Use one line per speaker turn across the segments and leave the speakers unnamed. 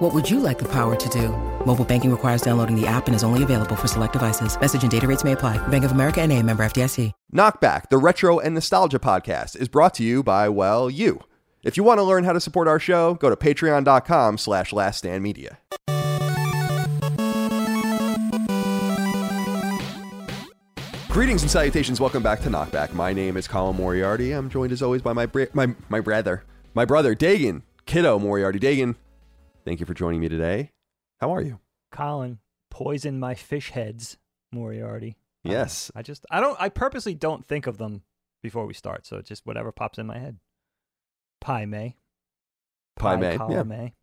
What would you like the power to do? Mobile banking requires downloading the app and is only available for select devices. Message and data rates may apply. Bank of America and a member FDIC.
Knockback, the retro and nostalgia podcast, is brought to you by, well, you. If you want to learn how to support our show, go to patreon.com slash laststandmedia. Greetings and salutations. Welcome back to Knockback. My name is Colin Moriarty. I'm joined as always by my my my brother, my brother Dagan Kiddo Moriarty. Dagan, thank you for joining me today. How are you?
Colin, poison my fish heads, Moriarty.
Yes.
I just, I don't, I purposely don't think of them before we start. So it's just whatever pops in my head. Pai Mei.
Pai Mei,
column
yeah.
May.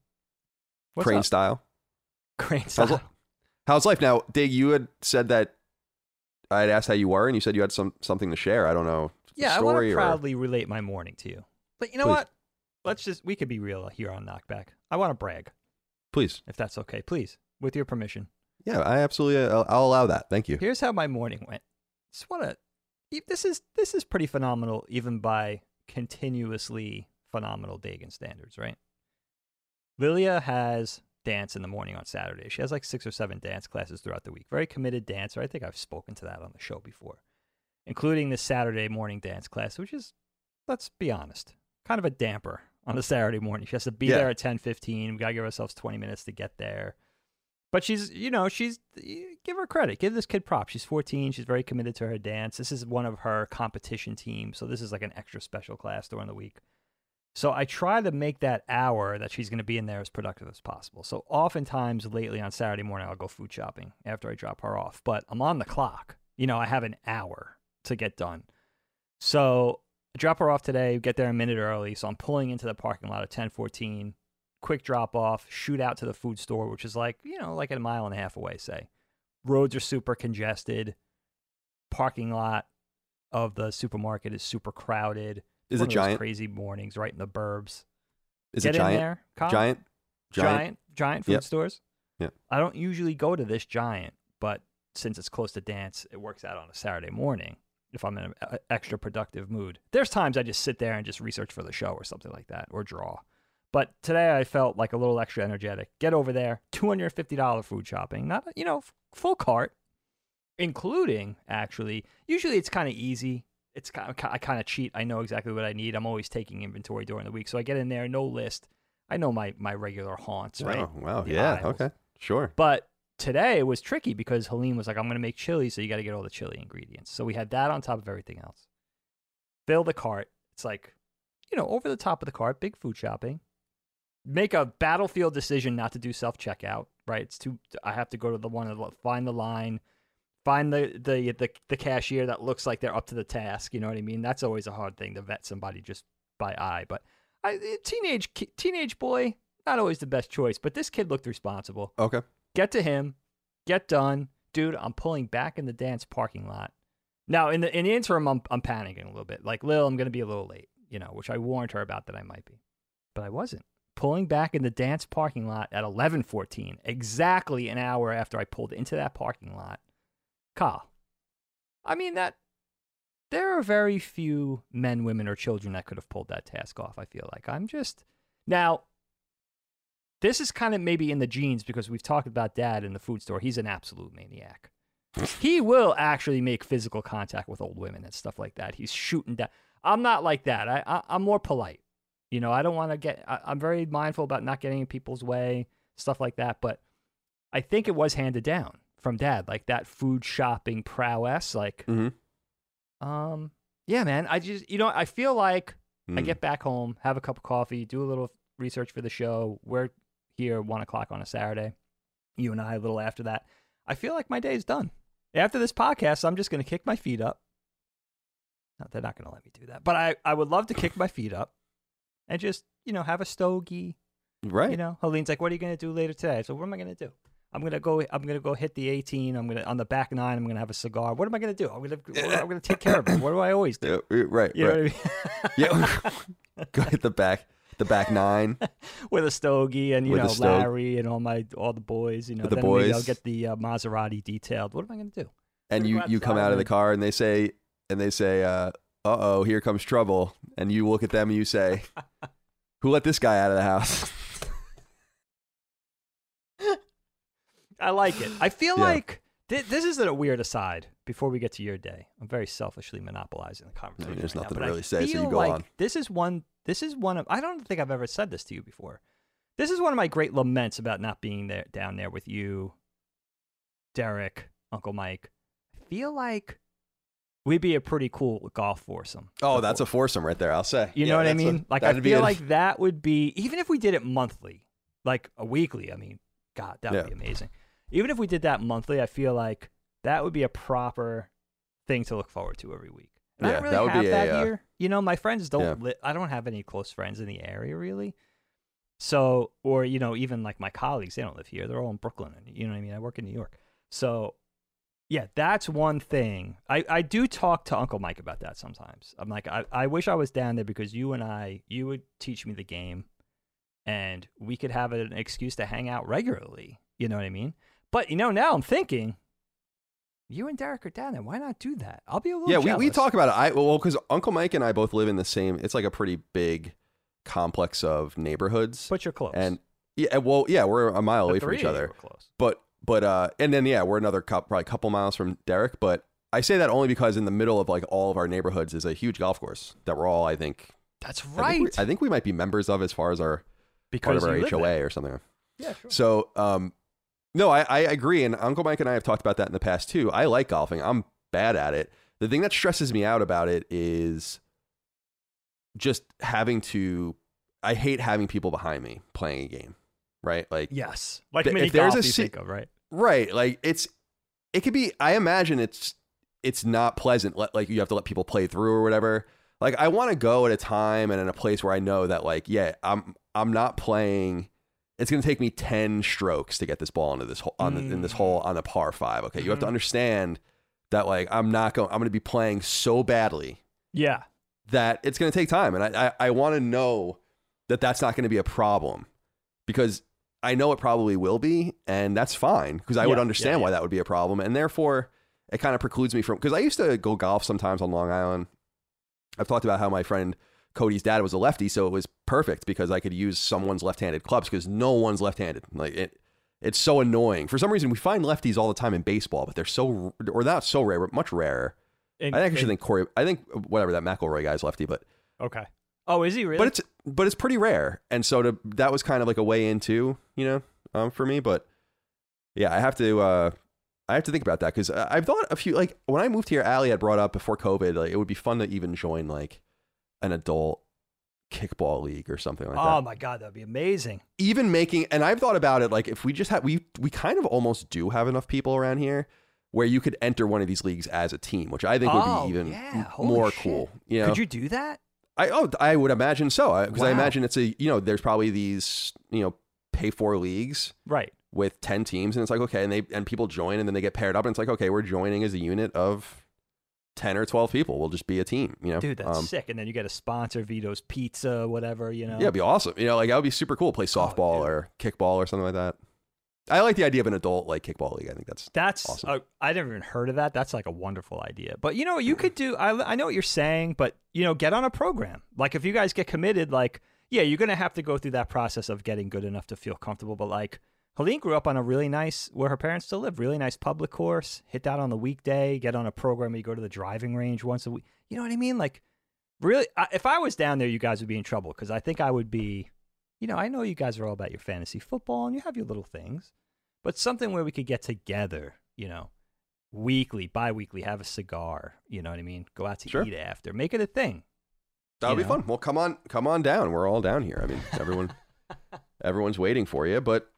What's
Crane
up?
style.
Crane style.
li- how's life now? Dig, you had said that I had asked how you were, and you said you had some something to share. I don't know.
Yeah, I want to
or-
proudly relate my morning to you. But you know
Please.
what? Let's just, we could be real here on Knockback. I want to brag,
Please.
if that's okay. Please, with your permission.
Yeah, I absolutely. I'll, I'll allow that. Thank you.
Here's how my morning went. Just want to. This is this is pretty phenomenal, even by continuously phenomenal Dagan standards, right? Lilia has dance in the morning on Saturday. She has like six or seven dance classes throughout the week. Very committed dancer. I think I've spoken to that on the show before, including the Saturday morning dance class, which is, let's be honest, kind of a damper on a Saturday morning. She has to be
Yeah.
there at ten fifteen. We gotta give ourselves twenty minutes to get there. But she's, you know, she's give her credit. Give this kid props. She's 14. She's very committed to her dance. This is one of her competition teams, so this is like an extra special class during the week. So I try to make that hour that she's going to be in there as productive as possible. So oftentimes lately on Saturday morning, I'll go food shopping after I drop her off. But I'm on the clock. You know, I have an hour to get done. So drop her off today, get there a minute early. So I'm pulling into the parking lot at 1014 quick drop off, shoot out to the food store, which is like, you know, like a mile and a half away, say. Roads are super congested. Parking lot of the supermarket is super crowded.
Is
One
it giant?
Crazy mornings right in the burbs.
Is
Get
it giant?
there, Colin.
Giant.
giant, giant, food
Yep.
stores.
Yep.
I don't usually go to this giant, but since it's close to dance, it works out on a Saturday morning if I'm in an extra productive mood. There's times I just sit there and just research for the show or something like that, or draw. But today I felt like a little extra energetic. Get over there, two hundred fifty dollar food shopping, not you know full cart, including actually. Usually it's kind of easy. It's kind of, I kind of cheat. I know exactly what I need. I'm always taking inventory during the week, so I get in there, no list. I know my my regular haunts, right?
Oh, wow.
The
Yeah.
aisles.
Okay. Sure.
But today was tricky because Helene was like, I'm going to make chili, so you got to get all the chili ingredients. So we had that on top of everything else. Fill the cart. It's like, you know, over the top of the cart, big food shopping. Make a battlefield decision not to do self checkout, right? It's too, I have to go to the one, that- find the line, find the, the, the, the cashier that looks like they're up to the task. You know what I mean? That's always a hard thing to vet somebody just by eye. But I, eh, teenage, teenage boy, not always the best choice, but this kid looked responsible
Okay.
Get to him, get done, dude. I'm pulling back in the dance parking lot. Now, in the in the interim, I'm I'm panicking a little bit. Like Lil, I'm gonna be a little late, you know, which I warned her about that I might be, but I wasn't. Pulling back in the dance parking lot at 11:14, exactly an hour after I pulled into that parking lot. Kyle, I mean that there are very few men, women, or children that could have pulled that task off. I feel like I'm just now this is kind of maybe in the genes because we've talked about dad in the food store. He's an absolute maniac. he will actually make physical contact with old women and stuff like that. He's shooting down. I'm not like that. I, I I'm more polite. You know, I don't want to get. I, I'm very mindful about not getting in people's way, stuff like that. But I think it was handed down from dad, like that food shopping prowess. Like,
Mm-hmm.
um, yeah, man. I just, you know, I feel like
Mm.
I get back home, have a cup of coffee, do a little research for the show. We're here one o'clock on a Saturday. You and I a little after that. I feel like my day's done. After this podcast, I'm just going to kick my feet up. No, they're not going to let me do that, but I, I would love to kick my feet up and just you know have a stogie.
Right.
You know, Helene's like, "What are you going to do later today?" So what am I going to do? I'm gonna go. I'm gonna go hit the 18. I'm gonna on the back nine. I'm gonna have a cigar. What am I gonna do? I'm gonna. I'm gonna take care of it. What do I always do?
Yeah, right,
You
right.
I mean?
Yeah. Go hit the back, the back nine.
with a stogie and you
With
know. Larry and all my all the boys. You know,
With the
then maybe I'll get the uh, Maserati detailed. What am I gonna do?
and you you come out of the car and they say and they say uh oh here comes trouble and you look at them and you say who let this guy out of the house
I like it. I feel
Yeah.
like this is a weird aside. Before we get to your day, I'm very selfishly monopolizing the conversation.
there's
right
nothing
but
to really say, so you go
like
on.
This is one. This is one of. I don't think I've ever said this to you before. This is one of my great laments about not being there down there with you, Derek, Uncle Mike. I feel like we'd be a pretty cool golf foursome.
oh that's a foursome right there i'll say
You
Yeah,
know what I
that's a-
mean? like I feel like that would be even if we did it monthly, like a weekly. I mean, God, that would
Yeah.
be amazing. Even if we did that monthly, I feel like that would be a proper thing to look forward to every week. And I don't really
that would
have
be
that
a, uh,
here. You know, my friends don't.
Yeah.
Li- I don't have any close friends in the area really. So, or you know, even like my colleagues, they don't live here. They're all in Brooklyn. And, you know what I mean? I work in New York. So, yeah, that's one thing. I, I do talk to Uncle Mike about that sometimes. I'm like, I, I wish I was down there because you and I, you would teach me the game and we could have an excuse to hang out regularly. You know what I mean? But, you know, now I'm thinking, you and Derek are down there. Why not do that? I'll be a little
yeah we, we talk about it i well because uncle mike and i both live in the same it's like a pretty big complex of neighborhoods
But you're close.
and yeah well yeah we're a mile
The
away from each other
close.
but but uh and then yeah we're another cou- probably a couple miles from derek but i say that only because in the middle of like all of our neighborhoods is a huge golf course that we're all i think
That's
I
right.
think, we, I think we might be members of as far as our
because
part of our HOA
there.
or something.
Yeah, sure.
So, um, no, I, I agree. And Uncle Mike and I have talked about that in the past too. I like golfing. I'm bad at it. The thing that stresses me out about it is just having to. I hate having people behind me playing a game. Right, like
Yes. Like
Th-
mini
if there's a
you think of, right?
right, like it's. It could be. I imagine it's. It's not pleasant. Let, like you have to let people play through or whatever. Like I want to go at a time and in a place where I know that like yeah I'm I'm not playing. It's going to take me ten strokes to get this ball into this hole on the, in this
Mm.
hole on a par five. Okay, you have to
Mhm.
understand that like I'm not going. I'm going to be playing so badly
Yeah.
that it's going to take time, and I I, I want to know that that's not going to be a problem because I know it probably will be, and that's fine because I would understand
yeah,
why
yeah.
that would be a problem, and therefore it kind of precludes me from because I used to go golf sometimes on Long Island. I've talked about how my friend Cody's dad was a lefty, so it was perfect because I could use someone's left-handed clubs because no one's left-handed. Like it, it's so annoying. For some reason, we find lefties all the time in baseball, but they're so or not so rare, but much rarer.
And-
I actually
and-
think Corey. I think whatever that McElroy guy's lefty, but
Okay. Oh, is he really?
but it's but it's pretty rare, and so to, that was kind of like a way into you know um, for me. But yeah, I have to uh, I have to think about that because I've thought a few like when I moved here, Ali had brought up before COVID, like it would be fun to even join like an adult kickball league or something like
oh
that.
Oh my god, that'd be amazing.
Even making and I've thought about it like if we just have we we kind of almost do have enough people around here. Where you could enter one of these leagues as a team, which I think would
Oh,
be even
yeah.
more
shit.
cool. You know,
Could you do that?
I oh I would imagine so because I imagine it's a you know there's probably these you know pay for leagues
Right.
with ten teams and it's like okay and they and people join and then they get paired up and it's like okay we're joining as a unit of ten or twelve people we'll just be a team you know
Dude, that's
Um,
sick. And then you get a sponsor, Vito's Pizza, whatever, you know.
yeah it'd be awesome you know like that would be super cool play softball
Oh,
or kickball or something like that I like the idea of an adult like kickball league I think that's
That's
Awesome.
uh, I never even heard of that. That's like a wonderful idea. But you know you could do? I I know what you're saying, but you know, get on a program. Like if you guys get committed, like yeah, you're gonna have to go through that process of getting good enough to feel comfortable. But like Helene grew up on a really nice where her parents still live, really nice public course. Hit that on the weekday. Get on a program. where You go to the driving range once a week. You know what I mean? Like really, I, if I was down there, you guys would be in trouble because I think I would be. You know, I know you guys are all about your fantasy football and you have your little things but something where we could get together, you know, weekly, bi-weekly, have a cigar, you know what I mean? Go out to
Sure.
eat after, make it a thing.
that would
You
be
know?
fun well come on come on down we're all down here I mean everyone everyone's waiting for you but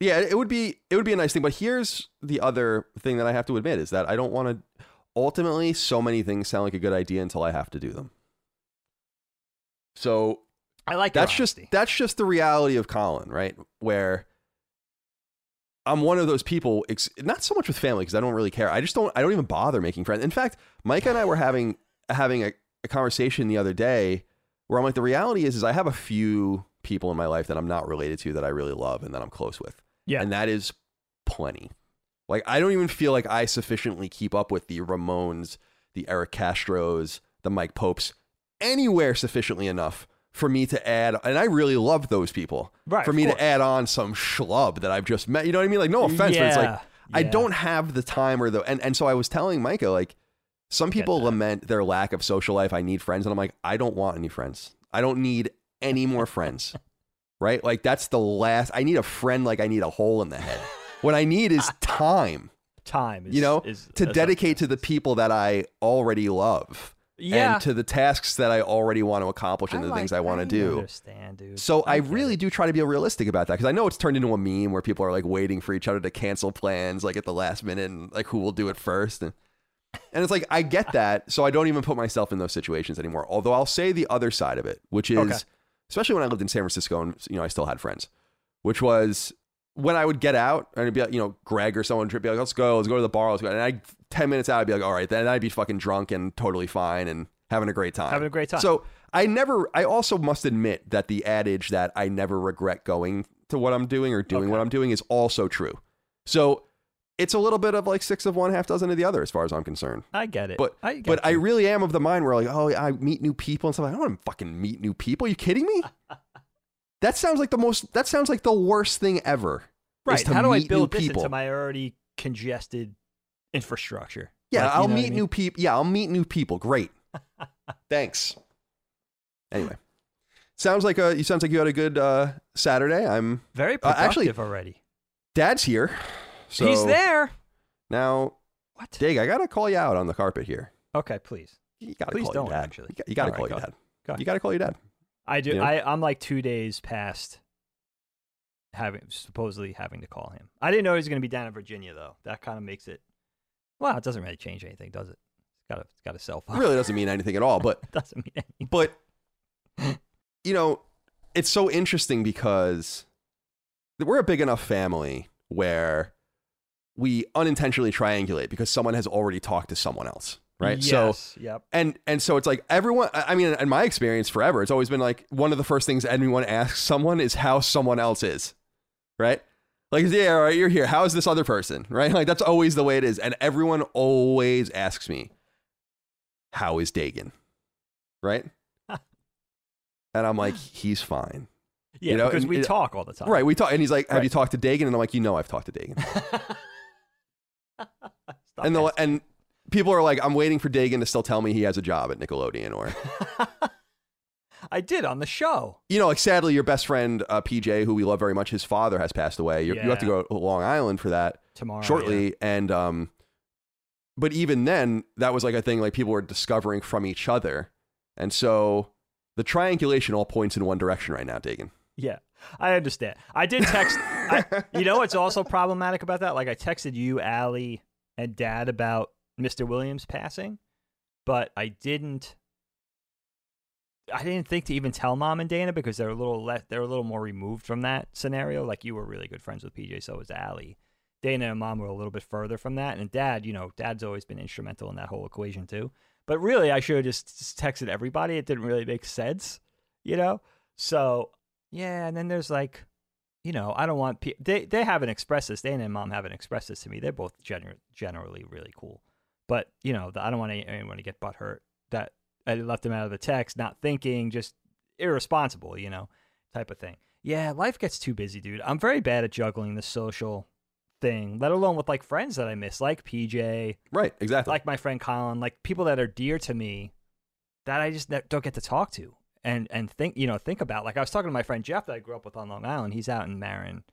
yeah it would be it would be a nice thing but here's the other thing that i have to admit is that i don't want to ultimately so many things sound like a good idea until i have to do them so
I like
that's just that's just the reality of colin right where I'm one of those people. Ex- not so much with family because I don't really care. I just don't. I don't even bother making friends. In fact, Mike and I were having having a, a conversation the other day where I'm like, the reality is, is I have a few people in my life that I'm not related to that I really love and that I'm close with.
Yeah.
and that is plenty. Like I don't even feel like I sufficiently keep up with the Ramones, the Eric Castros, the Mike Popes anywhere sufficiently enough for me to add. And I really love those people.
Right,
For me to add on some schlub that I've just met. You know what I mean? Like no offense, but it's like
Yeah,
I don't have the time or the and and so I was telling Micah like some people lament their lack of social life. I need friends, and I'm like I don't want any friends. I don't need any more friends. Right? Like that's the last. I need a friend like I need a hole in the head. What I need is time,
Time is
you know,
is,
to dedicate to the people that I already love
yeah.
and to the tasks that I already want to accomplish and the
like-
things I want to do.
Understand, dude.
So I,
get
really do try to be realistic about that because I know it's turned into a meme where people are like waiting for each other to cancel plans like at the last minute and like who will do it first. And, and it's like I get that, so I don't even put myself in those situations anymore. Although I'll say the other side of it, which is
Okay.
Especially when I lived in San Francisco and you know I still had friends, which was when I would get out and it'd be like, you know Greg or someone would be like let's go let's go to the bar let's go and I ten minutes out I'd be like all right then I'd be fucking drunk and totally fine and having a great time
Having a great time.
so I never I also must admit that the adage that I never regret going to what I'm doing or doing
Okay.
what I'm doing is also true so it's a little bit of like six of one half dozen of the other as far as I'm concerned
I get it.
but
I get
but I really am of the mind where like, oh, I meet new people and stuff. I don't want to fucking meet new people. Are you kidding me? that sounds like the most. That sounds like the worst thing ever.
right. How do I build this
people.
into my already congested infrastructure?
Yeah,
Like,
I'll
know
meet
I mean?
new people. Yeah, I'll meet new people. Great. Thanks. Anyway, sounds like a. You sounds like you had a good uh, Saturday. I'm.
Very
Uh, actually-
productive already.
Dad's here. So
He's there.
now.
What?
Dig, I gotta call you out on the carpet here.
Okay, please.
You gotta
Please
call
don't,
your dad.
actually.
You, got, you gotta
All
call
right,
your
go.
dad.
Go.
You gotta call your dad.
I do.
Yeah.
I I'm like two days past having supposedly having to call him. I didn't know he was going to be down in Virginia though. That kind of makes it. Well, it doesn't really change anything, does it? It's got a it's got a cell phone.
It really doesn't mean anything at all. But
It doesn't mean anything.
but you know it's so interesting because we're a big enough family where we unintentionally triangulate because someone has already talked to someone else right? So
Yes, yep.
and and so it's like everyone i mean in my experience forever it's always been like one of the first things anyone asks someone is how someone else is right? Like yeah all right you're here. How is this other person right? Like that's always the way it is. And everyone always asks me how is dagan right? And i'm like he's fine.
Yeah,
know,
because
and
we
it-
talk all the time.
right we talk and he's like have
Right.
you talked to dagan? And i'm like you know i've talked to dagan
Stop
and the
asking.
and people are like i'm waiting for dagan to still tell me he has a job at nickelodeon or
I did on the show.
you know, like sadly, your best friend uh, PJ, who we love very much, his father has passed away. You, you have to go to Long Island for that
Tomorrow.
shortly, and um, but even then, that was like a thing like people were discovering from each other, and so the triangulation all points in one direction right now, Dagan.
Yeah, I understand. I did text. I, you know what's also problematic about that? Like I texted you, Allie, and Dad about Mr. Williams passing, but I didn't. I didn't think to even tell Mom and Dana because they're a little less. They're a little more removed from that scenario. Like you were really good friends with PJ, so was Allie. Dana and Mom were a little bit further from that, and Dad, you know, Dad's always been instrumental in that whole equation too. But really, I should have just, just texted everybody. It didn't really make sense, you know. So yeah, and then there's like, you know, I don't want pe- they they haven't expressed this. Dana and Mom haven't expressed this to me. They're both gener- generally really cool, but you know, I don't want any- anyone to get butt hurt that I left them out of the text, not thinking, just irresponsible, you know, type of thing. Yeah, life gets too busy, dude. I'm very bad at juggling the social thing, let alone with like friends that I miss, like PJ,
Right, exactly.
like my friend Colin, like people that are dear to me that I just don't get to talk to and and think you know think about. Like I was talking to my friend Jeff that I grew up with on Long Island. He's out in Marin,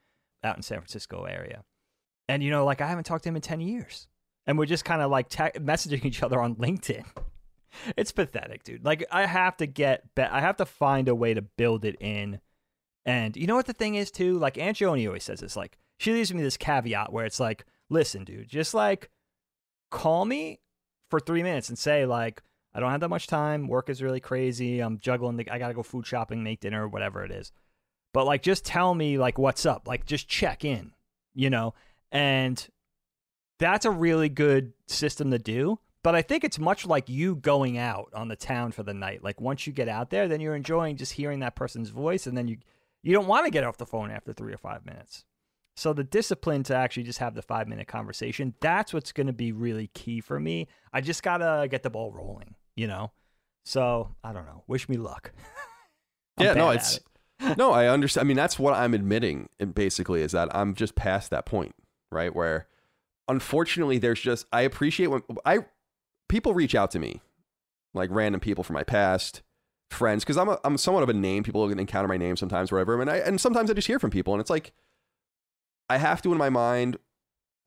out in San Francisco area, and you know like I haven't talked to him in ten years, and we're just kind of like te- messaging each other on LinkedIn. It's pathetic, dude. Like I have to get, be- I have to find a way to build it in. And you know what the thing is too? Like Aunt Joni always says this. Like she leaves me this caveat where it's like, listen, dude, just like call me for three minutes and say like, I don't have that much time. Work is really crazy. I'm juggling. The, I gotta go food shopping, make dinner, whatever it is. But like, just tell me like what's up. Like, just check in. you know, and that's a really good system to do. But I think it's much like you going out on the town for the night. Like once you get out there, then you're enjoying just hearing that person's voice, and then you you don't want to get off the phone after three or five minutes. So the discipline to actually just have the five minute conversation, that's what's going to be really key for me. I just got to get the ball rolling, you know? So I don't know. Wish me luck.
yeah, no, it's,
at
no, I understand. I mean, that's what I'm admitting basically is that I'm just past that point, right? Where unfortunately there's just, I appreciate when I, people reach out to me, like random people from my past, friends, because I'm, a, I'm somewhat of a name. People encounter my name sometimes, wherever. And I, and sometimes I just hear from people and it's like, I have to in my mind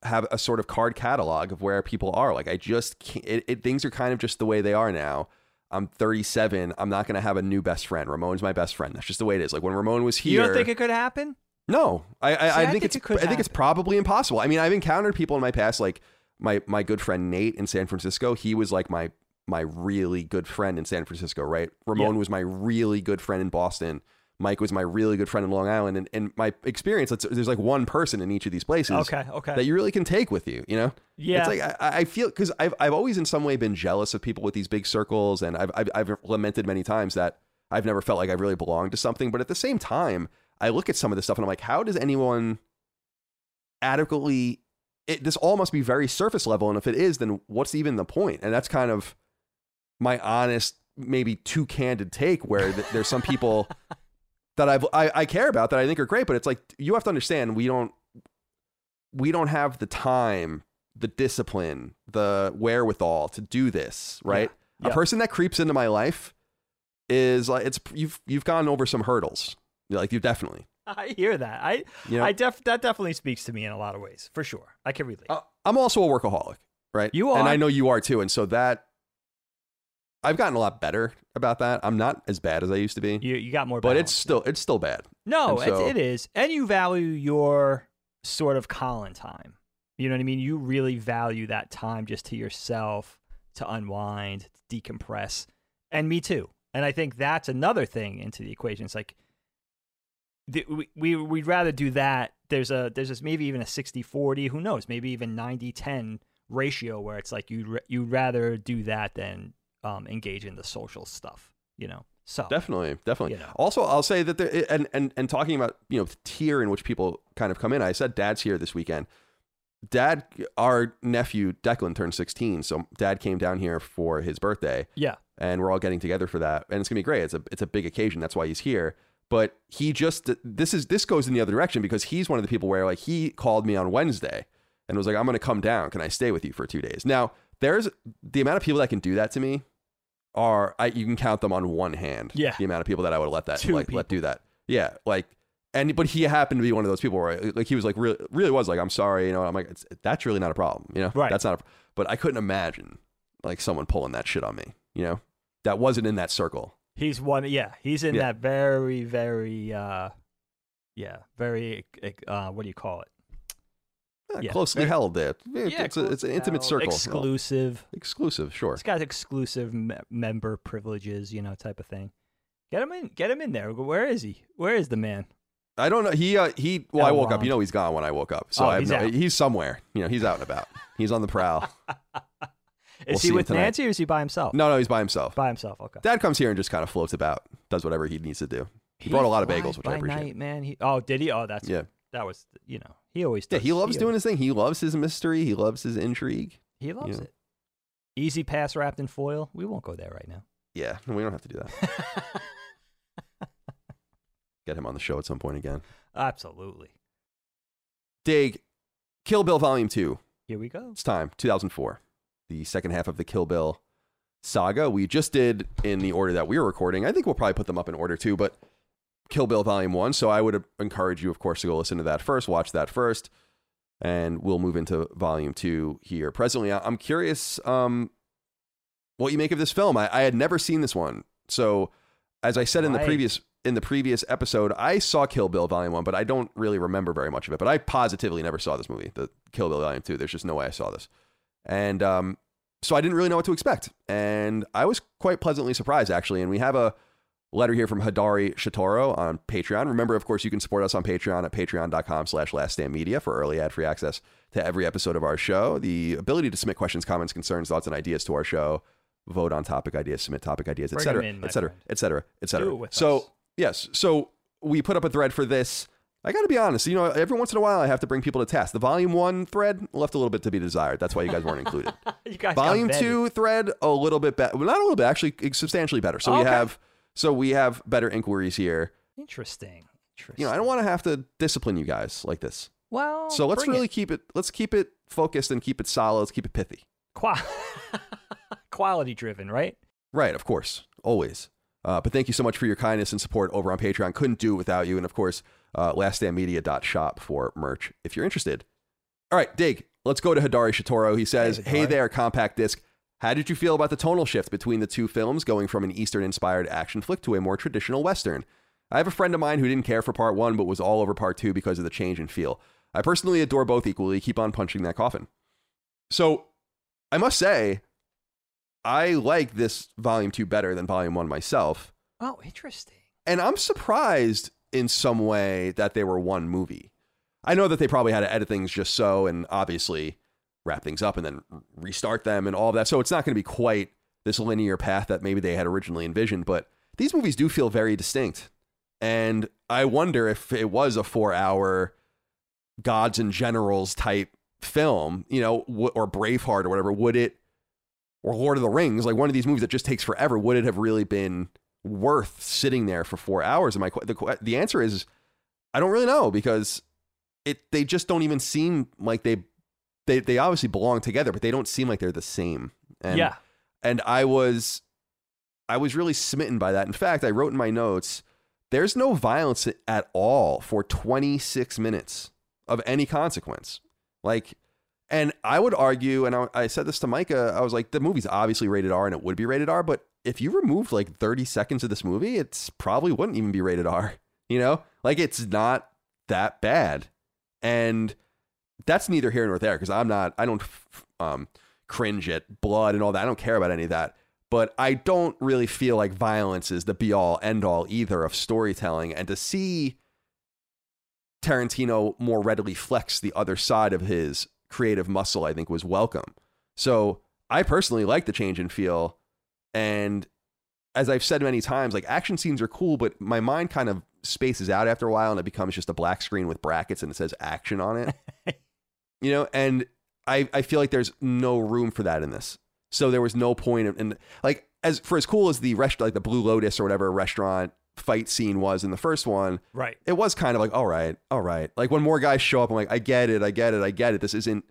have a sort of card catalog of where people are. Like I just can't, it, it, things are kind of just the way they are now. I'm 37. I'm not going to have a new best friend. Ramon's my best friend. That's just the way it is. Like when Ramon was here.
You don't think it could happen?
no, I, I,
See,
I,
I
think,
think
it's
it could
I think it's probably impossible. I mean, I've encountered people in my past, like my my good friend Nate in San Francisco. He was like my my really good friend in San Francisco, right? Ramon was my really good friend in Boston. Mike was my really good friend in Long Island, and, and my experience, there's like one person in each of these places
Okay, okay.
that you really can take with you. You know,
Yeah.
It's like I, I feel because I've I've always in some way been jealous of people with these big circles, and I've, I've I've lamented many times that I've never felt like I really belonged to something. But at the same time, I look at some of this stuff and I'm like, how does anyone adequately? It, this all must be very surface level, and if it is, then what's even the point? And that's kind of my honest, maybe too candid take, where th- there's some people that I've I, I care about that I think are great, but it's like you have to understand we don't we don't have the time, the discipline, the wherewithal to do this, right?
Yeah.
A person that creeps into my life is like it's you've you've gone over some hurdles. Like you definitely.
I hear that. I
You know?
I def that definitely speaks to me in a lot of ways, for sure. I can relate.
Uh, I'm also a workaholic, right?
You are, and.
I know you are too. And so that I've gotten a lot better about that. I'm not as bad as I used to be,
you you got more,
but
balance.
it's still it's still bad.
no,
so-
it is, and you value your sort of Colin time. You know what I mean? You really value that time just to yourself to unwind, decompress, and me too. And I think that's another thing into the equation. It's like the, we, we we'd rather do that. There's a there's this maybe even a 60-40, who knows? Maybe even 90-10 ratio where it's like you'd you'd rather do that than um, engage in the social stuff. You know, so
Definitely, definitely.
You know.
Also, I'll say that there, and and and talking about you know the tier in which people kind of come in. I said Dad's here this weekend. Dad, our nephew Declan turned 16, so Dad came down here for his birthday,
yeah,
and we're all getting together for that, and it's gonna be great. It's a it's a big occasion. That's why he's here. But he just this is this goes in the other direction because he's one of the people where like he called me on Wednesday and was like, "I'm gonna come down. Can I stay with you for two days?" Now there's the amount of people that can do that to me are I you can count them on one hand.
Yeah.
the amount of people that I would let that
Two
like let do that. Yeah, like and but he happened to be one of those people where like he was like really really was like I'm sorry, you know. I'm like it's, that's really not a problem, you know.
Right.
That's not a. But I couldn't imagine like someone pulling that shit on me, you know. That wasn't in that circle.
He's one. Yeah, he's in
Yeah.
that very, very, uh, yeah, very. Uh, what do you call it?
Yeah,
Yeah.
closely held there. It's,
Yeah,
it's, a, it's an intimate
close-
circle.
exclusive.
Exclusive, sure.
It's got exclusive me- member privileges, you know, type of thing. Get him in. Get him in there. Where is he? Where is the man?
I don't know. He uh, he. Well, I woke up. You know, he's gone when I woke up. So
Oh,
I have
he's
no, he's somewhere. You know, he's out and about. He's on the prowl.
Is
We'll see
he with. Nancy or is he by himself?
No, no, he's by himself.
By himself. Okay.
Dad comes here and just kind of floats about, does whatever he needs to do. He brought a lot of bagels, which I appreciate.
Night, man. He, oh, did he? Oh, that's
Yeah,
that was you know he always
yeah. He loves doing
always-
his thing. He loves his mystery. He loves his intrigue.
He loves
know.
it. E-ZPass wrapped in foil. We won't go there right now.
Yeah, we don't have to do that. Get him on the show at some point again.
Absolutely.
Dig, Kill Bill Volume Two.
Here we go.
It's time. 2004, the second half of the Kill Bill saga. We just did in the order that we were recording. I think we'll probably put them up in order too, but Kill Bill Volume 1. So I would encourage you, of course, to go listen to that first, watch that first, and we'll move into Volume 2 here. Presently, I'm curious um, what you make of this film. I, I had never seen this one. So as I said in the previous in the previous episode, I saw Kill Bill Volume 1, but I don't really remember very much of it. But I positively never saw this movie, the Kill Bill Volume 2. There's just no way I saw this. And um, so I didn't really know what to expect. And I was quite pleasantly surprised, actually. And we have a letter here from Hadari Shitoro on Patreon. Remember, of course, you can support us on Patreon at patreon.com slash laststandmedia for early ad-free access to every episode of our show. The ability to submit questions, comments, concerns, thoughts, and ideas to our show. Vote on topic ideas, submit topic ideas, etc.,
'em in, my
etc., etc., etc. So,
us.
yes. So we put up a thread for this. I got to be honest. You know, every once in a while, I have to bring people to task. The volume one thread left a little bit to be desired. That's why you guys weren't included.
you guys
Volume two thread a little bit better. Well, not a little bit, actually, substantially better. So we
Okay.
have so we have better inquiries here.
Interesting. Interesting.
You know, I don't want to have to discipline you guys like this.
Well,
So let's really
it.
keep it. Let's keep it focused and keep it solid. Let's keep it pithy.
Qua- quality driven, right?
Right, of course, always. Uh, but thank you so much for your kindness and support over on Patreon. Couldn't do it without you. And of course, uh, laststandmedia.shop for merch if you're interested. All right, Dig, let's go to Hidari Shitoro. He says,
Hey,
Hey, there, compact disc. How did you feel about the tonal shift between the two films, going from an Eastern inspired action flick to a more traditional Western? I have a friend of mine who didn't care for part one, but was all over part two because of the change in feel. I personally adore both equally. Keep on punching that coffin. So I must say, I like this volume two better than volume one myself.
Oh, interesting.
And I'm surprised in some way that they were one movie. I know that they probably had to edit things just so and obviously wrap things up and then restart them and all of that. So it's not going to be quite this linear path that maybe they had originally envisioned, but these movies do feel very distinct. And I wonder if it was a four hour gods and generals type film, you know, or Braveheart or whatever, would it, or Lord of the Rings, like one of these movies that just takes forever, would it have really been worth sitting there for four hours? And my the the answer is, I don't really know because it they just don't even seem like they they they obviously belong together, but they don't seem like they're the same. And,
yeah.
and I was I was really smitten by that. In fact, I wrote in my notes, there's no violence at all for 26 minutes of any consequence. Like and I would argue, and I, I said this to Micah, I was like, the movie's obviously rated R and it would be rated R, but if you removed like 30 seconds of this movie, it's probably wouldn't even be rated R. You know? Like it's not that bad. And that's neither here nor there because I'm not, I don't um, cringe at blood and all that. I don't care about any of that. But I don't really feel like violence is the be all end all either of storytelling. And to see Tarantino more readily flex the other side of his creative muscle, I think was welcome. So I personally like the change in feel. And as I've said many times, like action scenes are cool, but my mind kind of spaces out after a while and it becomes just a black screen with brackets and it says action on it. you know, and I, I feel like there's no room for that in this. So there was no point in, in like as for as cool as the rest like the Blue Lotus or whatever restaurant fight scene was in the first one,
Right.
it was kind of like, all right, all right. Like when more guys show up, I'm like, I get it, I get it, I get it. This isn't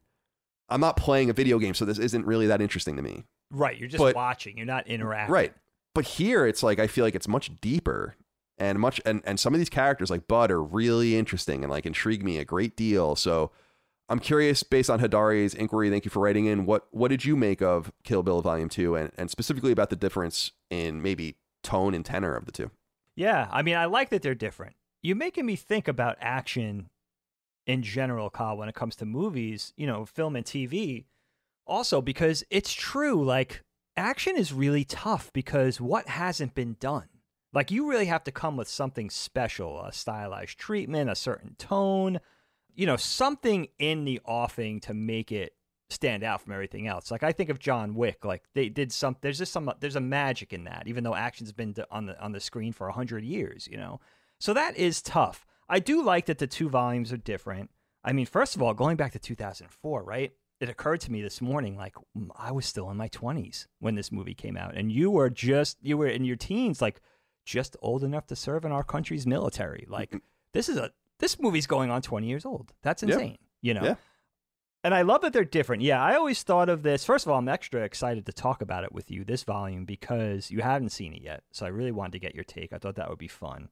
I'm not playing a video game, so this isn't really that interesting to me.
Right. You're just
But-
watching. You're not interacting.
Right. But here it's like I feel like it's much deeper and much and, and some of these characters like Bud are really interesting and like intrigue me a great deal. So I'm curious based on Hadari's inquiry, thank you for writing in, what what did you make of Kill Bill Volume 2 and, and specifically about the difference in maybe tone and tenor of the two?
Yeah. I mean, I like that they're different. You're making me think about action in general, Kyle, when it comes to movies, you know, film and TV. Also, because it's true, like, action is really tough because what hasn't been done? Like, you really have to come with something special, a stylized treatment, a certain tone, you know, something in the offing to make it stand out from everything else. Like I think of John Wick, like they did some. There's just some. There's a magic in that, even though action's been on the on the screen for a hundred years. You know, so that is tough. I do like that the two volumes are different. I mean, first of all, going back to 2004, right? It occurred to me this morning, like I was still in my 20s when this movie came out, and you were just you were in your teens, like just old enough to serve in our country's military. Like this is a this movie's going on 20 years old. That's
Yeah.
insane. You know.
Yeah.
And I love that they're different. Yeah, I always thought of this. First of all, I'm extra excited to talk about it with you, this volume, because you haven't seen it yet. So I really wanted to get your take. I thought that would be fun.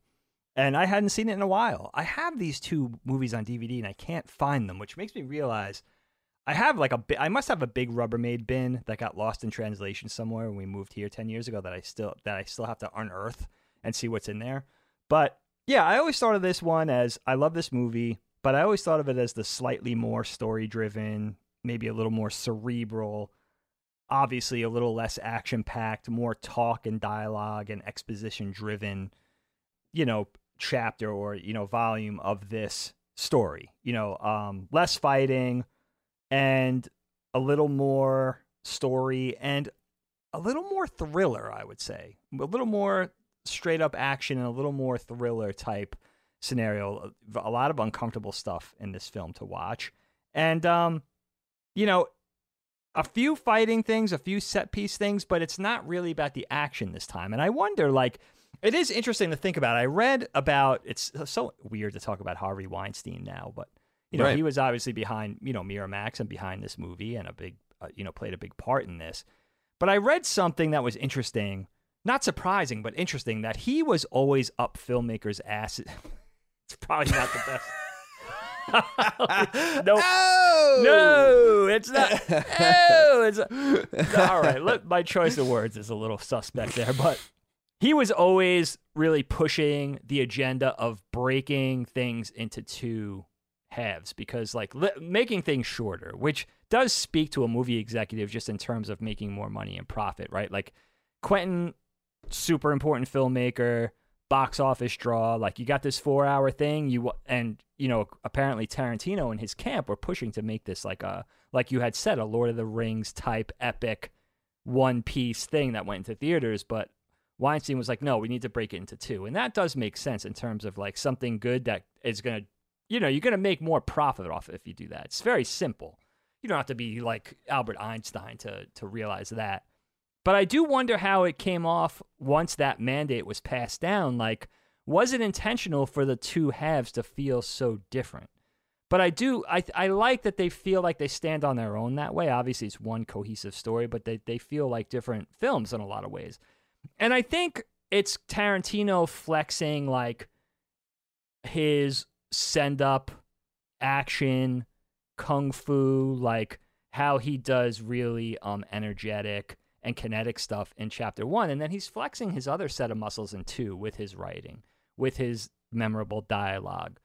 And I hadn't seen it in a while. I have these two movies on DVD and I can't find them, which makes me realize I have like a bi- I must have a big Rubbermaid bin that got lost in translation somewhere when we moved here 10 years ago that I still that I still have to unearth and see what's in there. But yeah, I always thought of this one as I love this movie, but I always thought of it as the slightly more story driven, maybe a little more cerebral obviously a little less action packed, more talk and dialogue and exposition driven, you know, chapter or, you know, volume of this story. You know, um, less fighting and a little more story and a little more thriller, I would say. A little more straight up action and a little more thriller type scenario. A lot of uncomfortable stuff in this film to watch. And um, you know, a few fighting things, a few set piece things, but it's not really about the action this time. And I wonder, like, it is interesting to think about. I read about it's so weird to talk about Harvey Weinstein now, but you know,
Right.
he was obviously behind, you know, Miramax and behind this movie and a big, uh, you know, played a big part in this. But I read something that was interesting, not surprising, but interesting that he was always up filmmakers' asses. it's probably not the best. no,
Oh!
no, it's not. No, it's all right. Let, my choice of words is a little suspect there, but he was always really pushing the agenda of breaking things into two halves because, like, li- making things shorter, which does speak to a movie executive just in terms of making more money and profit, right? Like, Quentin, super important filmmaker, box office draw. Like, you got this four hour thing, you and you know, apparently Tarantino and his camp were pushing to make this like a like you had said, a Lord of the Rings type epic one piece thing that went into theaters, but Weinstein was like, no, we need to break it into two. And that does make sense in terms of like something good that is going to, you know, you're going to make more profit off if you do that. It's very simple. You don't have to be like Albert Einstein to, to realize that. But I do wonder how it came off once that mandate was passed down. Like, was it intentional for the two halves to feel so different? But I do, I, I like that they feel like they stand on their own that way. Obviously, it's one cohesive story, but they, they feel like different films in a lot of ways. And I think it's Tarantino flexing like his send up action, kung fu, like how he does really um energetic and kinetic stuff in chapter one. And then he's flexing his other set of muscles in two with his writing, with his memorable dialogue,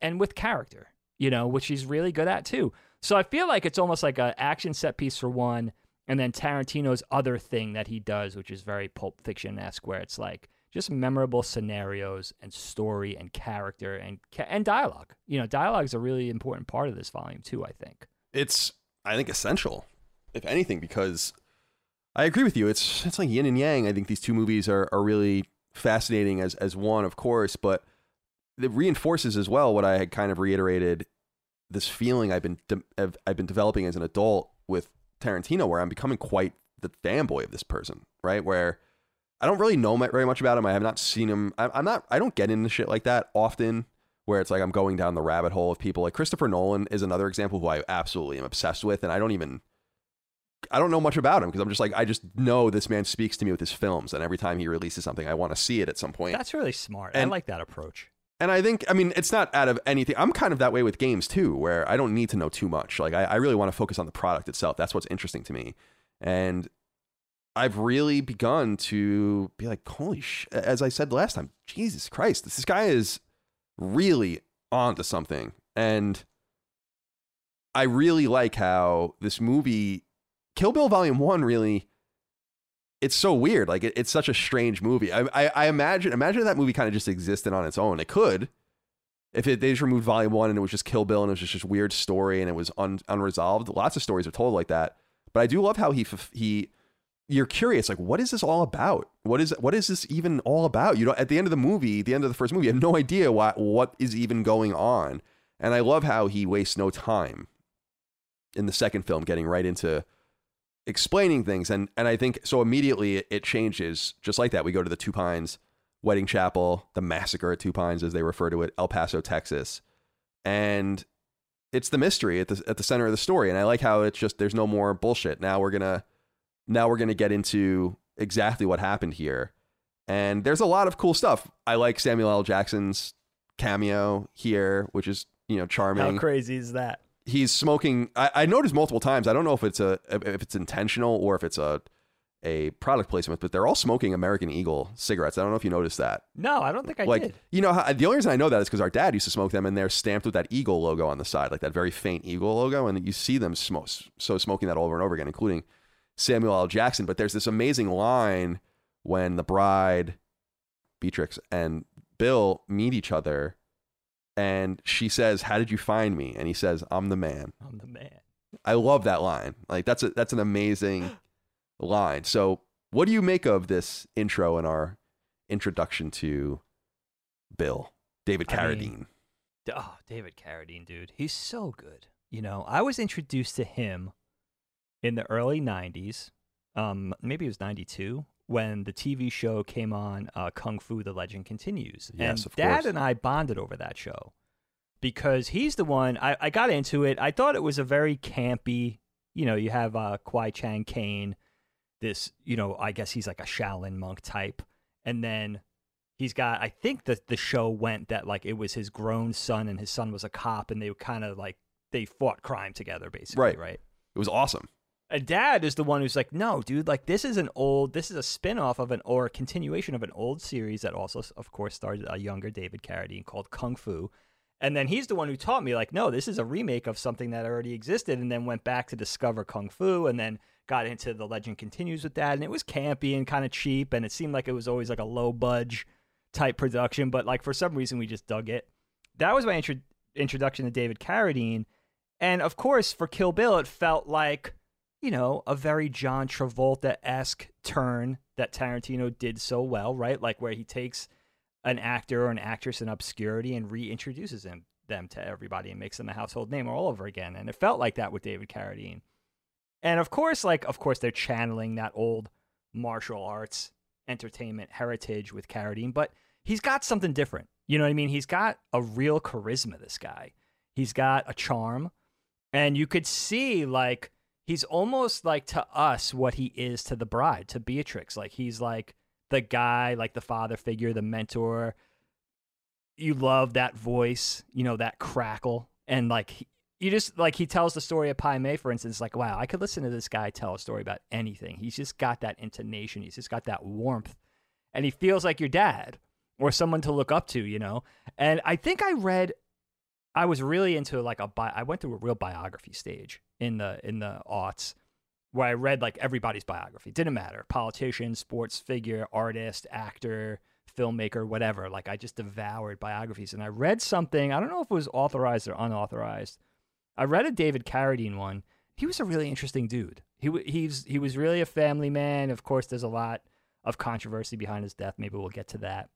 and with character, you know, which he's really good at too. So I feel like it's almost like an action set piece for one, and then Tarantino's other thing that he does, which is very Pulp Fiction esque, where it's like just memorable scenarios and story and character and and dialogue. You know, dialogue is a really important part of this volume too. I think.
it's I think essential, if anything, because I agree with you. It's it's like yin and yang. I think these two movies are are really fascinating as as one, of course, but it reinforces as well what I had kind of reiterated this feeling I've been de- I've, been developing as an adult with Tarantino, where I'm becoming quite the fanboy of this person, right? Where I don't really know very much about him. I have not seen him. I'm not. I don't get into shit like that often where it's like I'm going down the rabbit hole of people. Like Christopher Nolan is another example who I absolutely am obsessed with, and I don't even I don't know much about him because I'm just like I just know this man speaks to me with his films, and every time he releases something, I want to see it at some point.
That's really smart.
And, I
like that approach.
And I think, I mean, it's not out of anything. I'm kind of that way with games too, where I don't need to know too much. Like, I, I really want to focus on the product itself. That's what's interesting to me. And I've really begun to be like, holy sh! As I said last time, Jesus Christ, this, this guy is really onto something. And I really like how this movie, Kill Bill Volume 1, really. It's so weird. Like it, it's such a strange movie. I, I, I imagine imagine that movie kind of just existed on its own. It could, if it, they just removed Volume One and it was just Kill Bill and it was just this weird story and it was un, unresolved. Lots of stories are told like that. But I do love how he he you're curious like what is this all about? What is what is this even all about? You know, at the end of the movie, the end of the first movie, you have no idea what what is even going on. And I love how he wastes no time in the second film getting right into explaining things. And and I think so immediately it, changes just like that. We go to the Two Pines wedding chapel the massacre at Two Pines as they refer to it El Paso Texas. And it's the mystery at the at the center of the story. And I like how it's just there's no more bullshit. Now we're going to now we're going to get into exactly what happened here. And there's a lot of cool stuff. I like Samuel L. Jackson's cameo here which is you know charming.
How crazy is that?
He's smoking. I, I noticed multiple times. I don't know if it's a if it's intentional or if it's a a product placement, but they're all smoking American Eagle cigarettes. I don't know if you noticed that.
No, I don't think I
like
did.
you know, the only reason I know that is because our dad used to smoke them, and they're stamped with that eagle logo on the side, like that very faint eagle logo, and you see them smoke so smoking that over and over again, including Samuel L. Jackson. But there's this amazing line when the bride, Beatrix, and Bill meet each other, and she says, "How did you find me?" And he says, "I'm the man."
I'm the man.
I love that line. Like that's a that's an amazing line. So, what do you make of this intro and our introduction to Bill David
I
Carradine?
mean, Oh, David Carradine, dude. He's so good. You know, I was introduced to him in the early 90s. Um, maybe it was 92 when the TV show came on, uh, Kung Fu The Legend Continues.
Yes,
and
of
Dad
course.
and I bonded over that show because he's the one, I, I got into it. I thought it was a very campy, you know, you have uh, Kwai Chang Caine, this, you know, I guess he's like a Shaolin monk type. And then he's got i think that the show went that like it was his grown son and his son was a cop and they were kind of like they fought crime together basically
Right.
right
It was awesome.
And dad is the one who's like no dude like this is an old this is a spin-off of an or a continuation of an old series that also of course started a younger david carradine called kung fu. And then he's the one who taught me like no this is a remake of something that already existed and then went back to discover kung fu and then got into the legend continues with that and it was campy and kind of cheap and it seemed like it was always like a low budge type production but like for some reason we just dug it. That was my intro- introduction to david carradine and of course for kill bill it felt like you know a very john travolta-esque turn that tarantino did so well right like where he takes an actor or an actress in obscurity and reintroduces him them to everybody and makes them a household name all over again and it felt like that with david carradine and of course like of course they're channeling that old martial arts entertainment heritage with Carradine, but he's got something different. You know what I mean? He's got a real charisma, this guy. He's got a charm. And you could see, like, he's almost like to us what he is to the bride, to Beatrix. Like, he's like the guy, like the father figure, the mentor. You love that voice, you know, that crackle. And, like, you just like he tells the story of Pai Mei, for instance, like, wow, I could listen to this guy tell a story about anything. He's just got that intonation, he's just got that warmth, and he feels like your dad or someone to look up to, you know. And I think I read, I was really into like a bi- I went through a real biography stage in the in the aughts where I read like everybody's biography. Didn't matter, politician, sports figure, artist, actor, filmmaker, whatever. Like I just devoured biographies, and I read something. I don't know if it was authorized or unauthorized. I read a David Carradine one. He was a really interesting dude. He he's he was really a family man. Of course, there's a lot of controversy behind his death. Maybe we'll get to that.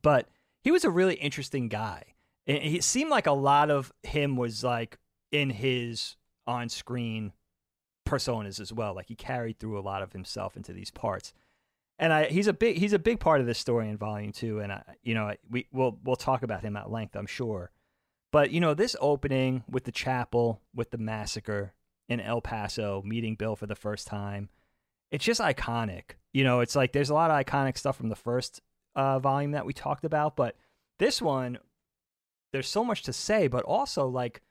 But he was a really interesting guy. It seemed like a lot of him was like in his on-screen personas as well. Like he carried through a lot of himself into these parts. And I, he's a big he's a big part of this story in volume two. And I, you know, we we'll we'll talk about him at length, I'm sure. But you know, this opening with the chapel, with the massacre in El Paso, meeting Bill for the first time, it's just iconic. You know, it's like there's a lot of iconic stuff from the first uh, volume that we talked about, but this one, there's so much to say. But also, like,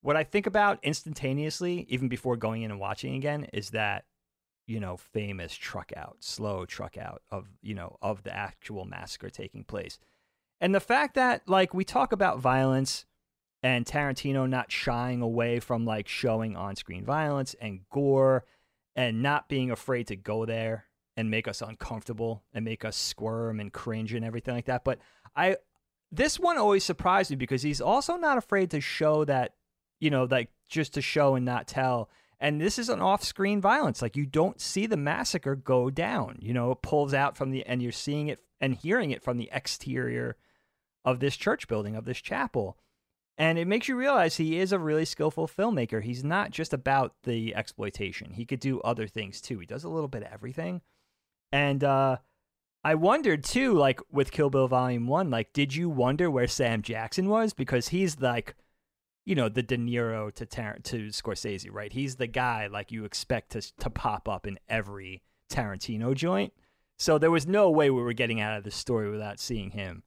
what I think about instantaneously, even before going in and watching again, is that you know famous truck out, slow truck out of you know of the actual massacre taking place, and the fact that like we talk about violence and Tarantino not shying away from like showing on-screen violence and gore and not being afraid to go there and make us uncomfortable and make us squirm and cringe and everything like that. But I this one always surprised me because he's also not afraid to show that, you know, like just to show and not tell. And this is an off-screen violence. Like you don't see the massacre go down. You know, it pulls out from the and you're seeing it and hearing it from the exterior of this church building, of this chapel. And it makes you realize he is a really skillful filmmaker. He's not just about the exploitation. He could do other things too. He does a little bit of everything. And uh I wondered too, like with Kill Bill Volume One, like, did you wonder where Sam Jackson was? Because he's like, you know, the De Niro to Tar- to Scorsese, right? He's the guy like you expect to to pop up in every Tarantino joint. So there was no way we were getting out of the story without seeing him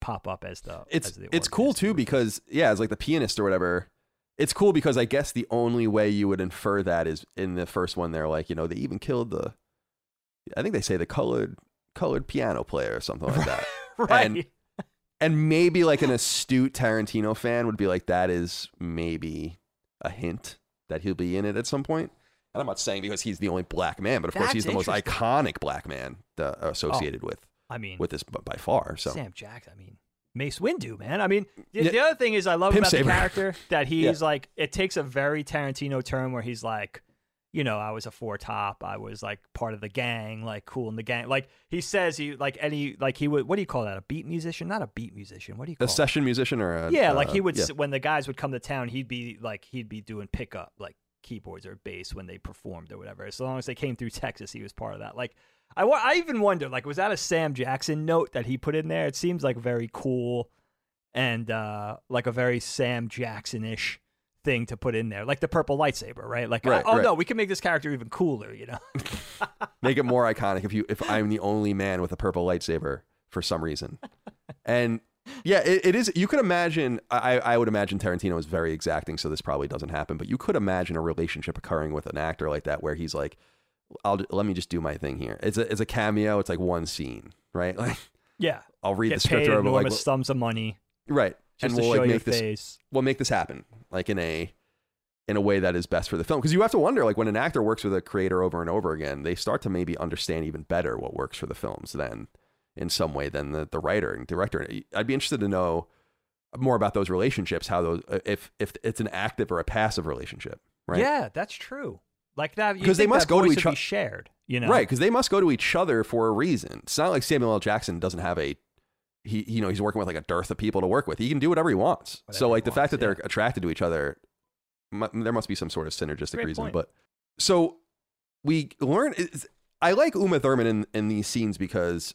pop up as the.
It's
as the
it's cool too because yeah, it's like the pianist or whatever. It's cool because I guess the only way you would infer that is in the first one. They're like, you know, they even killed the. I think they say the colored colored piano player or something like that.
right.
and- and maybe like an astute Tarantino fan would be like, that is maybe a hint that he'll be in it at some point. And I'm not saying because he's the only black man, but of course he's the most iconic black man uh, associated with
I mean,
with this by far. So
Sam Jackson. I mean, Mace Windu, man. I mean, the,
Yeah.
the other thing is I love
Pimp
about
Saber.
the character that he's like. It takes a very Tarantino turn where he's like, you know, I was a four top. I was like part of the gang, like cool in the gang. Like he says, he like any like he would. What do you call that? A beat musician? Not a beat musician. What do you call?
a
it?
session musician or a
Yeah, like
uh,
he would
yeah.
when the guys would come to town, he'd be like he'd be doing pickup like keyboards or bass when they performed or whatever. As long as they came through Texas, he was part of that. Like I, I even wonder like was that a Sam Jackson note that he put in there? It seems like very cool and uh like a very Sam Jackson-ish thing to put in there. Like the purple lightsaber, right? Like
Right,
oh
right.
no, we can make this character even cooler, you know.
make it more iconic if you if I'm the only man with a purple lightsaber for some reason. And yeah, it, it is. You could imagine. I I would imagine Tarantino is very exacting, so this probably doesn't happen. But you could imagine a relationship occurring with an actor like that, where he's like, "I'll let me just do my thing here." It's a it's a cameo. It's like one scene, right? Like
yeah.
I'll read
Get
the script
paid
over, like
enormous sums of money
right,
just
and
to
we'll
show
like make this
face.
we'll make this happen like in a in a way that is best for the film because you have to wonder like when an actor works with a creator over and over again they start to maybe understand even better what works for the films than in some way than the, the writer and director i'd be interested to know more about those relationships how those uh, if if it's an active or a passive relationship right
Yeah, that's true. Like that, you
Because they must go to each
would
o-
be shared. You know,
right because they must go to each other for a reason it's not like samuel l jackson doesn't have a he you know he's working with like a dearth of people to work with. He can do whatever he wants.
Whatever
so like the fact
wants,
that they're attracted to each other mu- there must be some sort of synergistic
Great
reason
point.
but so we learn i like uma thurman in, in these scenes because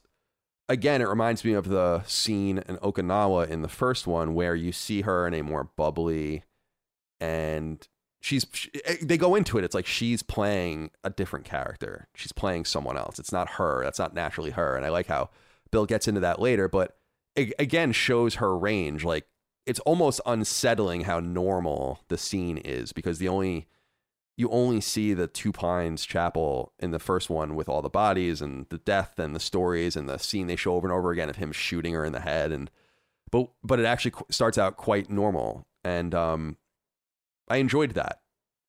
again it reminds me of the scene in okinawa in the first one where you see her in a more bubbly and she's she, eh, they go into it it's like she's playing a different character. She's playing someone else. It's not her. That's not naturally her. And i like how bill gets into that later but again shows her range like it's almost unsettling how normal the scene is because the only you only see the two pines chapel in the first one with all the bodies and the death and the stories and the scene they show over and over again of him shooting her in the head and but but it actually starts out quite normal and um I enjoyed that.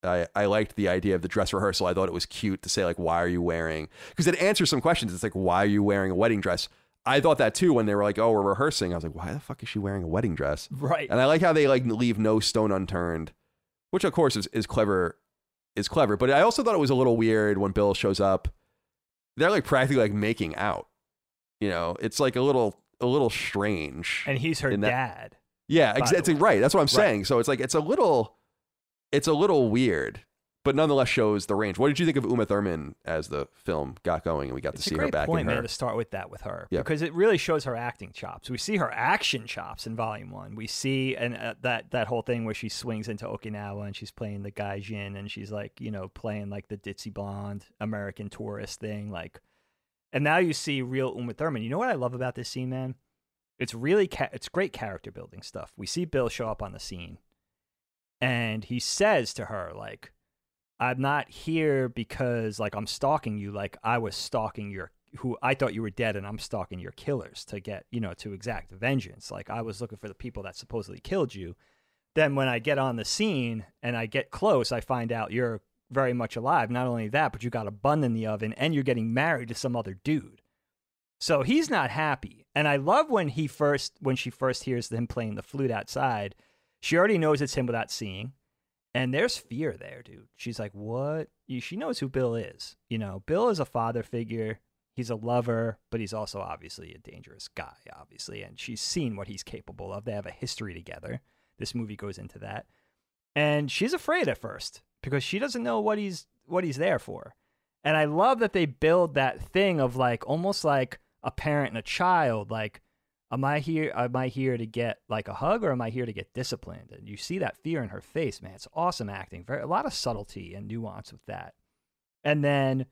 I, I liked the idea of the dress rehearsal. I thought it was cute to say like, "Why are you wearing?" Because it answers some questions. It's like, "Why are you wearing a wedding dress?" I thought that too when they were like, "Oh, we're rehearsing." I was like, "Why the fuck is she wearing a wedding dress?"
right?
And I like how they like leave no stone unturned, which of course is, is clever, is clever. But I also thought it was a little weird when Bill shows up. They're like practically like making out. You know, it's like a little a little strange.
and he's her
that-
dad.
Yeah,
by
ex-
the
it's
way.
right. That's what I'm
Right.
saying. So it's like it's a little, it's a little weird, but nonetheless shows the range. What did you think of Uma Thurman as the film got going and we got
It's
to see her back
point,
in
man, to start with that with her
Yeah.
because it really shows her acting chops. We see her action chops in Volume One. We see and uh, that that whole thing where she swings into Okinawa and she's playing the gaijin and she's like you know playing like the ditzy blonde American tourist thing, like. And now you see real Uma Thurman. You know what I love about this scene, man? It's really ca- it's great character building stuff. We see Bill show up on the scene, and he says to her like, I'm not here because like I'm stalking you like I was stalking your who I thought you were dead and I'm stalking your killers to get, you know, to exact vengeance. Like I was looking for the people that supposedly killed you. Then when I get on the scene and I get close, I find out you're very much alive. Not only that, but you got a bun in the oven and you're getting married to some other dude. So he's not happy. And I love when he first when she first hears him playing the flute outside, she already knows it's him without seeing. And there's fear there, dude. She's like, "What?" She knows who Bill is. You know, Bill is a father figure. He's a lover, but he's also obviously a dangerous guy, obviously. And she's seen what he's capable of. They have a history together. This movie goes into that. And she's afraid at first because she doesn't know what he's what he's there for. And I love that they build that thing of like almost like a parent and a child, like am I here am I here to get like a hug or am I here to get disciplined? And you see that fear in her face, man. It's awesome acting. Very a lot of subtlety and nuance with that. And then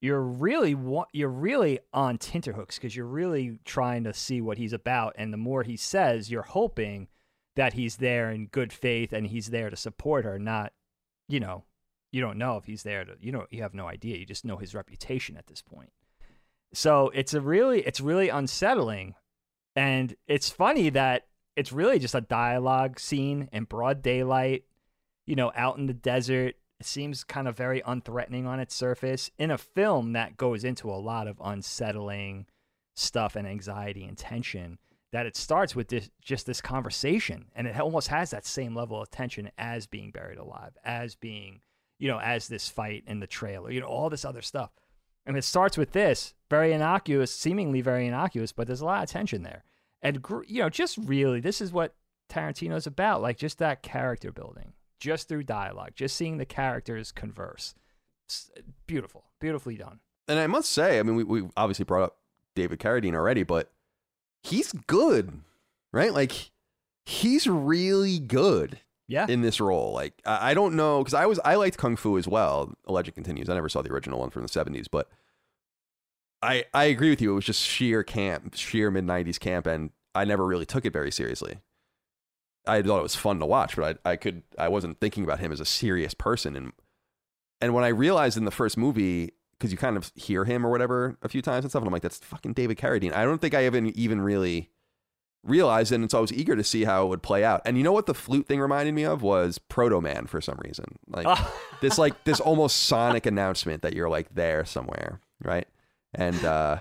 you're really you're really on tenterhooks because you're really trying to see what he's about and the more he says, you're hoping that he's there in good faith and he's there to support her, not you know, you don't know if he's there to you know, you have no idea. You just know his reputation at this point. So it's a really it's really unsettling and it's funny that it's really just a dialogue scene in broad daylight, you know, out in the desert. It seems kind of very unthreatening on its surface in a film that goes into a lot of unsettling stuff and anxiety and tension. That it starts with this just this conversation, and it almost has that same level of tension as being buried alive, as being you know, as this fight in the trailer, you know, all this other stuff. And it starts with this very innocuous, seemingly very innocuous, but there's a lot of tension there. And, you know, just really, this is what Tarantino's about like just that character building, just through dialogue, just seeing the characters converse. It's beautiful, beautifully done.
And I must say, I mean, we, we obviously brought up David Carradine already, but he's good, right? Like, he's really good
yeah.
in this role. Like I don't know because I was I liked Kung Fu as well. Legend continues. I never saw the original one from the seventies, but I I agree with you. It was just sheer camp, sheer mid nineties camp, and I never really took it very seriously. I thought it was fun to watch, but I I could I wasn't thinking about him as a serious person. And and when I realized in the first movie, because you kind of hear him or whatever a few times and stuff, and I'm like, that's fucking David Carradine. I don't think I even even really realized and so I was eager to see how it would play out. And you know what the flute thing reminded me of was Proto Man for some reason. Like this like this almost sonic announcement that you're like there somewhere, right? And uh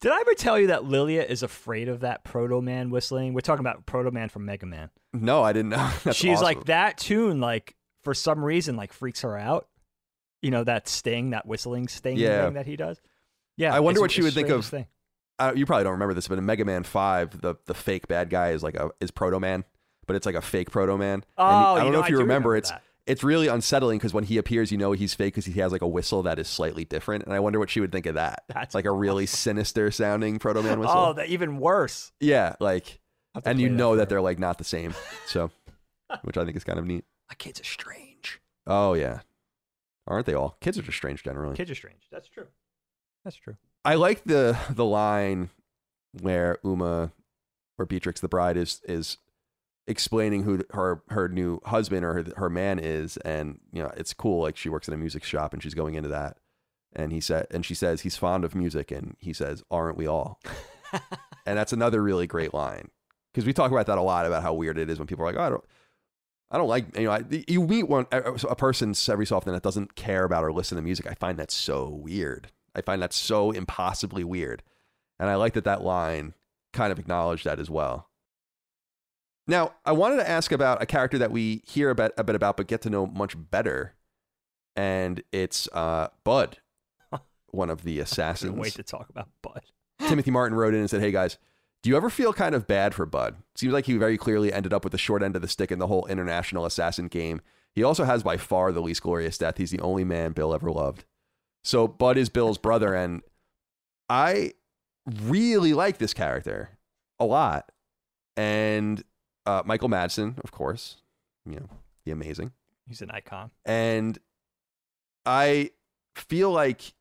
did I ever tell you that Lilia is afraid of that Proto Man whistling? We're talking about Proto Man from Mega Man.
No, I didn't know. That's
She's
awesome.
like that tune, like for some reason, like freaks her out. You know that sting, that whistling sting
Yeah.
thing that he does. Yeah,
I wonder what she would think of-
Thing.
Uh, you probably don't remember this, but in Mega Man Five, the the fake bad guy is like a is Proto Man, but it's like a fake Proto Man.
Oh,
I don't
know,
if you remember,
remember
it's
that.
it's really unsettling because when he appears, you know he's fake because he has like a whistle that is slightly different, and I wonder what she would think of that.
That's
like a really sinister sounding Proto Man whistle.
Oh, that even worse.
yeah, like,
I'll have to
and
play
you know that
forever.
they're like not the same, so which I think is kind of neat.
My kids are strange.
Oh yeah, aren't they all? Kids are just strange generally.
Kids are strange. That's true. That's true.
I like the the line where Uma or Beatrix the bride is is explaining who her her new husband or her, her man is and you know it's cool like she works in a music shop and she's going into that. And he said and she says he's fond of music and he says aren't we all? And that's another really great line because we talk about that a lot about how weird it is when people are like oh, I don't I don't like you know I, you meet one a person every so often that doesn't care about or listen to music. I find that so weird I find that so impossibly weird and I like that that line kind of acknowledged that as well. Now, I wanted to ask about a character that we hear a bit, a bit about, but get to know much better. And it's uh, Bud, one of the assassins.
wait to talk about Bud.
Timothy Martin wrote in and said, Hey guys, do you ever feel kind of bad for Bud? Seems like he very clearly ended up with the short end of the stick in the whole international assassin game. He also has by far the least glorious death. He's the only man Bill ever loved. So Bud is Bill's brother, and I really like this character a lot. And uh, Michael Madsen, of course, you know, the amazing.
He's an icon.
And I feel like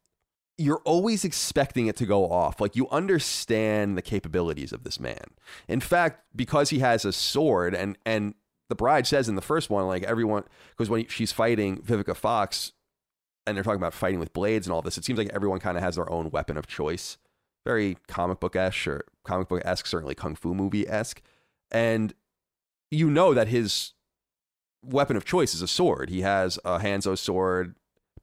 you're always expecting it to go off. Like you understand the capabilities of this man. In fact, because he has a sword and and the bride says in the first one, like everyone, because when she's fighting Vivica Fox, and they're talking about fighting with blades and all this, it seems like everyone kind of has their own weapon of choice. Very comic book esque or comic book esque, certainly kung fu movie esque, and you know that his weapon of choice is a sword. He has a Hanzo sword.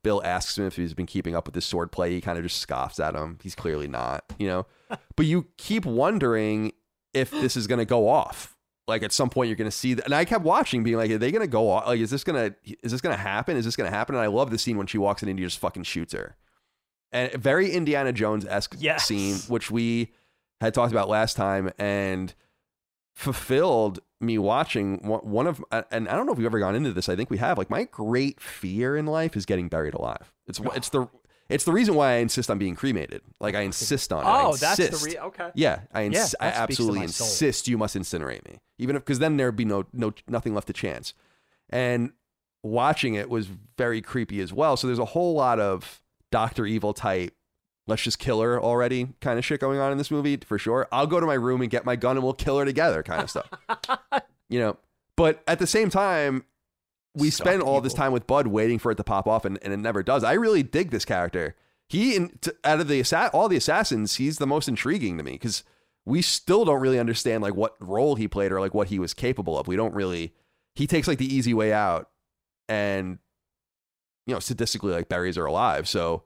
Bill asks him if he's been keeping up with his sword play. He kind of just scoffs at him. He's clearly not, you know. but you keep wondering if this is going to go off. Like at some point you're going to see that. And I kept watching, being like, are they going to go off? Like, is this going to is this going to happen? Is this going to happen? And I love the scene when she walks in and he just fucking shoots her. And very Indiana Jones esque
Yes.
scene, which we had talked about last time, and fulfilled me watching one one of and I don't know if we've ever gone into this. I think we have. Like my great fear in life is getting buried alive. It's it's the it's the reason why I insist on being cremated. Like I insist on it. I
Oh, that's the
insist.
re- okay.
Yeah, I,
Yeah,
ins- I
that speaks to
absolutely
my soul.
insist you must incinerate me, even if because then there'd be no no nothing left to chance. And watching it was very creepy as well. So there's a whole lot of Doctor Evil type. Let's just kill her already, kind of shit going on in this movie for sure. I'll go to my room and get my gun and we'll kill her together, kind of stuff. you know, but at the same time, we
Suck
spend all this time with Bud waiting for it to pop off, and, and it never does. I really dig this character. He, in, t- out of the assa- all the assassins, he's the most intriguing to me because we still don't really understand like what role he played or like what he was capable of. We don't really. He takes like the easy way out, and you know, statistically, like berries are alive. So,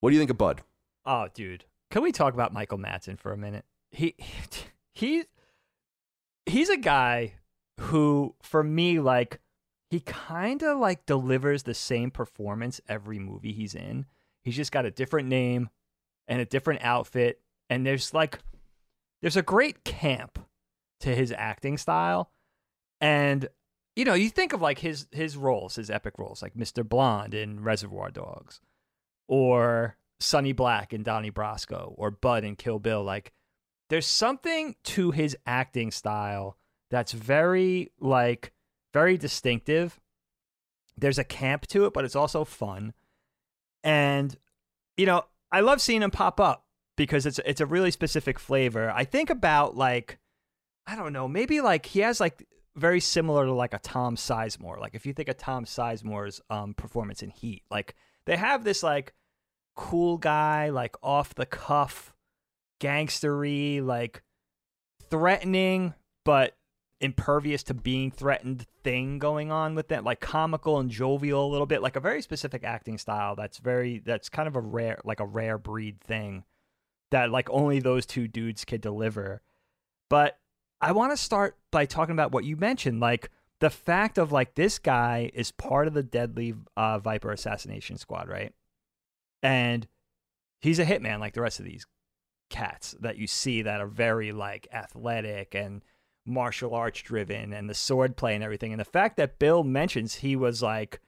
what do you think of Bud?
Oh, dude, can we talk about Michael Madsen for a minute? He he he's a guy who, for me, like he kind of like delivers the same performance every movie he's in. He's just got a different name and a different outfit, and there's like there's a great camp to his acting style, and you know, you think of like his his roles, his epic roles, like Mr. Blonde in Reservoir Dogs, or Sonny Black in Donnie Brasco, or Bud in Kill Bill. Like, there's something to his acting style that's very like very distinctive. There's a camp to it, but it's also fun. And you know, I love seeing him pop up because it's it's a really specific flavor. I think about like I don't know, maybe like he has like very similar to like a Tom Sizemore. Like if you think of Tom Sizemore's um, performance in Heat, like they have this like cool guy, like off the cuff, gangstery, like threatening but impervious to being threatened thing going on with them, like comical and jovial a little bit, like a very specific acting style. That's very that's kind of a rare like a rare breed thing that like only those two dudes could deliver. But I want to start by talking about what you mentioned, like the fact of like this guy is part of the deadly uh, Viper assassination squad, right? And he's a hitman like the rest of these cats that you see that are very like athletic and martial arts driven and the sword play and everything. And the fact that Bill mentions he was like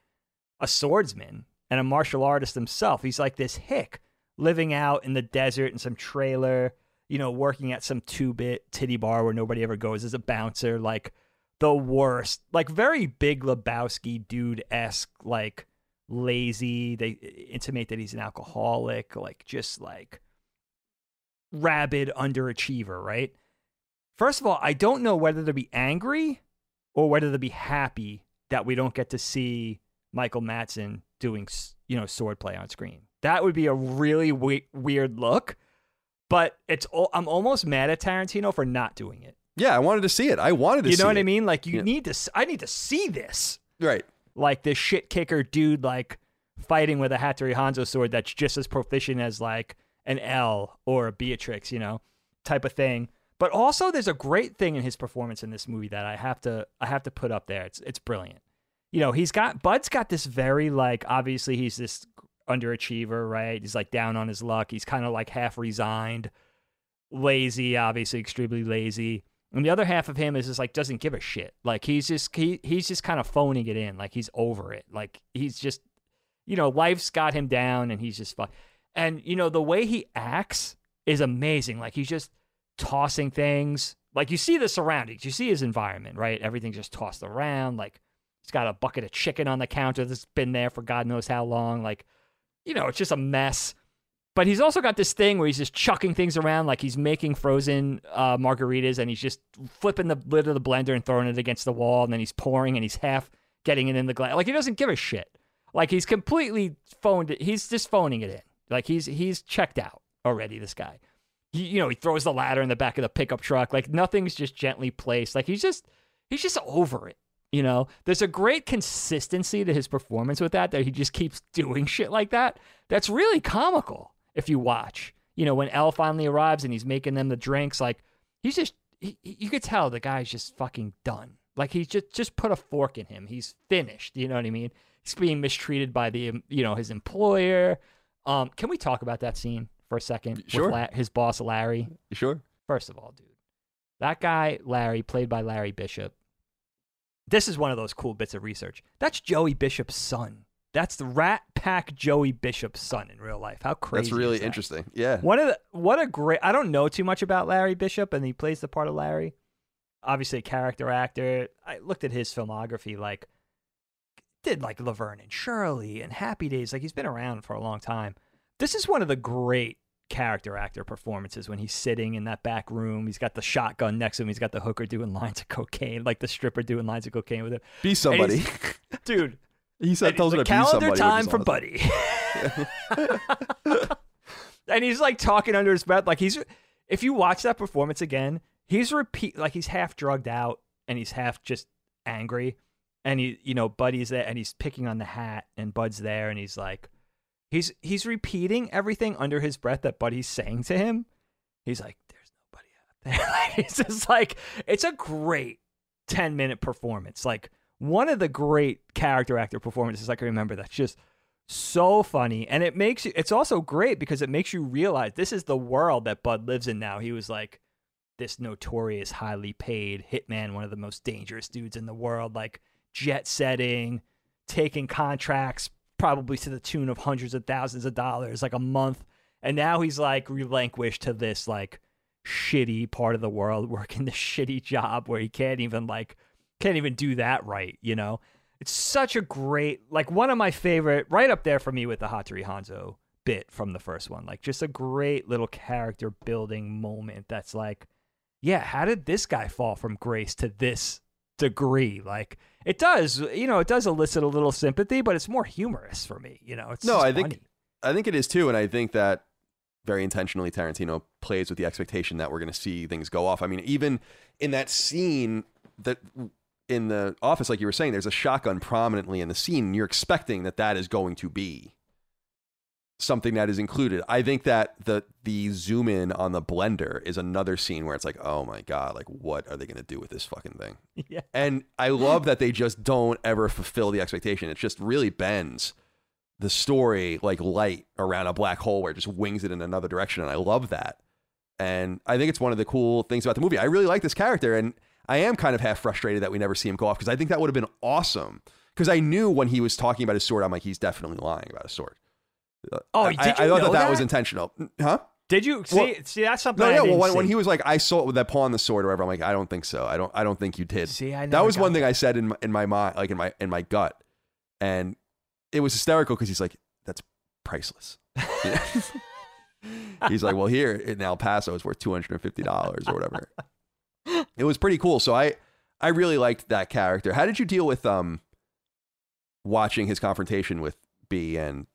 a swordsman and a martial artist himself, he's like this hick living out in the desert in some trailer you know, working at some two bit titty bar where nobody ever goes as a bouncer, like the worst, like very big Lebowski dude esque, like lazy. They uh, intimate that he's an alcoholic, like just like rabid underachiever, right? First of all, I don't know whether to be angry or whether to be happy that we don't get to see Michael Madsen doing, you know, swordplay on screen. That would be a really we- weird look but it's I'm almost mad at Tarantino for not doing it.
Yeah, I wanted to see it. I wanted to.
You know what
it.
I mean? Like you yeah. need to. I need to see this.
Right.
Like this shit kicker dude, like fighting with a Hattori Hanzo sword that's just as proficient as like an Elle or a Beatrix, you know, type of thing. But also, there's a great thing in his performance in this movie that I have to I have to put up there. It's it's brilliant. You know, he's got Bud's got this very like obviously he's this underachiever, right? He's like down on his luck. He's kind of like half resigned, lazy, obviously extremely lazy. And the other half of him is just like doesn't give a shit. Like he's just he he's just kind of phoning it in. Like he's over it. Like he's just you know, life's got him down and he's just fuck. And you know, the way he acts is amazing. Like he's just tossing things. Like you see the surroundings, you see his environment, right? Everything's just tossed around. Like he's got a bucket of chicken on the counter that's been there for God knows how long. Like you know, it's just a mess. But he's also got this thing where he's just chucking things around like he's making frozen uh, margaritas and he's just flipping the lid of the blender and throwing it against the wall and then he's pouring and he's half getting it in the glass. Like he doesn't give a shit. Like he's completely phoned it. He's just phoning it in. Like he's he's checked out already. This guy. He, you know, he throws the ladder in the back of the pickup truck. Like nothing's just gently placed. Like he's just he's just over it. You know, there's a great consistency to his performance with that, that he just keeps doing shit like that. That's really comical if you watch. You know, when Elle finally arrives and he's making them the drinks, like, he's just, he, you could tell the guy's just fucking done. Like, he's just, just put a fork in him. He's finished. You know what I mean? He's being mistreated by the, you know, his employer. Um, can we talk about that scene for a second?
Sure.
La- his boss, Larry.
Sure.
First of all, dude, that guy, Larry, played by Larry Bishop, this is one of those cool bits of research. That's Joey Bishop's son. That's the Rat Pack Joey Bishop's son in real life. How crazy!
That's really
that?
interesting. Yeah.
What a what a great. I don't know too much about Larry Bishop, and he plays the part of Larry. Obviously, a character actor. I looked at his filmography. Like, did like Laverne and Shirley and Happy Days. Like, he's been around for a long time. This is one of the great character actor performances when he's sitting in that back room. He's got the shotgun next to him. He's got the hooker doing lines of cocaine, like the stripper doing lines of cocaine with him.
Be somebody,
dude.
He said, "Tells her to
calendar
be somebody."
time for Buddy. and he's like talking under his breath, like he's. If you watch that performance again, he's repeat like he's half drugged out and he's half just angry, and he, you know, Buddy's there, and he's picking on the hat, and Bud's there, and he's like, he's he's repeating everything under his breath that Buddy's saying to him. He's like, "There's nobody out there." like, it's just like it's a great ten minute performance, like one of the great character actor performances I can remember. That's just so funny, and it makes you. It's also great because it makes you realize this is the world that Bud lives in now. He was like this notorious, highly paid hitman, one of the most dangerous dudes in the world, like jet setting, taking contracts probably to the tune of hundreds of thousands of dollars like a month. And now he's like relinquished to this like shitty part of the world, working this shitty job where he can't even like can't even do that right, you know? It's such a great like one of my favorite right up there for me with the Hattori Hanzo bit from the first one. Like just a great little character building moment that's like yeah, how did this guy fall from grace to this degree? Like it does, you know, it does elicit a little sympathy, but it's more humorous for me. You know, it's
no, I think
funny.
I think it is too, and I think that very intentionally Tarantino plays with the expectation that we're going to see things go off. I mean, even in that scene that in the office, like you were saying, there's a shotgun prominently in the scene. And you're expecting that that is going to be something that is included. I think that the the zoom in on the blender is another scene where it's like, oh my god, like what are they going to do with this fucking thing?
yeah,
And I love that they just don't ever fulfill the expectation. It just really bends the story like light around a black hole where it just wings it in another direction. And I love that. And I think it's one of the cool things about the movie. I really like this character. And I am kind of half frustrated that we never see him go off because I think that would have been awesome. Because I knew when he was talking about his sword, I'm like, he's definitely lying about his sword.
Oh,
I,
did
I,
you
I thought that, that was intentional. Huh?
Did you see?
Well,
see, that's something.
No, yeah. Well, when, when
see.
he was like, I saw that paw on the sword or whatever, I'm like, I don't think so. I don't. I don't think you did.
See, I
know
that
was one thing I said in my, in my mind, like in my in my gut, and it was hysterical because he's like, that's priceless. he's like, well, here in El Paso, it's worth two hundred and fifty dollars or whatever. it was pretty cool. So I I really liked that character. How did you deal with um watching his confrontation with B and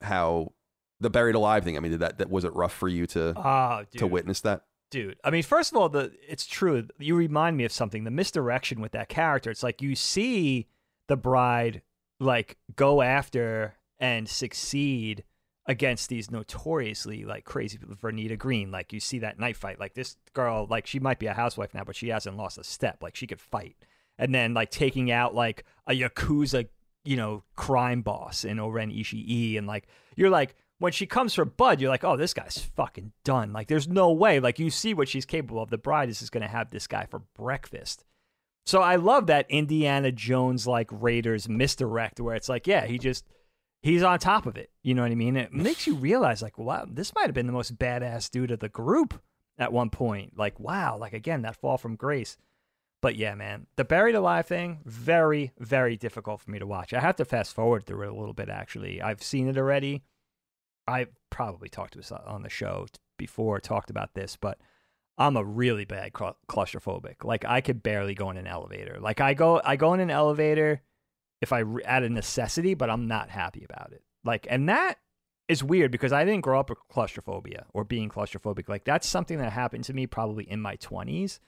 how the buried alive thing? I mean, did that, that was it rough for you to
Oh,
to witness that?
dude. I mean, first of all, the it's true. You remind me of something. The misdirection with that character. It's like you see the bride like go after and succeed against these notoriously like crazy people. Vernita Green, like you see that knife fight. Like this girl, like she might be a housewife now, but she hasn't lost a step. Like she could fight. And then like taking out like a yakuza, you know, crime boss in O-Ren Ishii, and like you're like when she comes for Bud, you're like, oh, this guy's fucking done. Like, there's no way. Like, you see what she's capable of. The bride is just going to have this guy for breakfast. So I love that Indiana Jones like Raiders misdirect where it's like, yeah, he just he's on top of it. You know what I mean? It makes you realize like, wow, this might have been the most badass dude of the group at one point. Like, wow, like again, that fall from grace. But yeah, man, the buried alive thing, very, very difficult for me to watch. I have to fast forward through it a little bit actually. I've seen it already. I probably talked to us on the show before, talked about this, but I'm a really bad cla- claustrophobic. Like I could barely go in an elevator. Like I go, I go in an elevator if I at a necessity, but I'm not happy about it. Like, and that is weird because I didn't grow up with claustrophobia or being claustrophobic. Like that's something that happened to me probably in my 20s.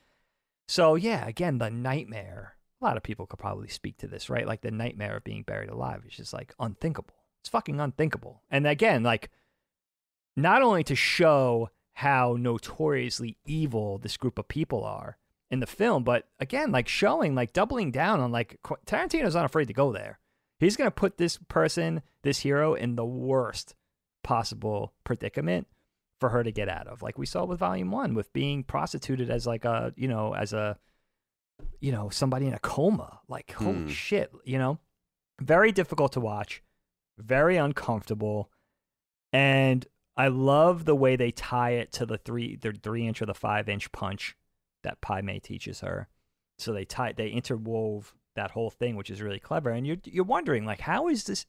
So yeah, again, the nightmare. A lot of people could probably speak to this, right? Like the nightmare of being buried alive is just like unthinkable. It's fucking unthinkable. And again, like not only to show how notoriously evil this group of people are in the film, but again, like showing, like doubling down on like Tarantino's not afraid to go there. He's gonna put this person, this hero, in the worst possible predicament for her to get out of. Like we saw with Volume One, with being prostituted as like a, you know, as a, you know, somebody in a coma. Like holy
Hmm.
shit, you know, very difficult to watch, very uncomfortable, and I love the way they tie it to the three, the three inch or the five inch punch that Pai Mei teaches her. So they tie, they interwove that whole thing, which is really clever. And you're you're wondering like, how is this?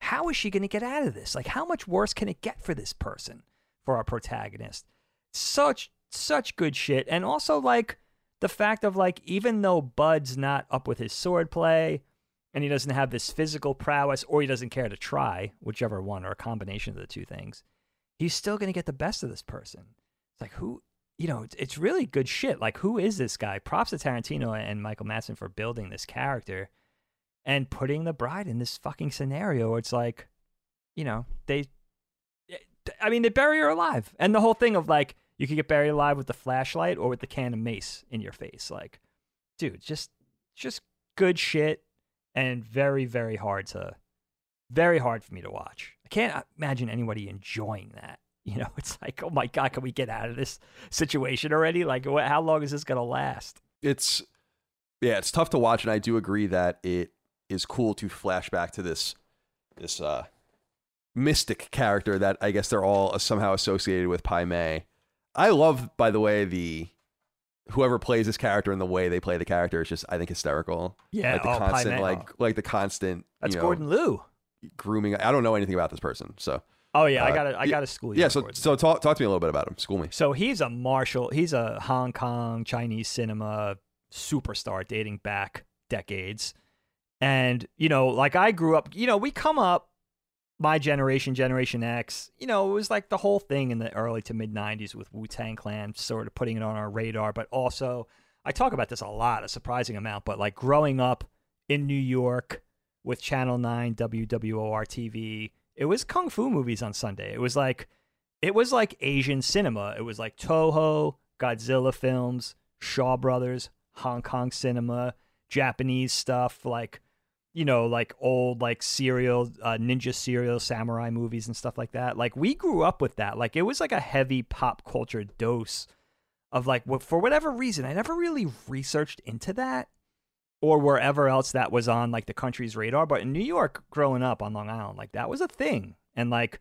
How is she going to get out of this? Like, how much worse can it get for this person, for our protagonist? Such such good shit, and also like the fact of like, even though Bud's not up with his sword play, and he doesn't have this physical prowess, or he doesn't care to try, whichever one, or a combination of the two things, he's still going to get the best of this person. It's like who, you know, it's, it's really good shit. Like who is this guy? Props to Tarantino and Michael Madsen for building this character. and putting the bride in this fucking scenario it's like, you know, they, I mean, they bury her alive, and the whole thing of like you could get buried alive with the flashlight or with the can of mace in your face, like, dude, just just good shit, and very very hard to, very hard for me to watch. I can't imagine anybody enjoying that. You know, it's like, oh my god, can we get out of this situation already? Like, how long is this gonna last?
It's yeah, it's tough to watch, and I do agree that it is cool to flash back to this this uh mystic character that I guess they're all somehow associated with Pai Mei. I love, by the way, the whoever plays this character and the way they play the character is just I think hysterical.
Yeah,
like the
oh,
constant like like the constant
That's
you know,
Gordon Liu.
grooming. I don't know anything about this person, so
Oh yeah, I
Uh,
gotta I gotta school you.
yeah. So
Gordon.
so talk talk to me a little bit about him. School me.
So he's a martial. He's a Hong Kong Chinese cinema superstar dating back decades. And, you know, like I grew up, you know, we come up, my generation, Generation X, you know, it was like the whole thing in the early to mid 90s with Wu Tang Clan sort of putting it on our radar. But also, I talk about this a lot, a surprising amount, but like growing up in New York with Channel 9, WWOR TV, it was kung fu movies on Sunday. It was like, it was like Asian cinema. It was like Toho, Godzilla films, Shaw Brothers, Hong Kong cinema, Japanese stuff, like you know, like old like serial uh, ninja serial samurai movies and stuff like that. Like we grew up with that. Like it was like a heavy pop culture dose of like what for whatever reason I never really researched into that or wherever else that was on like the country's radar. But in New York, growing up on Long Island, like that was a thing, and like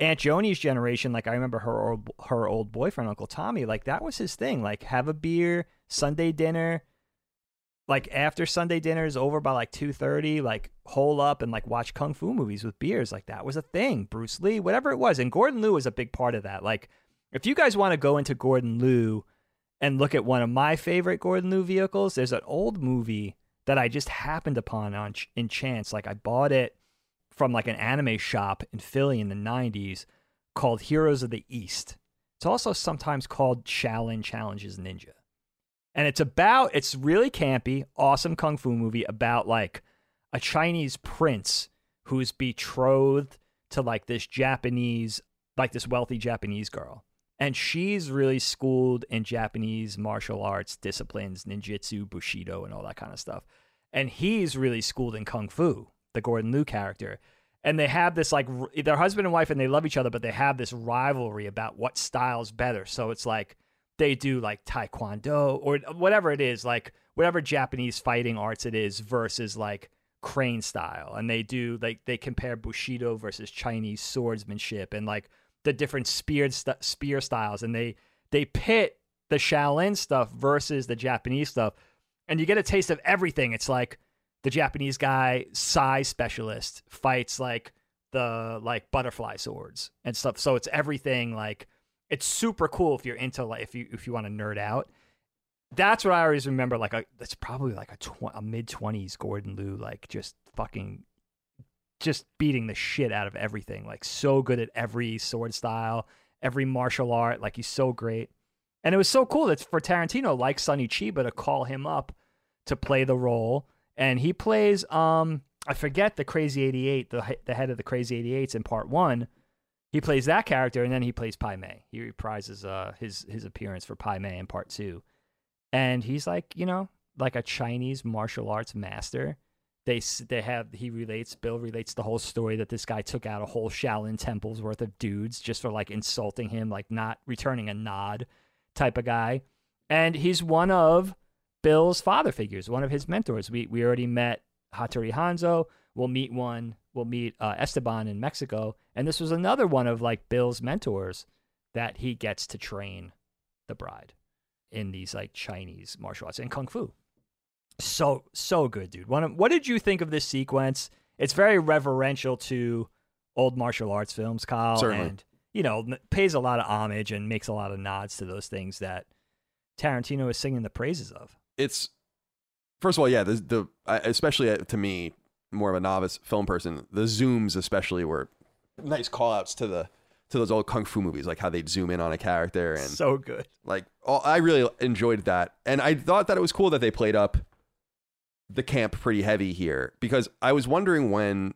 Aunt Joni's generation, like I remember her old, her old boyfriend, Uncle Tommy, like that was his thing. Like have a beer, Sunday dinner, like after Sunday dinner is over by like two thirty, like hole up and like watch kung fu movies with beers. Like that was a thing. Bruce Lee, whatever it was, and Gordon Liu was a big part of that. Like if you guys want to go into Gordon Liu and look at one of my favorite Gordon Liu vehicles, there's an old movie that I just happened upon on in chance. Like I bought it from like an anime shop in Philly in the 90s called Heroes of the East. It's also sometimes called Shaolin Challenges Ninja. And it's about it's really campy, awesome kung fu movie about like a Chinese prince who's betrothed to like this Japanese like this wealthy Japanese girl. And she's really schooled in Japanese martial arts disciplines, ninjutsu, bushido, and all that kind of stuff. And he's really schooled in kung fu, the Gordon Liu character. And they have this like r- they're husband and wife and they love each other, but they have this rivalry about what style's better. So it's like they do like taekwondo or whatever it is, like whatever Japanese fighting arts it is versus like crane style. And they do like they compare bushido versus Chinese swordsmanship and like the different spear st- spear styles and they they pit the Shaolin stuff versus the Japanese stuff and you get a taste of everything. It's like the Japanese guy, Sai specialist, fights like the like butterfly swords and stuff. So it's everything like it's super cool if you're into like if you if you want to nerd out. That's what I always remember. Like a that's probably like a, tw- a mid twenties Gordon Liu, like just fucking just beating the shit out of everything. Like so good at every sword style, every martial art. Like he's so great. And it was so cool that for Tarantino, like Sonny Chiba, to call him up to play the role. And he plays, um, I forget the Crazy 88, the, the head of the Crazy 88s in part one. He plays that character, and then he plays Pai Mei. He reprises uh, his, his appearance for Pai Mei in part two. And he's like, you know, like a Chinese martial arts master. They, they have, he relates, Bill relates the whole story that this guy took out a whole Shaolin temple's worth of dudes just for like insulting him, like not returning a nod type of guy. And he's one of Bill's father figures, one of his mentors. We we already met Hattori Hanzo. We'll meet one. We'll meet uh, Esteban in Mexico, and this was another one of like Bill's mentors that he gets to train the bride in these like Chinese martial arts and kung fu. So so good, dude. One, what did you think of this sequence? It's very reverential to old martial arts films, Kyle,
Certainly.
and you know m- pays a lot of homage and makes a lot of nods to those things that Tarantino is singing the praises of.
it's first of all, yeah, the the especially uh, to me, more of a novice film person, the zooms especially were nice call outs to the to those old kung fu movies, like how they'd zoom in on a character and
so good.
like all, I really enjoyed that, and I thought that it was cool that they played up the camp pretty heavy here because I was wondering when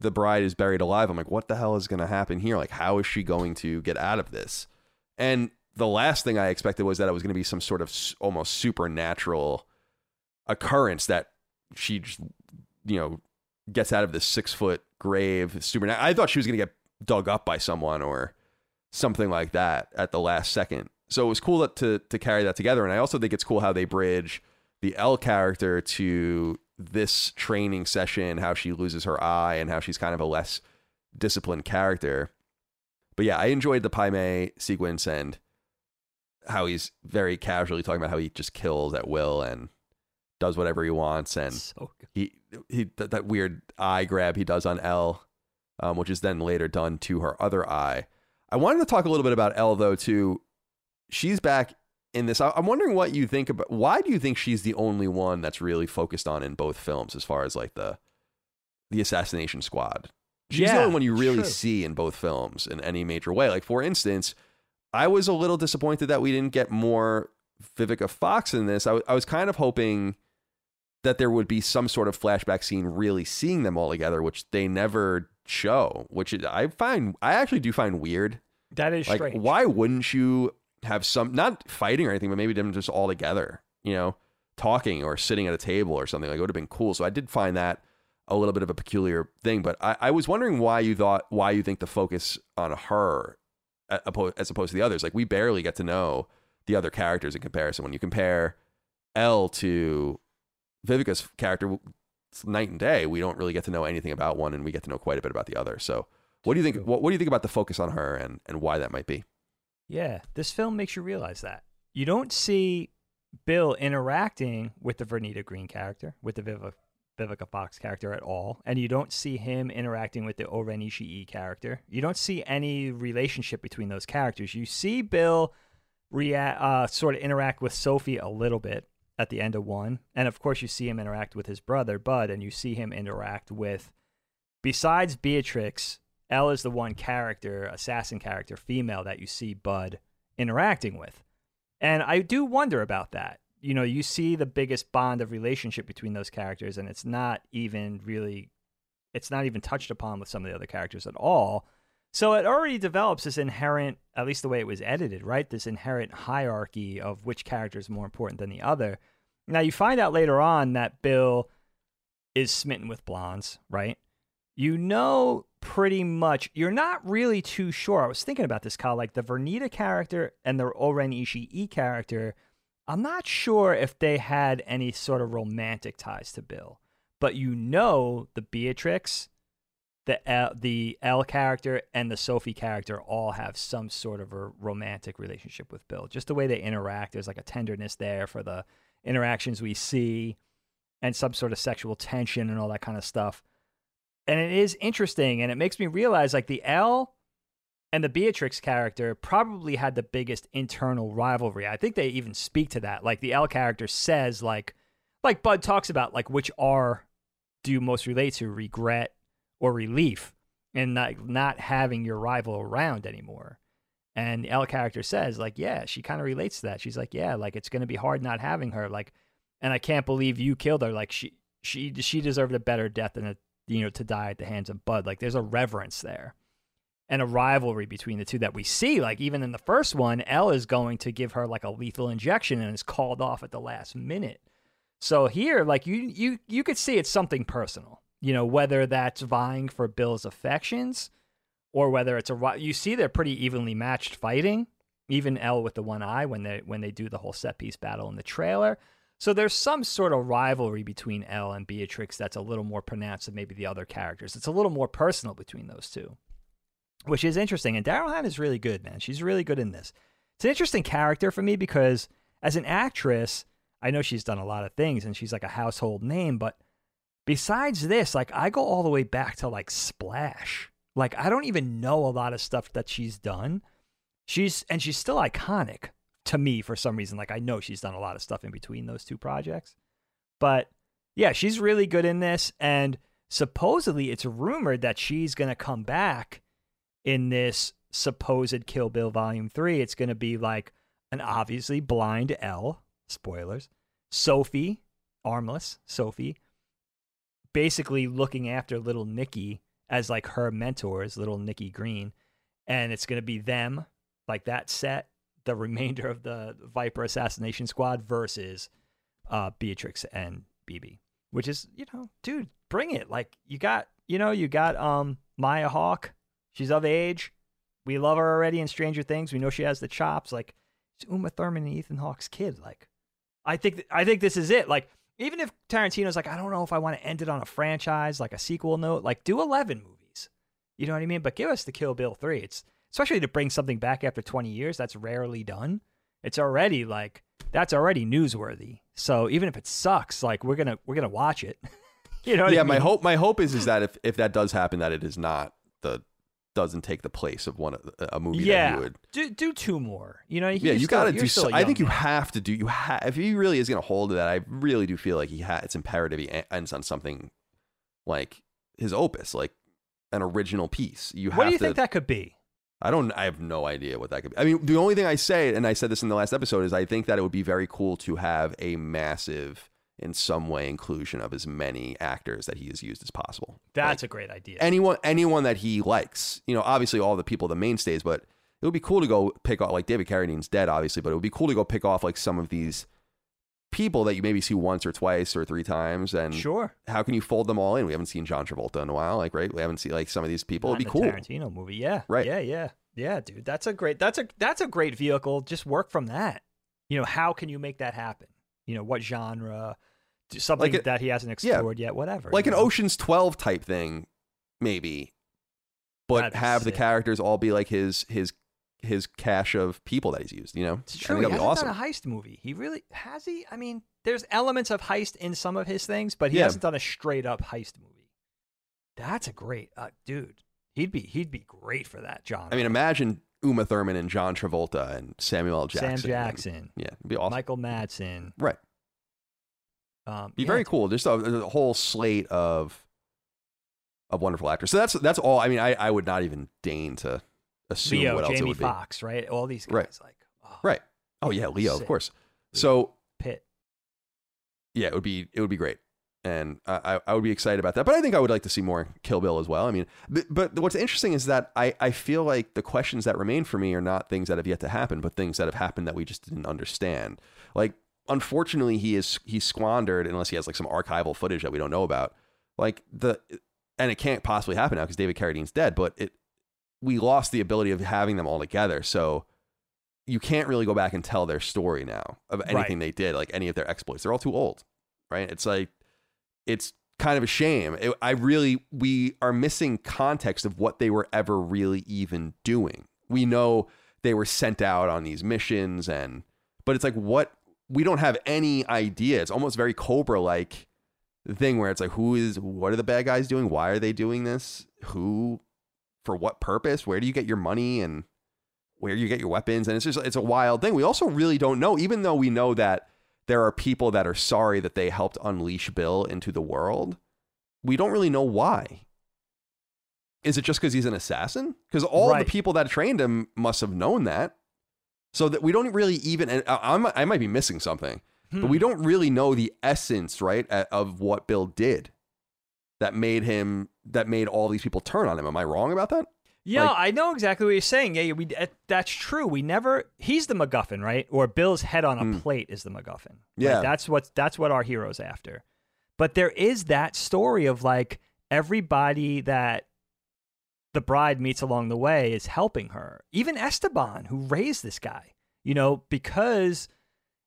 the bride is buried alive. I'm like, what the hell is going to happen here? Like, how is she going to get out of this? And the last thing I expected was that it was going to be some sort of almost supernatural occurrence that she just, you know, gets out of this six foot grave. Super. I thought she was going to get dug up by someone or something like that at the last second. So it was cool to to carry that together, and I also think it's cool how they bridge the Elle character to this training session, how she loses her eye, and how she's kind of a less disciplined character. But yeah, I enjoyed the Pai Mei sequence and how he's very casually talking about how he just kills at will and does whatever he wants, and so he he that weird eye grab he does on Elle, um, which is then later done to her other eye. I wanted to talk a little bit about Elle though too. She's back in this. I'm wondering what you think about. Why do you think she's the only one that's really focused on in both films, as far as like the the assassination squad? She's yeah, the only one you really true. see in both films in any major way. Like for instance, I was a little disappointed that we didn't get more Vivica Fox in this. I, w- I was kind of hoping that there would be some sort of flashback scene really seeing them all together, which they never show, which I find I actually do find weird.
That is
like
strange.
why wouldn't you have some not fighting or anything, but maybe them just all together, you know, talking or sitting at a table or something. Like it would have been cool. So I did find that a little bit of a peculiar thing. But I, I was wondering why you thought why you think the focus on her as opposed to the others. Like we barely get to know the other characters in comparison. When you compare Elle to Vivica's character, night and day. We don't really get to know anything about one, and we get to know quite a bit about the other. So, what do you think? What, what do you think about the focus on her, and and why that might be?
Yeah, this film makes you realize that you don't see Bill interacting with the Vernita Green character, with the Vivica, Vivica Fox character at all, and you don't see him interacting with the O-Ren Ishii character. You don't see any relationship between those characters. You see Bill react, uh, sort of interact with Sophie a little bit, at the end of one. And of course, you see him interact with his brother, Bud, and you see him interact with, besides Beatrix, Elle is the one character, assassin character, female, that you see Bud interacting with. And I do wonder about that. You know, you see the biggest bond of relationship between those characters, and it's not even really, it's not even touched upon with some of the other characters at all. So it already develops this inherent, at least the way it was edited, right? This inherent hierarchy of which character is more important than the other. Now you find out later on that Bill is smitten with blondes, right? You know pretty much, you're not really too sure. I was thinking about this, Kyle, like the Vernita character and the O-Ren Ishii character. I'm not sure if they had any sort of romantic ties to Bill, but you know the Beatrix the Elle, the Elle character and the Sophie character all have some sort of a romantic relationship with Bill. Just the way they interact, there's like a tenderness there for the interactions we see, and some sort of sexual tension and all that kind of stuff. And it is interesting, and it makes me realize like the Elle and the Beatrix character probably had the biggest internal rivalry. I think they even speak to that. Like the Elle character says, like, like Bud talks about, like which R do you most relate to, regret or relief in not, not having your rival around anymore. And Elle character says, like, yeah, she kind of relates to that. She's like, yeah, like it's gonna be hard not having her. Like, and I can't believe you killed her. Like she she she deserved a better death than a you know to die at the hands of Bud. Like there's a reverence there. And a rivalry between the two that we see, like even in the first one, Elle is going to give her like a lethal injection and is called off at the last minute. So here, like you you you could see it's something personal you know, whether that's vying for Bill's affections or whether it's a you see they're pretty evenly matched fighting. Even Elle with the one eye when they when they do the whole set piece battle in the trailer. So there's some sort of rivalry between Elle and Beatrix that's a little more pronounced than maybe the other characters. It's a little more personal between those two, which is interesting. And Daryl Hannah is really good, man. She's really good in this. It's an interesting character for me because as an actress, I know she's done a lot of things and she's like a household name, but Besides this, like I go all the way back to like Splash. Like I don't even know a lot of stuff that she's done. She's and she's still iconic to me for some reason. Like I know she's done a lot of stuff in between those two projects. But yeah, she's really good in this and supposedly it's rumored that she's going to come back in this supposed Kill Bill Volume 3. It's going to be like an obviously blind Elle, spoilers, Sophie, armless Sophie, basically looking after little Nikki as like her mentors, little Nikki Green, and it's going to be them like that set, the remainder of the Viper assassination squad versus uh, Beatrix and BB, which is you know, dude, bring it. Like you got, you know, you got um Maya Hawke. She's of age. We love her already in Stranger Things. We know she has the chops. Like it's Uma Thurman and Ethan Hawke's kid. Like I think th- I think this is it. Like even if Tarantino's like, I don't know if I want to end it on a franchise, like a sequel note, like do 11 movies. You know what I mean? But give us the Kill Bill 3. It's especially to bring something back after 20 years. That's rarely done. It's already like, that's already newsworthy. So even if it sucks, like we're going to, we're going to watch it. you know what
yeah,
I mean?
my hope my hope is is that if if that does happen, that it is not the doesn't take the place of one of a movie that
Yeah.
you would.
Do, do two more. You know,
Yeah, you got to do. So, I think
young
you have to do. You have if he really is going to hold to that. I really do feel like he ha- it's imperative he ends on something like his opus, like an original piece. You have
What do you
to.
think that could be?
I don't. I have no idea what that could be. I mean, the only thing I say, and I said this in the last episode, is I think that it would be very cool to have a massive, in some way, inclusion of as many actors that he has used as possible.
That's
Like,
a great idea.
anyone, anyone that he likes. You know, obviously all the people, the mainstays, but it would be cool to go pick off like David Carradine's dead, obviously, but it would be cool to go pick off like some of these people that you maybe see once or twice or three times, and
sure.
how can you fold them all in? We haven't seen John Travolta in a while, like right? We haven't seen like some of these people.
Not
It'd be cool.
Tarantino movie, yeah,
Right.
Yeah, yeah, yeah, dude. That's a great. That's a that's a great vehicle. Just work from that. You know, how can you make that happen? You know, what genre? Something
Like a-
that he hasn't
yeah.
explored yet. Whatever.
like an
know?
Ocean's Twelve type thing, maybe, but
That'd
have the characters all be like his his his cache of people that he's used. You know,
It's
I
true.
think that'd
hasn't
be awesome.
done a heist movie. He really has he. I mean, there's elements of heist in some of his things, but he
Yeah.
hasn't done a straight up heist movie. That's a great uh, dude. He'd be he'd be great for that, John.
I mean, imagine Uma Thurman and John Travolta and Samuel L. Jackson.
Sam Jackson,
Yeah, it'd be awesome.
Michael Madsen.
right.
Um,
Be
yeah,
very cool. Just a, a whole slate of of wonderful actors. So that's that's all. I mean, I, I would not even deign to assume
Leo,
what else it
Jamie
would
Foxx, right? All these guys,
Right.
like, oh.
Right. Oh yeah, Leo, of
Sick.
course. So
Pitt.
yeah, it would be it would be great, and I I- would be excited about that. But I think I would like to see more Kill Bill as well. I mean, but, but what's interesting is that I I feel like the questions that remain for me are not things that have yet to happen, but things that have happened that we just didn't understand. Like unfortunately, he is he squandered unless he has like some archival footage that we don't know about. Like the and it can't possibly happen now because David Carradine's dead. But it we lost the ability of having them all together, so. You can't really go back and tell their story now of anything they did, like any of their exploits. They're all too old, right? It's like it's kind of a shame. It, I really, we are missing context of what they were ever really even doing. We know they were sent out on these missions, and but it's like what we don't have any idea. It's almost very Cobra like thing where it's like, who is, what are the bad guys doing? Why are they doing this? Who, for what purpose? Where do you get your money and where you get your weapons? And it's just, it's a wild thing. We also really don't know, even though we know that there are people that are sorry that they helped unleash Bill into the world. We don't really know why. Is it just because he's an assassin? Because all
Right.
the people that trained him must have known that. So that we don't really even, and I, I'm- I might be missing something, but
Hmm.
we don't really know the essence, right, of what Bill did that made him, that made all these people turn on him. Am I wrong about that?
Yeah,
Like-
I know exactly what you're saying. Yeah, we uh, that's true. We never he's the MacGuffin, right? Or Bill's head on a
Mm.
plate is the MacGuffin.
Yeah.
that's what that's what our heroes after. But there is that story of like everybody that the bride meets along the way is helping her. Even Esteban, who raised this guy, you know, because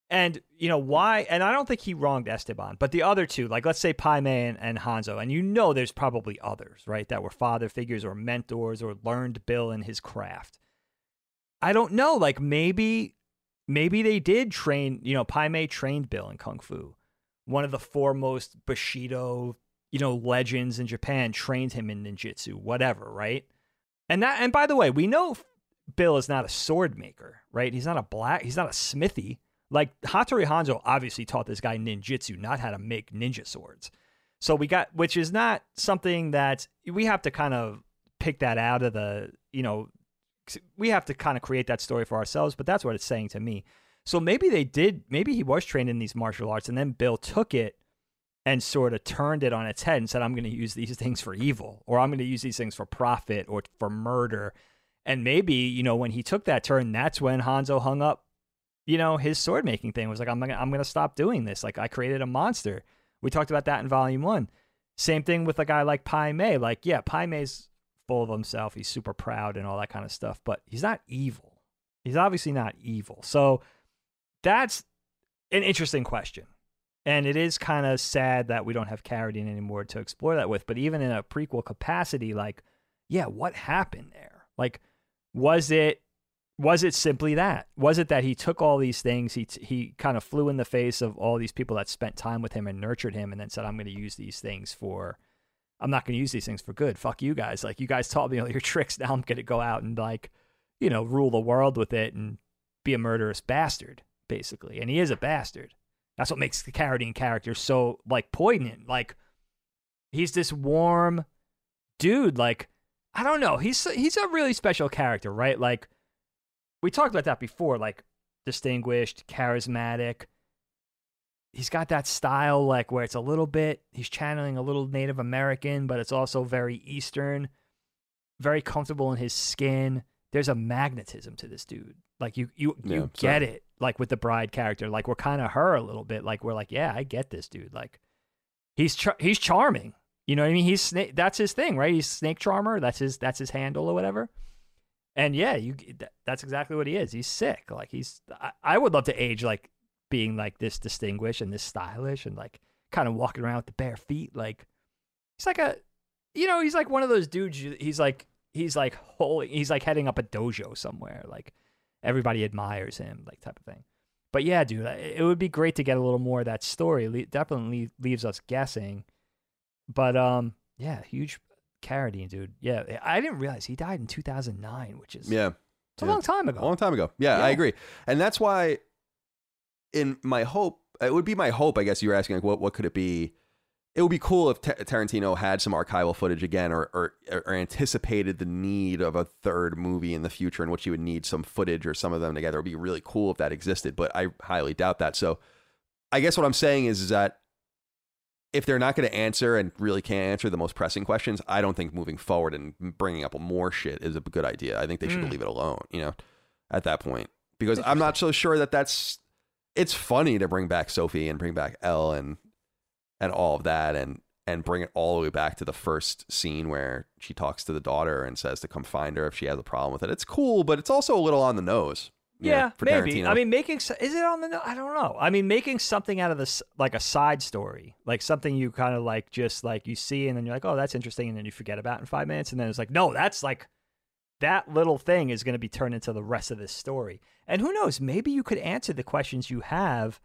and you know why? And I don't think he wronged Esteban, but the other two, like let's say Pai Mei and, and Hanzo, and you know there's probably others, right, that were father figures or mentors or learned Bill in his craft. I don't know, like maybe maybe they did train, you know, Pai Mei trained Bill in Kung Fu. One of the foremost Bushido, you know, legends in Japan trained him in ninjutsu, whatever, right? And that and by the way, we know Bill is not a sword maker, right? He's not a black, he's not a smithy. Like Hattori Hanzo obviously taught this guy ninjutsu, not how to make ninja swords. So we got, which is not something that we have to kind of pick that out of the, you know, we have to kind of create that story for ourselves. But that's what it's saying to me. So maybe they did, maybe he was trained in these martial arts, and then Bill took it and sort of turned it on its head and said, I'm going to use these things for evil, or I'm going to use these things for profit or for murder. And maybe, you know, when he took that turn, that's when Hanzo hung up, you know, his sword making thing was like, I'm, gonna, I'm to stop doing this. Like, I created a monster. We talked about that in volume one. Same thing with a guy like Pai Mei. Like, yeah, Pai Mei's full of himself. He's super proud and all that kind of stuff, but he's not evil. He's obviously not evil. So that's an interesting question. And it is kind of sad that we don't have Carradine anymore to explore that with. But even in a prequel capacity, like, yeah, what happened there? Like, was it was it simply that? Was it that he took all these things, he he kind of flew in the face of all these people that spent time with him and nurtured him, and then said, "I'm going to use these things for, I'm not going to use these things for good. Fuck you guys. Like you guys taught me all your tricks. Now I'm going to go out and like, you know, rule the world with it and be a murderous bastard, basically. And he is a bastard. That's what makes the Carradine character so like poignant. Like he's this warm dude. Like I don't know. He's he's a really special character, right? Like we talked about that before. Like distinguished, charismatic. He's got that style, like where it's a little bit. He's channeling a little Native American, but it's also very Eastern. Very comfortable in his skin. There's a magnetism to this dude. Like you, you,
Yeah,
you get it. Like with the bride character, like we're kind of her a little bit. Like we're like, yeah, I get this dude. Like he's char- he's charming. You know what I mean? He's sna- that's his thing, right? He's snake charmer. That's his that's his handle or whatever. And yeah, you that's exactly what he is. He's sick. Like he's I, I would love to age like being like this distinguished and this stylish and like kind of walking around with the bare feet. Like he's like a you know he's like one of those dudes. He's like he's like holy. He's like heading up a dojo somewhere. Like everybody admires him, like type of thing. But yeah, dude, it would be great to get a little more of that story. Le- definitely leaves us guessing. But um, yeah, huge Carradine, dude. Yeah, I didn't realize he died in 2009, which is
Yeah.
it's a
yeah.
long time ago.
A long time ago. Yeah, I agree. And that's why in my hope, it would be my hope, I guess you were asking like what what could it be? It would be cool if Ta- Tarantino had some archival footage again or, or or anticipated the need of a third movie in the future in which you would need some footage or some of them together. It would be really cool if that existed, but I highly doubt that. So I guess what I'm saying is, is that if they're not going to answer and really can't answer the most pressing questions, I don't think moving forward and bringing up more shit is a good idea. I think they should
Mm.
leave it alone, you know, at that point. Because I'm not so sure that that's. It's funny to bring back Sophie and bring back Elle and and all of that and and bring it all the way back to the first scene where she talks to the daughter and says to come find her if she has a problem with it. It's cool, but it's also a little on the nose. Know,
Yeah,
for
maybe. I mean, making is it on the? I don't know. I mean, making something out of this like a side story, like something you kind of like just like you see, and then you're like, oh, that's interesting, and then you forget about it in five minutes, and then it's like, no, that's like that little thing is going to be turned into the rest of this story. And who knows? Maybe you could answer the questions you have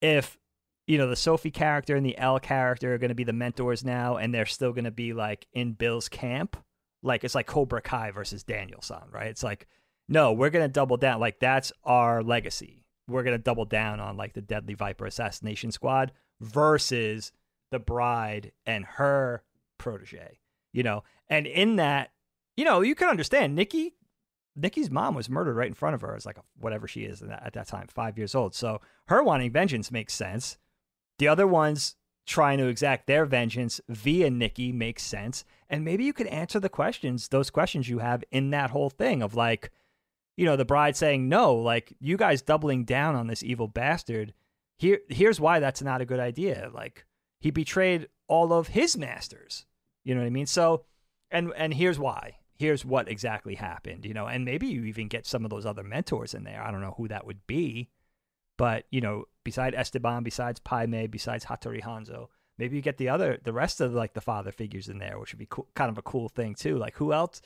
if you know the Sophie character and the Elle character are going to be the mentors now, and they're still going to be like in Bill's camp. Like it's like Cobra Kai versus Danielson, right? It's like no, we're going to double down. Like that's our legacy. We're going to double down on like the Deadly Viper Assassination Squad versus the bride and her protege. You know, and in that, you know, you can understand Nikki. Nikki's mom was murdered right in front of her as like whatever she is at that time, five years old. So her wanting vengeance makes sense. The other ones trying to exact their vengeance via Nikki makes sense. And maybe you could answer the questions, those questions you have in that whole thing of like, you know, the bride saying, no, like you guys doubling down on this evil bastard. Here, here's why that's not a good idea. Like he betrayed all of his masters. You know what I mean? So, and and here's why. Here's what exactly happened. You know, and maybe you even get some of those other mentors in there. I don't know who that would be, but you know, beside Esteban, besides Pai Mei, besides Hattori Hanzo, maybe you get the other, the rest of like the father figures in there, which would be kind of a cool thing too. Like who else?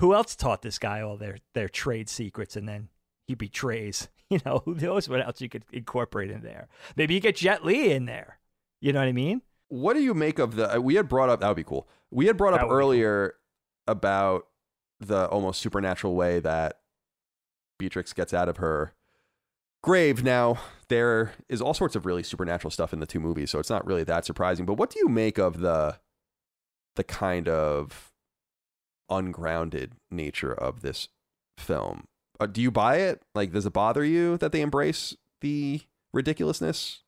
Who else taught this guy all their their trade secrets, and then he betrays? You know, who knows what else you could incorporate in there? Maybe you get Jet Li in there. You know what I mean?
what do you make of the? uh, We had brought up that would be cool. We had brought up
be cool.
earlier about the almost supernatural way that Beatrix gets out of her grave. Now there is all sorts of really supernatural stuff in the two movies, so it's not really that surprising. But what do you make of the the kind of ungrounded nature of this film? Uh, do you buy it? Like, does it bother you that they embrace the ridiculousness?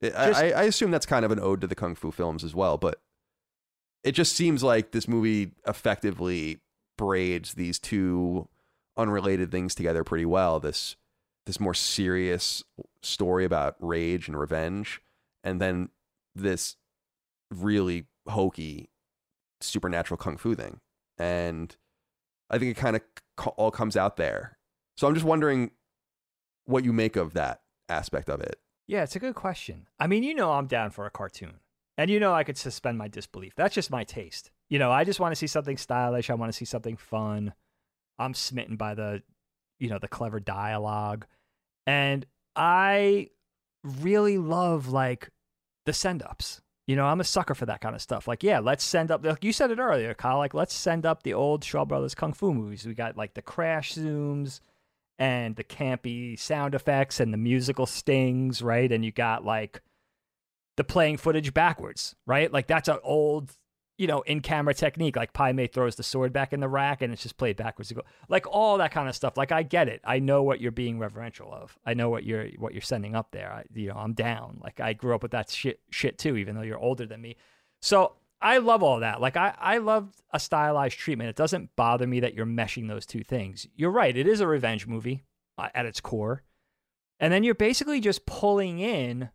It,
Just-
I, I assume that's kind of an ode to the kung fu films as well, but it just seems like this movie effectively braids these two unrelated things together pretty well. This this more serious story about rage and revenge, and then this really hokey supernatural kung fu thing. And I think it kind of all comes out there. So I'm just wondering what you make of that aspect of it.
Yeah, it's a good question. I mean, you know, I'm down for a cartoon, and you know, I could suspend my disbelief. That's just my taste. You know, I just want to see something stylish. I want to see something fun. I'm smitten by the, you know, the clever dialogue, and I really love like the send ups. You know, I'm a sucker for that kind of stuff. Like, yeah, let's send up. Like you said it earlier, Kyle. Like, let's send up the old Shaw Brothers kung fu movies. We got like the crash zooms and the campy sound effects and the musical stings, right? And you got like the playing footage backwards, right? Like that's an old, you know, in camera technique. Like Pai Mei throws the sword back in the rack and it's just played backwards. Like all that kind of stuff. Like I get it. I know what you're being reverential of. I know what you're what you're sending up there. I, you know, I'm down. Like I grew up with that shit shit too, even though you're older than me. So I love all that. Like I, I love a stylized treatment. It doesn't bother me that you're meshing those two things. You're right. It is a revenge movie uh, at its core. And then you're basically just pulling in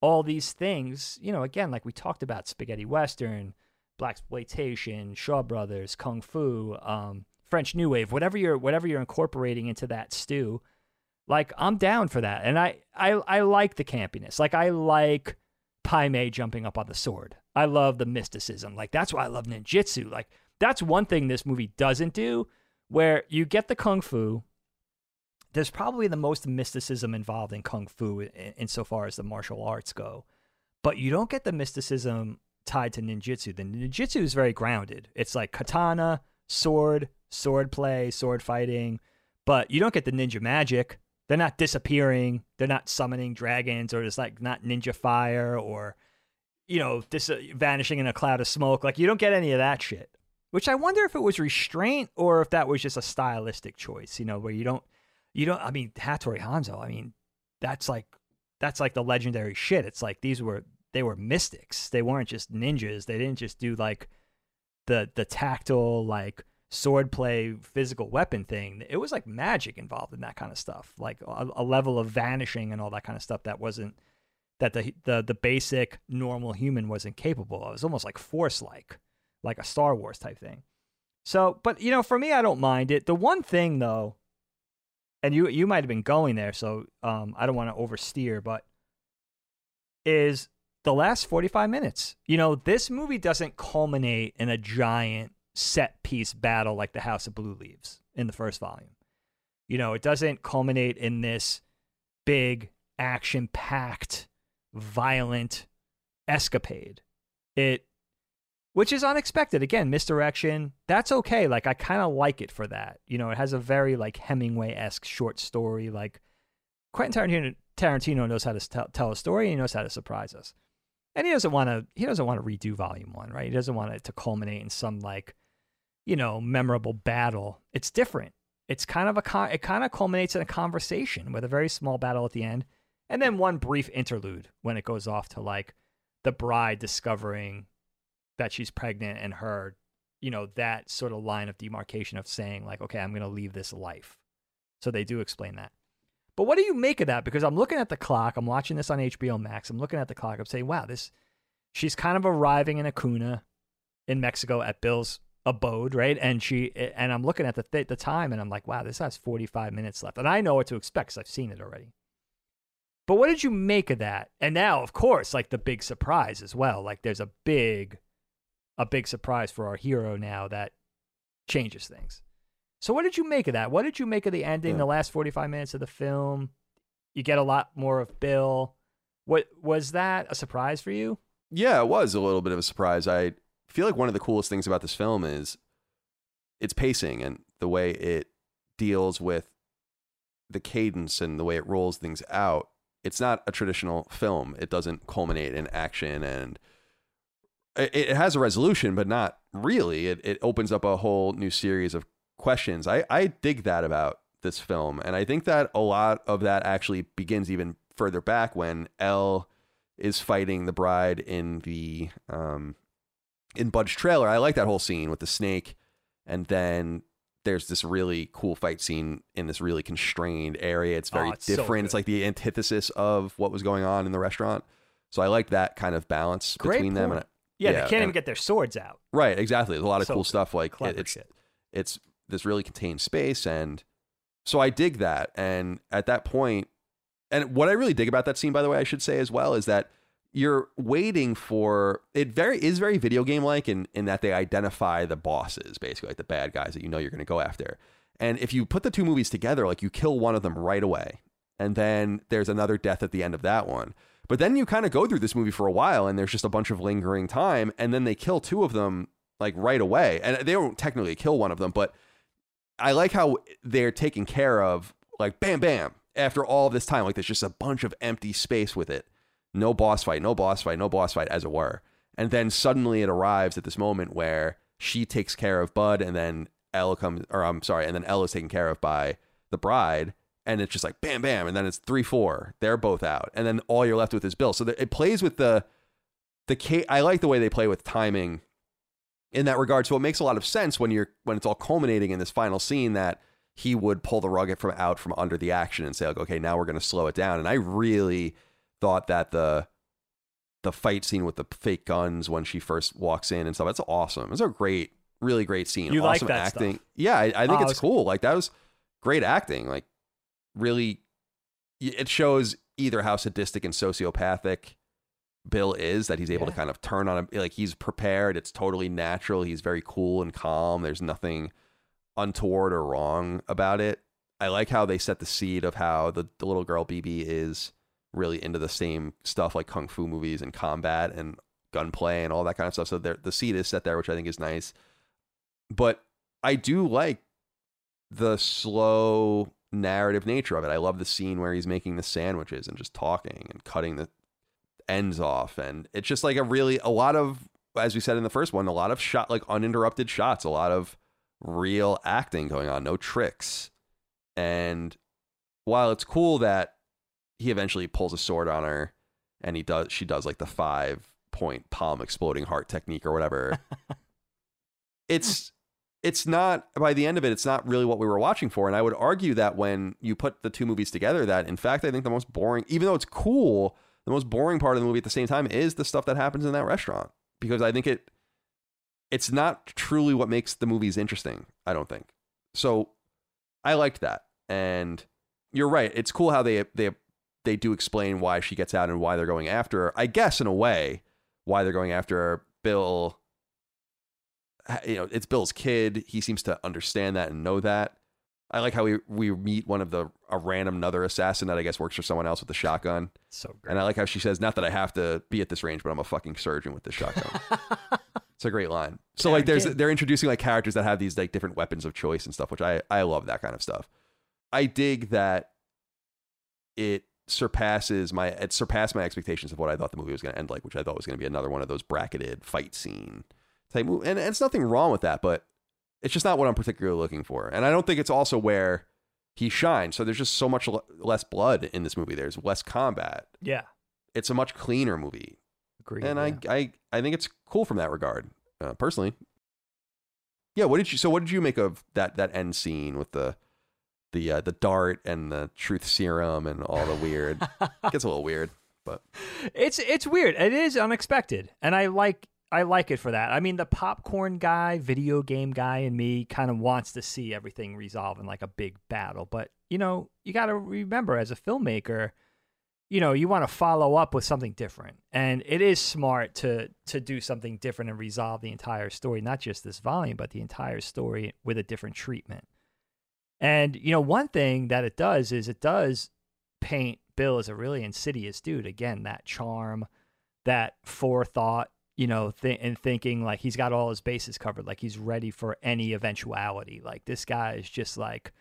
all these things, you know, again, like we talked about spaghetti western, black exploitation, Shaw Brothers, kung fu, um, French New Wave, whatever you're whatever you're incorporating into that stew. Like I'm down for that. And I I I like the campiness. Like I like Pai Mei jumping up on the sword. I love the mysticism. Like that's why I love ninjutsu. Like that's one thing this movie doesn't do where you get the kung fu there's probably the most mysticism involved in kung fu in, insofar as the martial arts go but you don't get the mysticism tied to ninjutsu the ninjutsu is very grounded. It's like katana sword sword play sword fighting but you don't get the ninja magic. They're not disappearing. They're not summoning dragons or it's like not ninja fire or you know dis- vanishing in a cloud of smoke. Like you don't get any of that shit which i wonder if it was restraint or if that was just a stylistic choice you know where you don't you don't i mean hattori hanzo i mean that's like that's like the legendary shit. It's like these were they were mystics. They weren't just ninjas. They didn't just do like the the tactile like swordplay physical weapon thing. It was like magic involved in that kind of stuff like a, a level of vanishing and all that kind of stuff that wasn't that the the the basic normal human wasn't capable of. It was almost like force like like a star wars type thing. So but you know for me i don't mind it. The one thing though and you you might have been going there, so um, I don't want to oversteer, but is the last 45 minutes. You know, this movie doesn't culminate in a giant set piece battle like the House of Blue Leaves in the first volume. You know, it doesn't culminate in this big action packed violent escapade. It which is unexpected. Again, misdirection. That's okay. Like I kind of like it for that. You know, it has a very like Hemingway esque short story. Like Quentin Tarantino, Tarantino knows how to tell, a story. and He knows how to surprise us, and he doesn't want to. He doesn't want to redo Volume One, right? He doesn't want it to culminate in some like, you know, memorable battle. It's different. It's kind of a con- it kind of culminates in a conversation with a very small battle at the end, and then one brief interlude when it goes off to like the bride discovering that she's pregnant and her, you know, that sort of line of demarcation of saying, like, okay, I'm going to leave this life. So they do explain that. But what do you make of that? Because I'm looking at the clock. I'm watching this on HBO Max. I'm looking at the clock. I'm saying, wow, this, she's kind of arriving in Acuna in Mexico at Bill's abode, right? And she, and I'm looking at the, th- the time and I'm like, wow, this has 45 minutes left. And I know what to expect because I've seen it already. But what did you make of that? And now, of course, like the big surprise as well. Like there's a big a big surprise for our hero now that changes things. So what did you make of that? What did you make of the ending,
Yeah.
the last 45 minutes of the film? You get a lot more of Bill. What was that a surprise for you?
Yeah, it was a little bit of a surprise. I feel like one of the coolest things about this film is its pacing and the way it deals with the cadence and the way it rolls things out. It's not a traditional film. It doesn't culminate in action and it, it has a resolution, but not really. It, it opens up a whole new series of questions. I, I dig that about this film. And I think that a lot of that actually begins even further back when Elle is fighting the bride in the um in Bud's trailer. I like that whole scene with the snake, and then there's this really cool fight scene in this really constrained area. It's very
Oh, it's so
different. it's like the antithesis of what was going on in the restaurant. So I like that kind of balance
Great
between them.
point.
And
Yeah,
Yeah,
they can't even get their swords out.
right, exactly. There's a lot of
So
cool
good.
stuff. Like it- it's
shit.
it's this really contained space and so i dig that and at that point and what i really dig about that scene by the way i should say as well is that you're waiting for it very is very video game like in, in that they identify the bosses basically like the bad guys that you know you're going to go after. And if you put the two movies together like you kill one of them right away and then there's another death at the end of that one. But then you kind of go through this movie for a while and there's just a bunch of lingering time and then they kill two of them like right away. And they don't technically kill one of them but I like how they're taken care of, like bam, bam, after all this time. Like there's just a bunch of empty space with it. No boss fight, no boss fight, no boss fight, as it were. And then suddenly it arrives at this moment where she takes care of Bud, and then Ella comes, or I'm sorry, and then Ella's taken care of by the bride. And it's just like bam, bam, and then it's three, four. They're both out, and then all you're left with is Bill. So it plays with the the. I like the way they play with timing in that regard. So it makes a lot of sense when you're when it's all culminating in this final scene that he would pull the rug from out from under the action and say like, okay, now we're going to slow it down. And I really thought that the the fight scene with the fake guns when she first walks in and stuff that's awesome. It's a great, really great scene.
You like
awesome
that
acting.
stuff?
Yeah, I, I think
Oh,
it's- cool. Like that was great acting. Like really, it shows either how sadistic and sociopathic Bill is that he's able to kind of turn on him. Like he's prepared. It's totally natural. He's very cool and calm. There's nothing untoward or wrong about it. I like how they set the seed of how the, the little girl BB is really into the same stuff like kung fu movies and combat and gunplay and all that kind of stuff. So there, the seed is set there, which I think is nice. But I do like the slow narrative nature of it. I love the scene where he's making the sandwiches and just talking and cutting the ends off and it's just like a really a lot of as we said in the first one a lot of shot like uninterrupted shots a lot of real acting going on no tricks. And while it's cool that he eventually pulls a sword on her and he does she does like the five point palm exploding heart technique or whatever it's it's not by the end of it it's not really what we were watching for. And i would argue that when you put the two movies together that in fact i think the most boring even though it's cool the most boring part of the movie at the same time is the stuff that happens in that restaurant because i think it it's not truly what makes the movies interesting i don't think so i liked that and you're right it's cool how they they they do explain why she gets out and why they're going after her i guess in a way why they're going after her bill you know, it's Bill's kid. He seems to understand that and know that. I like how we we meet one of the a random another assassin that I guess works for someone else with the shotgun.
So great.
And I like how she says, "Not that I have to be at this range, but I'm a fucking surgeon with this shotgun." it's a great line. So like, there's they're introducing like characters that have these like different weapons of choice and stuff, which I I love that kind of stuff. I dig that it surpasses my it surpassed my expectations of what I thought the movie was going to end like, which I thought was going to be another one of those bracketed fight scene type movie. And, and it's nothing wrong with that, but it's just not what I'm particularly looking for. And I don't think it's also where he shines. So there's just so much l- less blood in this movie. There's less combat.
yeah,
It's a much cleaner movie,
agreed.
and
yeah.
I, I I think it's cool from that regard, uh, personally. Yeah. What did you? So what did you make of that that end scene with the the uh, the dart and the truth serum and all the weird? it gets a little weird, but
it's it's weird. It is unexpected, and I like I like it for that. I mean, the popcorn guy, video game guy, in me kind of wants to see everything resolve in like a big battle. But you know, you got to remember as a filmmaker, you know, you want to follow up with something different, and it is smart to to do something different and resolve the entire story, not just this volume, but the entire story with a different treatment. And you know, one thing that it does is it does paint Bill as a really insidious dude. Again, that charm, that forethought, you know, th- and thinking like he's got all his bases covered, like he's ready for any eventuality. Like this guy is just like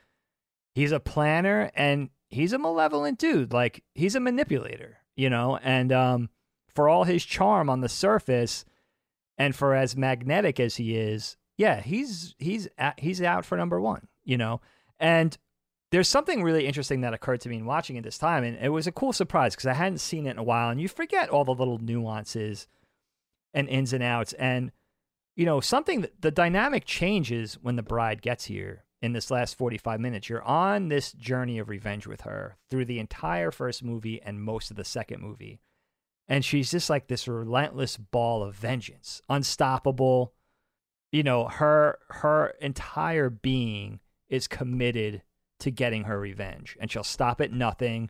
he's a planner and he's a malevolent dude. Like he's a manipulator, you know, and um for all his charm on the surface and for as magnetic as he is, yeah, he's he's at, he's out for number 1, you know. And there's something really interesting that occurred to me in watching it this time, and it was a cool surprise because I hadn't seen it in a while, and you forget all the little nuances and ins and outs, and you know something that the dynamic changes when the bride gets here in this last 45 minutes. You're on this journey of revenge with her through the entire first movie and most of the second movie, and she's just like this relentless ball of vengeance, unstoppable. You know, her her entire being is committed to getting her revenge and she'll stop at nothing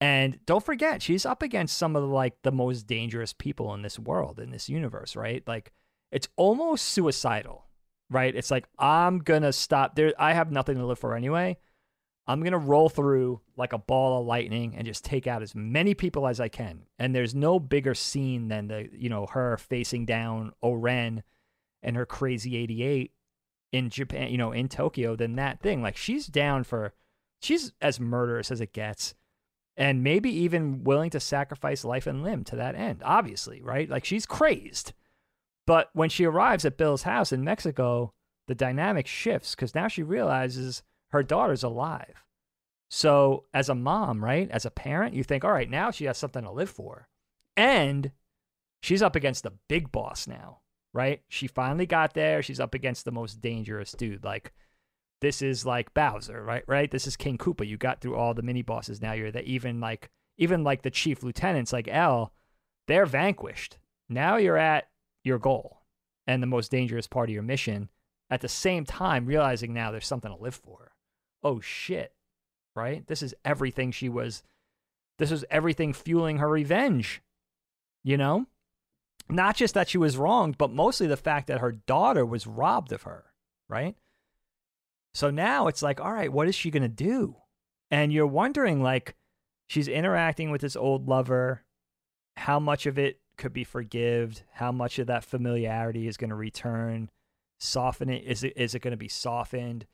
and don't forget she's up against some of the, like the most dangerous people in this world in this universe right? Like it's almost suicidal right? It's like i'm gonna stop there. I have nothing to live for anyway. I'm gonna roll through like a ball of lightning and just take out as many people as i can. And there's no bigger scene than the you know her facing down o-ren and her crazy 88 in Japan, you know, in Tokyo than that thing. Like she's down for she's as murderous as it gets and maybe even willing to sacrifice life and limb to that end. Obviously, right? Like she's crazed. But when she arrives at Bill's house in Mexico, the dynamic shifts cuz now she realizes her daughter's alive. So, as a mom, right? As a parent, you think, "All right, now she has something to live for." And she's up against the big boss now right? She finally got there. She's up against the most dangerous dude. Like this is like Bowser, right? Right? This is King Koopa. You got through all the mini bosses. Now you're that even like even like the chief lieutenants like Elle, they're vanquished. Now you're at your goal and the most dangerous part of your mission. At the same time, realizing now there's something to live for. Oh shit. Right? This is everything she was this is everything fueling her revenge. You know? not just that she was wronged, but mostly the fact that her daughter was robbed of her, right? So now it's like, all right, what is she going to do? And you're wondering, like, she's interacting with this old lover. How much of it could be forgived? How much of that familiarity is going to return? Soften it? Is it, is it going to be softened?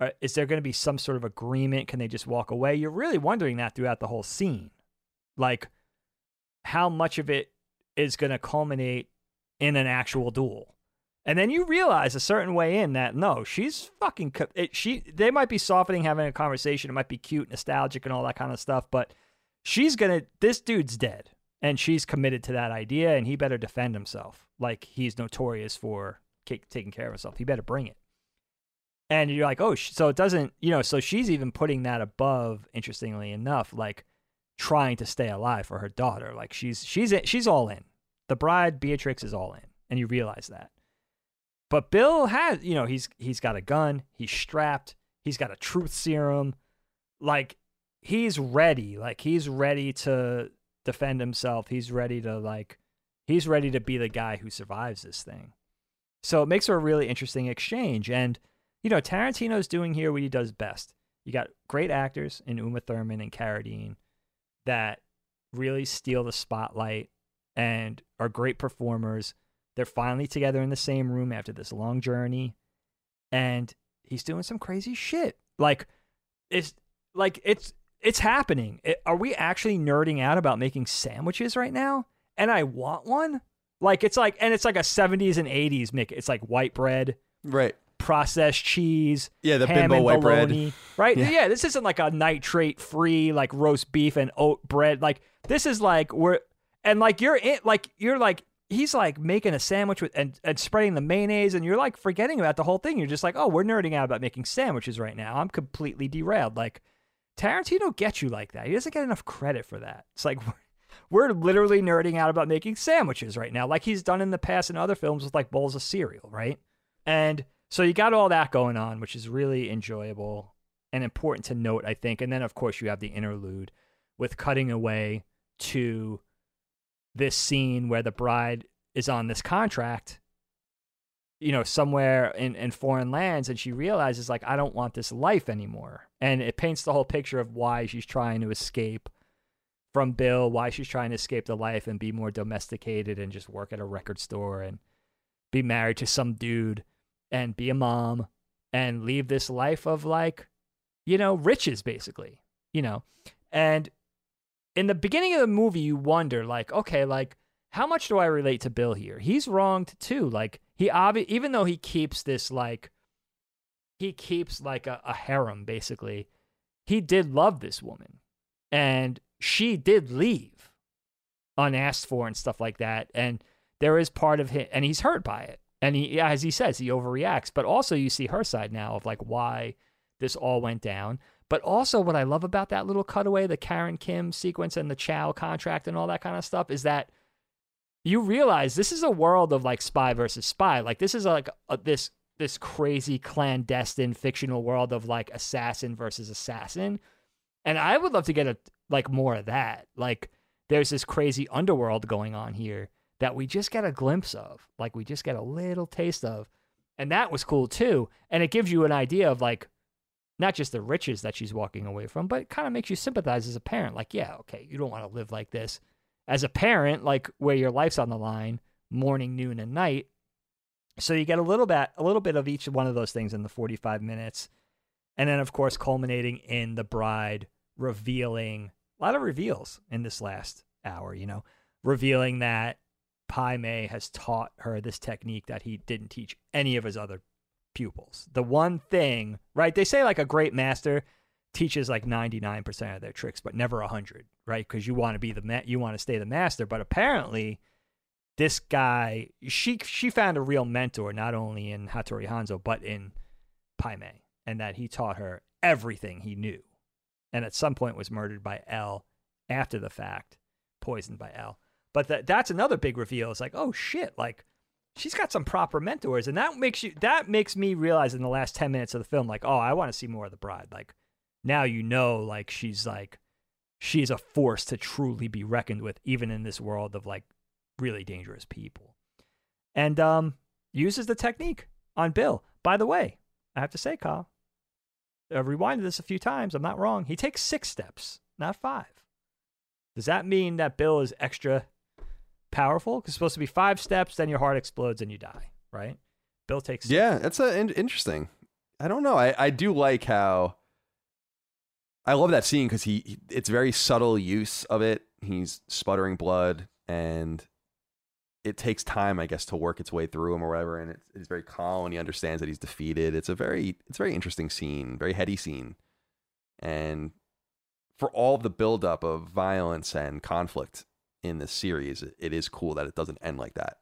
Or is there going to be some sort of agreement? Can they just walk away? You're really wondering that throughout the whole scene. Like, how much of it is going to culminate in an actual duel. And then you realize a certain way in that no, she's fucking it, she. They might be softening, having a conversation. It might be cute, nostalgic, and all that kind of stuff. But she's gonna. This dude's dead, and she's committed to that idea, and he better defend himself, like he's notorious for taking care of himself. He better bring it. And you're like, oh, so it doesn't, you know. So she's even putting that above. Interestingly enough, like trying to stay alive for her daughter. Like she's she's she's all in. The bride Beatrix is all in, and you realize that. But Bill has, you know, he's he's got a gun, he's strapped, he's got a truth serum, like he's ready, like he's ready to defend himself. He's ready to like he's ready to be the guy who survives this thing. So it makes for a really interesting exchange and you know, Tarantino's doing here what he does best. You got great actors in Uma Thurman and Carradine that really steal the spotlight and are great performers. They're finally together in the same room after this long journey, and he's doing some crazy shit. Like it's like it's it's happening. It, are we actually nerding out about making sandwiches right now? And I want one. Like it's like and it's like a 70s and 80s make it's like white bread.
Right
processed cheese.
Yeah, the
ham
bimbo
and
white
bologna,
bread.
Right?
Yeah.
Yeah. this isn't like a nitrate free like roast beef and oat bread. Like this is like we're and like you're in like you're like he's like making a sandwich with and, and spreading the mayonnaise and you're like forgetting about the whole thing. You're just like, oh, we're nerding out about making sandwiches right now. I'm completely derailed. Like Tarantino gets you like that. He doesn't get enough credit for that. It's like we're literally nerding out about making sandwiches right now, like he's done in the past in other films with like bowls of cereal, right? And so you got all that going on, which is really enjoyable and important to note, I think. And then, of course, you have the interlude with cutting away to this scene where the bride is on this contract, you know, somewhere in, in foreign lands, and she realizes, like, I don't want this life anymore. And it paints the whole picture of why she's trying to escape from Bill, why she's trying to escape the life and be more domesticated and just work at a record store and be married to some dude and be a mom and leave this life of like, you know, riches basically, you know. And in the beginning of the movie, you wonder, like, okay, like, how much do I relate to Bill here? He's wronged too. Like, he obvi- even though he keeps this like he keeps like a, a harem basically. He did love this woman, and she did leave unasked for and stuff like that. And there is part of him, and he's hurt by it. And he, as he says, he overreacts. But also, you see her side now of like why this all went down. But also, what I love about that little cutaway, the Karen Kim sequence and the Chow contract and all that kind of stuff, is that you realize this is a world of like spy versus spy. Like this is like a, this this crazy clandestine fictional world of like assassin versus assassin. And I would love to get a like more of that. Like there's this crazy underworld going on here that we just get a glimpse of. Like we just get a little taste of. And that was cool too. And it gives you an idea of like not just the riches that she's walking away from, but it kind of makes you sympathize as a parent. Like, yeah, okay, you don't want to live like this. As a parent, like where your life's on the line, morning, noon, and night. So you get a little bit a little bit of each one of those things in the 45 minutes. And then of course culminating in the bride revealing a lot of reveals in this last hour, you know, revealing that Pai Mei has taught her this technique that he didn't teach any of his other pupils. The one thing, right? They say like a great master teaches like 99% of their tricks, but never 100, right? Because you want to be the ma- you want to stay the master. But apparently, this guy, she she found a real mentor not only in Hattori Hanzo but in Pai Mei, and that he taught her everything he knew, and at some point was murdered by Elle after the fact, poisoned by Elle. But that that's another big reveal. It's like, oh shit, like she's got some proper mentors and that makes you that makes me realize in the last 10 minutes of the film like oh i want to see more of the bride. Like now you know like she's like she's a force to truly be reckoned with even in this world of like really dangerous people. And um uses the technique on bill. By the way i have to say kyle i've rewinded this a few times i'm not wrong he takes six steps not five. Does that mean that bill is extra powerful because it's supposed to be five steps, then your heart explodes and you die, right? Bill takes.
Yeah, that's a, in- interesting. I don't know. I, I do like how. I love that scene because he, he, it's very subtle use of it. He's sputtering blood, and it takes time, I guess, to work its way through him or whatever. And it's, it's very calm, and he understands that he's defeated. It's a very, it's a very interesting scene, very heady scene, and for all the buildup of violence and conflict in this series, it is cool that it doesn't end like that.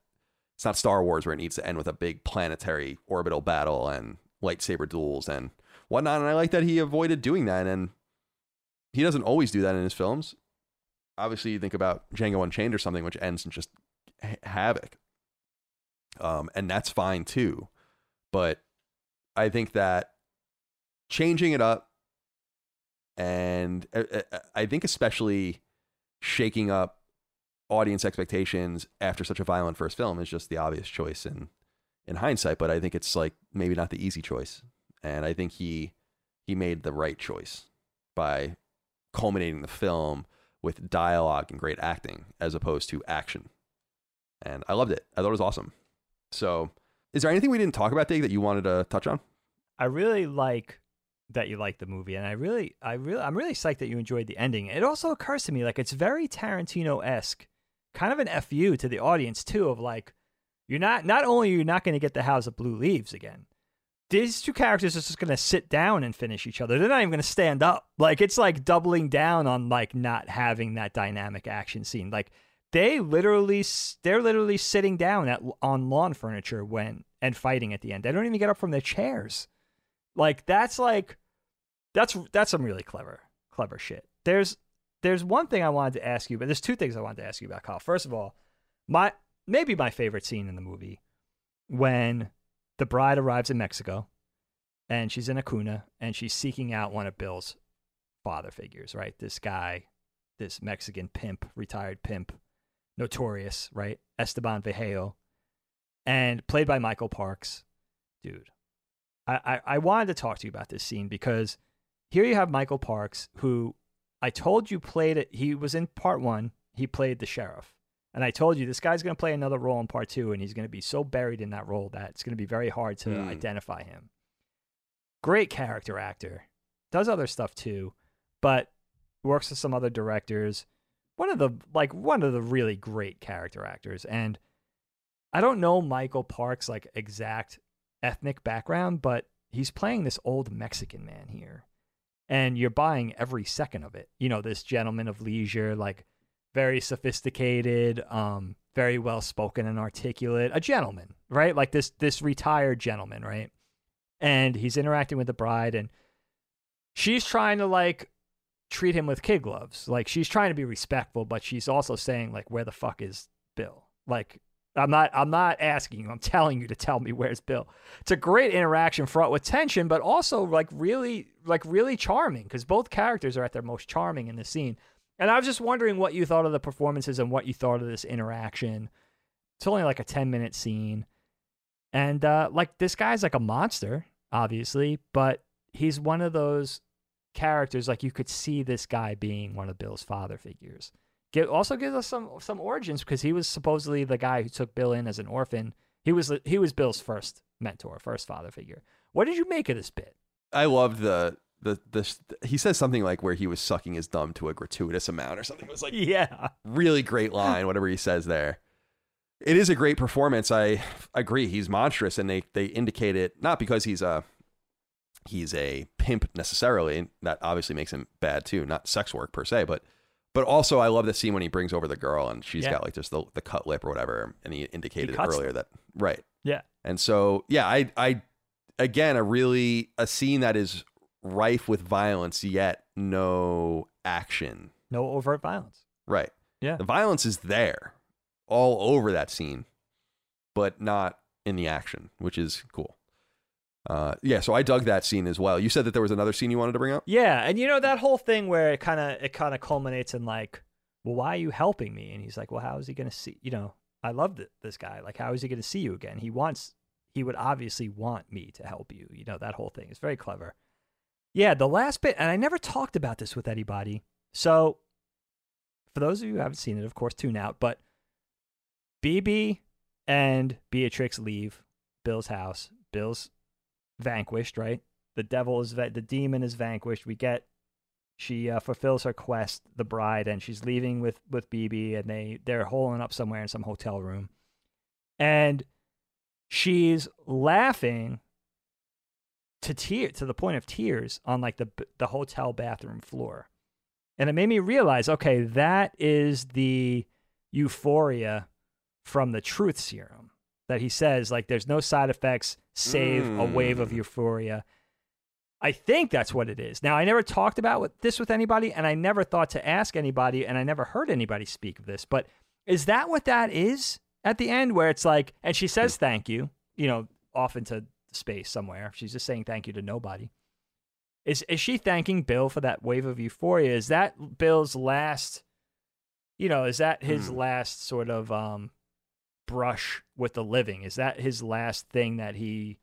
It's not Star Wars where it needs to end with a big planetary orbital battle and lightsaber duels and whatnot. And I like that he avoided doing that. And he doesn't always do that in his films. Obviously, you think about Django Unchained or something, which ends in just ha- havoc. Um, and that's fine too. But I think that changing it up and uh, uh, I think especially shaking up audience expectations after such a violent first film is just the obvious choice in in hindsight but i think it's like maybe not the easy choice. And i think he he made the right choice by culminating the film with dialogue and great acting as opposed to action. And i loved it. I thought it was awesome. So is there anything we didn't talk about Dave, that you wanted to touch on?
I really like that you like the movie and i really i really i'm really psyched that you enjoyed the ending. It also occurs to me like it's very tarantino-esque kind of an fu to the audience too of like you're not not only you're not going to get the house of blue leaves again these two characters are just going to sit down and finish each other. They're not even going to stand up. Like it's like doubling down on like not having that dynamic action scene. Like they literally they're literally sitting down at on lawn furniture when and fighting at the end. They don't even get up from their chairs. Like that's like that's that's some really clever clever shit. There's there's one thing I wanted to ask you, but there's two things I wanted to ask you about, Kyle. First of all, my maybe my favorite scene in the movie when the bride arrives in Mexico and she's in a cuna and she's seeking out one of Bill's father figures, right? This guy, this Mexican pimp, retired pimp, notorious, right? Esteban Vergel, and played by Michael Parks. Dude, I, I, I wanted to talk to you about this scene because here you have Michael Parks, who I told you played it. He was in part one. He played the sheriff. And I told you this guy's going to play another role in part two, and he's going to be so buried in that role that it's going to be very hard to mm. identify him. Great character actor. Does other stuff too, but works with some other directors. One of the like one of the really great character actors. And I don't know Michael Park's like exact ethnic background, but he's playing this old Mexican man here, and you're buying every second of it. You know, this gentleman of leisure, like very sophisticated, um, very well spoken and articulate, a gentleman, right? Like this this retired gentleman, right? And he's interacting with the bride, and she's trying to like treat him with kid gloves. Like she's trying to be respectful, but she's also saying like, "Where the fuck is Bill?" Like I'm not I'm not asking you. I'm telling you to tell me where's Bill. It's a great interaction fraught with tension, but also like really like really charming because both characters are at their most charming in the scene. And I was just wondering what you thought of the performances and what you thought of this interaction. It's only like a 10 minute scene. And uh, like this guy's like a monster, obviously, but he's one of those characters like you could see this guy being one of Bill's father figures. Get, also gives us some some origins because he was supposedly the guy who took Bill in as an orphan. He was he was Bill's first mentor, first father figure. What did you make of this bit?
I loved the the the he says something like where he was sucking his thumb to a gratuitous amount or something. It was like
yeah,
really great line. Whatever he says there, it is a great performance. I agree. He's monstrous, and they they indicate it not because he's a he's a pimp necessarily. That obviously makes him bad too. Not sex work per se, but but also I love the scene when he brings over the girl and she's
Yeah.
got like just the the cut lip or whatever, and he indicated
cuts
earlier that right.
yeah,
And so, yeah, I, I, again, a really a scene that is rife with violence, yet no action.
no overt violence.
Right.
Yeah.
The violence is there, all over that scene, but not in the action, which is cool. Uh, yeah. So I dug that scene as well. You said that there was another scene you wanted to bring up.
Yeah, and you know that whole thing where it kind of it kind of culminates in like, well, why are you helping me? And he's like, well, how is he going to see? You know, I love this guy. Like, how is he going to see you again? He wants, he would obviously want me to help you. You know, that whole thing is very clever. Yeah, the last bit, and I never talked about this with anybody. So, for those of you who haven't seen it, of course, tune out. But BB and Beatrix leave Bill's house. Bill's vanquished, right? The devil is va- the demon is vanquished. We get she uh, fulfills her quest, the bride, and she's leaving with with BB, and they they're holing up somewhere in some hotel room, and she's laughing to tear to the point of tears on like the the hotel bathroom floor, and it made me realize, okay, that is the euphoria from the truth serum that he says like there's no side effects save a wave of
Mm.
euphoria. I think that's what it is. Now i never talked about with- this with anybody and i never thought to ask anybody and i never heard anybody speak of this but is that what that is at the end where it's like and she says thank you you know off into space somewhere. She's just saying thank you to nobody. Is is she thanking bill for that wave of euphoria? Is that bill's last you know is that his
Hmm.
last sort of um brush with the living? Is that his last thing that he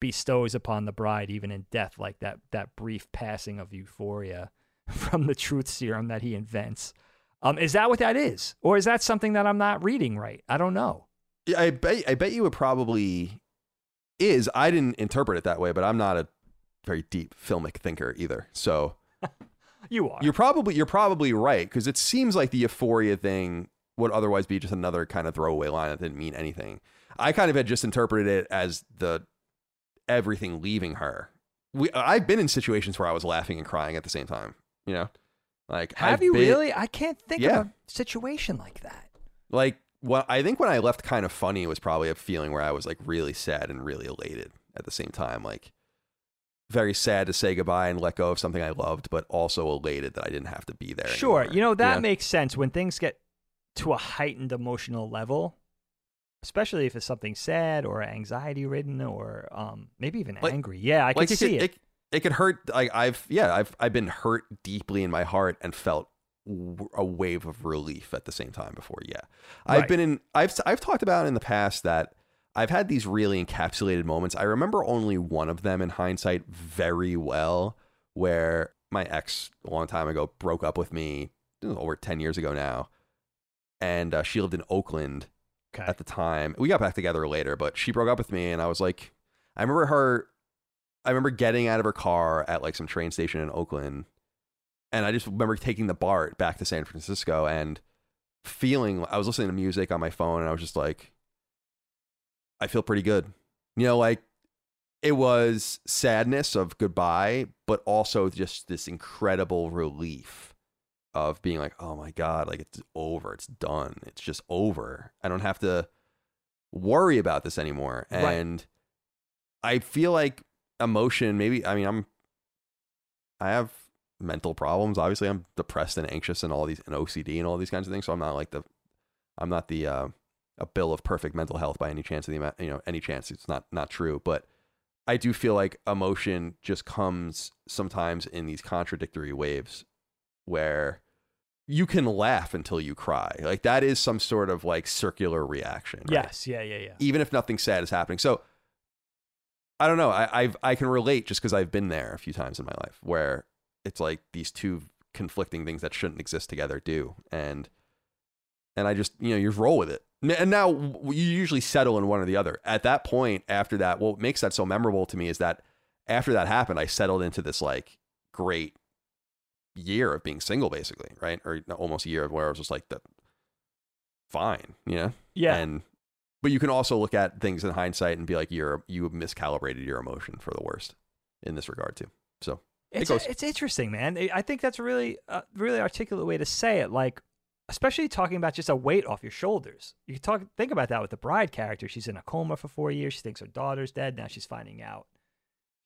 bestows upon the bride, even in death, like that that brief passing of euphoria from the truth serum that he invents? Um, is that what that is, or is that something that I'm not reading right? I don't know.
Yeah, I bet. I bet you it probably is. I didn't interpret it that way, but I'm not a very deep filmic thinker either. So
You are.
You're probably you're probably right because it seems like the euphoria thing would otherwise be just another kind of throwaway line that didn't mean anything. I kind of had just interpreted it as the everything leaving her. We I've been in situations where I was laughing and crying at the same time. You know, like
Have
I've
you
been-
really? I can't think
Yeah.
of a situation like that.
Like well, I think when I left kind of funny was probably a feeling where I was like really sad and really elated at the same time. Like very sad to say goodbye and let go of something I loved, but also elated that I didn't have to be there.
Sure,
anymore,
you know that
know?
makes sense when things get to a heightened emotional level, especially if it's something sad or anxiety ridden or um, maybe even
Like-
angry. Yeah, I can
like
see
could,
it.
it. could hurt. Like I've yeah, I've I've been hurt deeply in my heart and felt a wave of relief at the same time before. Yeah, I've been in. I've I've talked about in the past that I've had these really encapsulated moments. I remember only one of them in hindsight very well, where my ex a long time ago broke up with me over ten years ago now, and uh, she lived in Oakland
Okay.
at the time. We got back together later, but she broke up with me, and I was like, I remember her. I remember getting out of her car at like some train station in Oakland, and I just remember taking the BART back to San Francisco and feeling. I was listening to music on my phone, and I was just like, I feel pretty good. You know, like it was sadness of goodbye, but also just this incredible relief of being like, oh my God, like it's over. It's done. It's just over. I don't have to worry about this anymore.
Right.
And I feel like emotion, maybe, I mean, I'm, I have mental problems. Obviously, I'm depressed and anxious and all these, and OCD and all these kinds of things. So I'm not like the, I'm not the, uh, a bill of perfect mental health by any chance of the amount, you know, any chance. It's not, not true. But I do feel like emotion just comes sometimes in these contradictory waves where you can laugh until you cry. Like that is some sort of like circular reaction. right?
Yes, yeah, yeah, yeah.
Even if nothing sad is happening. So I don't know. I I've, I can relate just because I've been there a few times in my life where it's like these two conflicting things that shouldn't exist together do, and and I just you know you roll with it. And now you usually settle in one or the other. At that point, after that, what makes that so memorable to me is that after that happened, I settled into this like great year of being single, basically, right? Or almost a year of where I was just like, the, fine, you know?
Yeah.
And but you can also look at things in hindsight and be like, you're you have miscalibrated your emotion for the worst in this regard too. So
It's,
goes-
it's interesting, man. I- I think that's a really, uh, really articulate way to say it. Like, especially talking about just a weight off your shoulders. You can talk, think about that with the bride character. She's in a coma for four years. She thinks her daughter's dead. Now she's finding out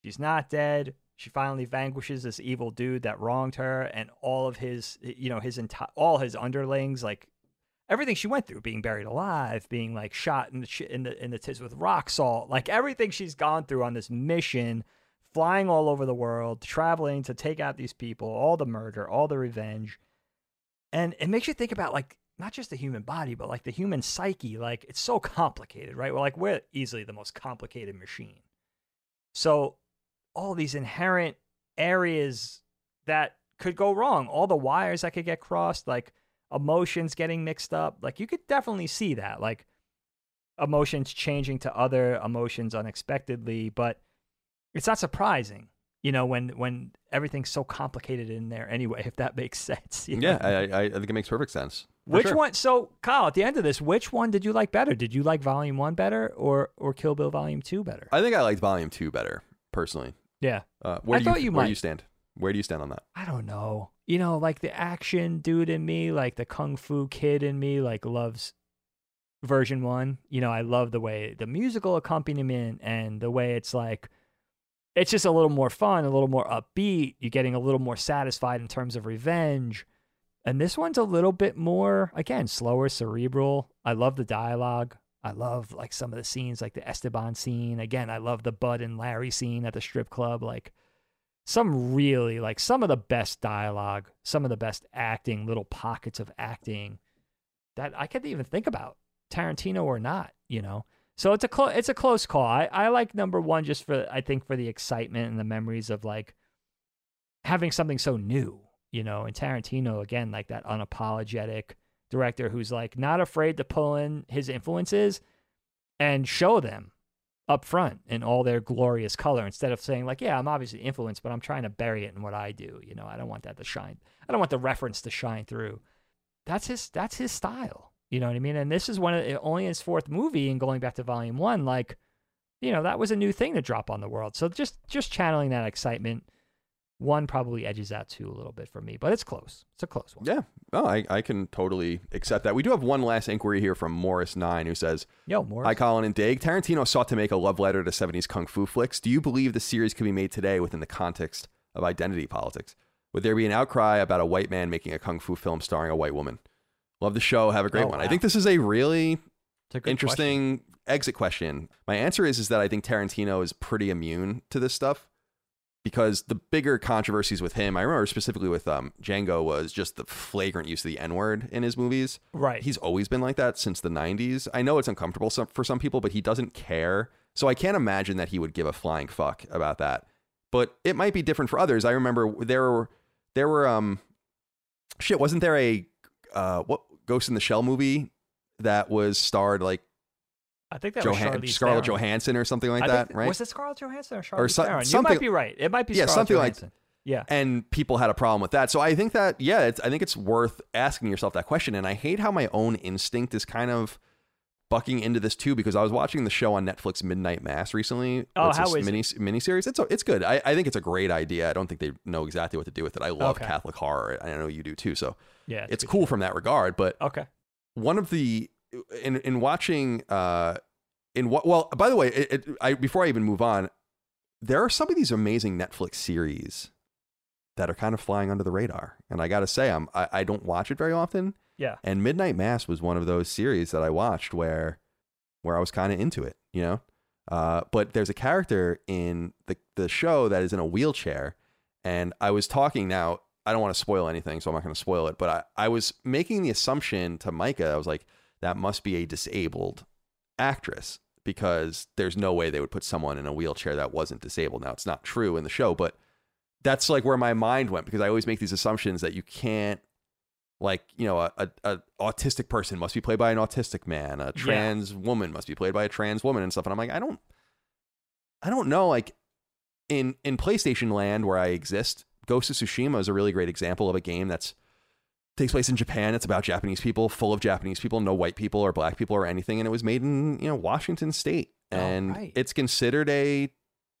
she's not dead. She finally vanquishes this evil dude that wronged her, and all of his, you know, his entire, all his underlings, like everything she went through, being buried alive, being like shot in the in the in the tits with rock salt, like everything she's gone through on this mission, flying all over the world, traveling to take out these people, all the murder, all the revenge, and it makes you think about like not just the human body, but like the human psyche. Like it's so complicated, right? we're like we're easily the most complicated machine. So all these inherent areas that could go wrong, all the wires that could get crossed, like emotions getting mixed up. Like you could definitely see that, like emotions changing to other emotions unexpectedly, but it's not surprising, you know, when when everything's so complicated in there anyway, if that makes sense. you
yeah,
know?
I, I I think it makes perfect sense.
Which
sure.
one? So, Kyle, at the end of this, which one did you like better? Did you like Volume One better, or or Kill Bill Volume Two better?
I think I liked Volume Two better personally.
Yeah,
Uh, where
I
do
thought
you,
you
where
might.
you stand? Where do you stand on that?
I don't know. You know, like the action dude in me, like the kung fu kid in me, like loves version one. You know, I love the way the musical accompaniment and the way it's like it's just a little more fun, a little more upbeat. You're getting a little more satisfied in terms of revenge. And this one's a little bit more, again, slower, cerebral. I love the dialogue. I love like some of the scenes, like the Esteban scene. Again, I love the Bud and Larry scene at the strip club. Like some really like some of the best dialogue, some of the best acting, little pockets of acting that I could even think about, Tarantino or not, you know. So it's a clo- it's a close call. I, I like number one just for I think for the excitement and the memories of like having something so new, you know. And Tarantino again, like that unapologetic director who's like not afraid to pull in his influences and show them up front in all their glorious color instead of saying like yeah i'm obviously influenced but i'm trying to bury it in what i do you know? I don't want that to shine i don't want the reference to shine through. That's his that's his style you know what i mean? And this is one of only his fourth movie and going back to volume one like you know that was a new thing to drop on the world. So just just channeling that excitement one probably edges out two a little bit for me but it's close it's a close one
Yeah, oh, I, I can totally accept that. We do have one last inquiry here from Morris Nine, who says,
yo more
Hi, Colin and Dig. Tarantino sought to make a love letter to 70s kung fu flicks. Do you believe the series could be made today within the context of identity politics? Would there be an outcry about a white man making a kung fu film starring a white woman? Love the show. Have a great
Oh,
one. I think this is a really
a
interesting exit question. My answer is is that I think Tarantino is pretty immune to this stuff because the bigger controversies with him, I remember specifically with um, Django, was just the flagrant use of the N word in his movies.
right
He's always been like that since the 90s. I know it's uncomfortable some, for some people, but he doesn't care. So I can't imagine that he would give a flying fuck about that. But it might be different for others. I remember there were there were um shit, wasn't there a uh what Ghost in the Shell movie that was starred like
i think that was
Johan-
Charlize
Scarlett
Theron.
Johansson or something like
I
that,
think-
right?
Was it Scarlett Johansson or Charlize
Or so-
Theron? You might be right. It might be
Yeah,
Scarlett
something like-
yeah.
and people had a problem with that. So I think that yeah, it's, I think it's worth asking yourself that question. And I hate how my own instinct is kind of bucking into this too because I was watching the show on Netflix Midnight Mass recently.
Oh,
it's
how
a
is
mini mini series. It's it's good. I, I think it's a great idea. I don't think they know exactly what to do with it. I love
Okay.
Catholic horror. I know you do too. So
Yeah,
it's
good
cool
shit.
from that regard. But
Okay.
one of the in in watching uh in what well by the way it, it, I before I even move on, there are some of these amazing Netflix series that are kind of flying under the radar, and I got to say I'm I, I don't watch it very often.
Yeah.
And Midnight Mass was one of those series that I watched where where I was kind of into it, you know. Uh, but there's a character in the the show that is in a wheelchair, and I was talking now. I don't want to spoil anything, so I'm not going to spoil it. But I, I was making the assumption to Micah, I was like, that must be a disabled actress because there's no way they would put someone in a wheelchair that wasn't disabled. Now it's not true in the show, but that's like where my mind went because I always make these assumptions that you can't like you know a, a, a autistic person must be played by an autistic man a trans woman must be played by a trans woman and stuff and i'm like i don't i don't know like in in playstation land where i exist ghost of tsushima is a really great example of a game that's takes place in japan it's about japanese people full of japanese people no white people or black people or anything and it was made in you know washington state
Oh,
and
right.
it's considered a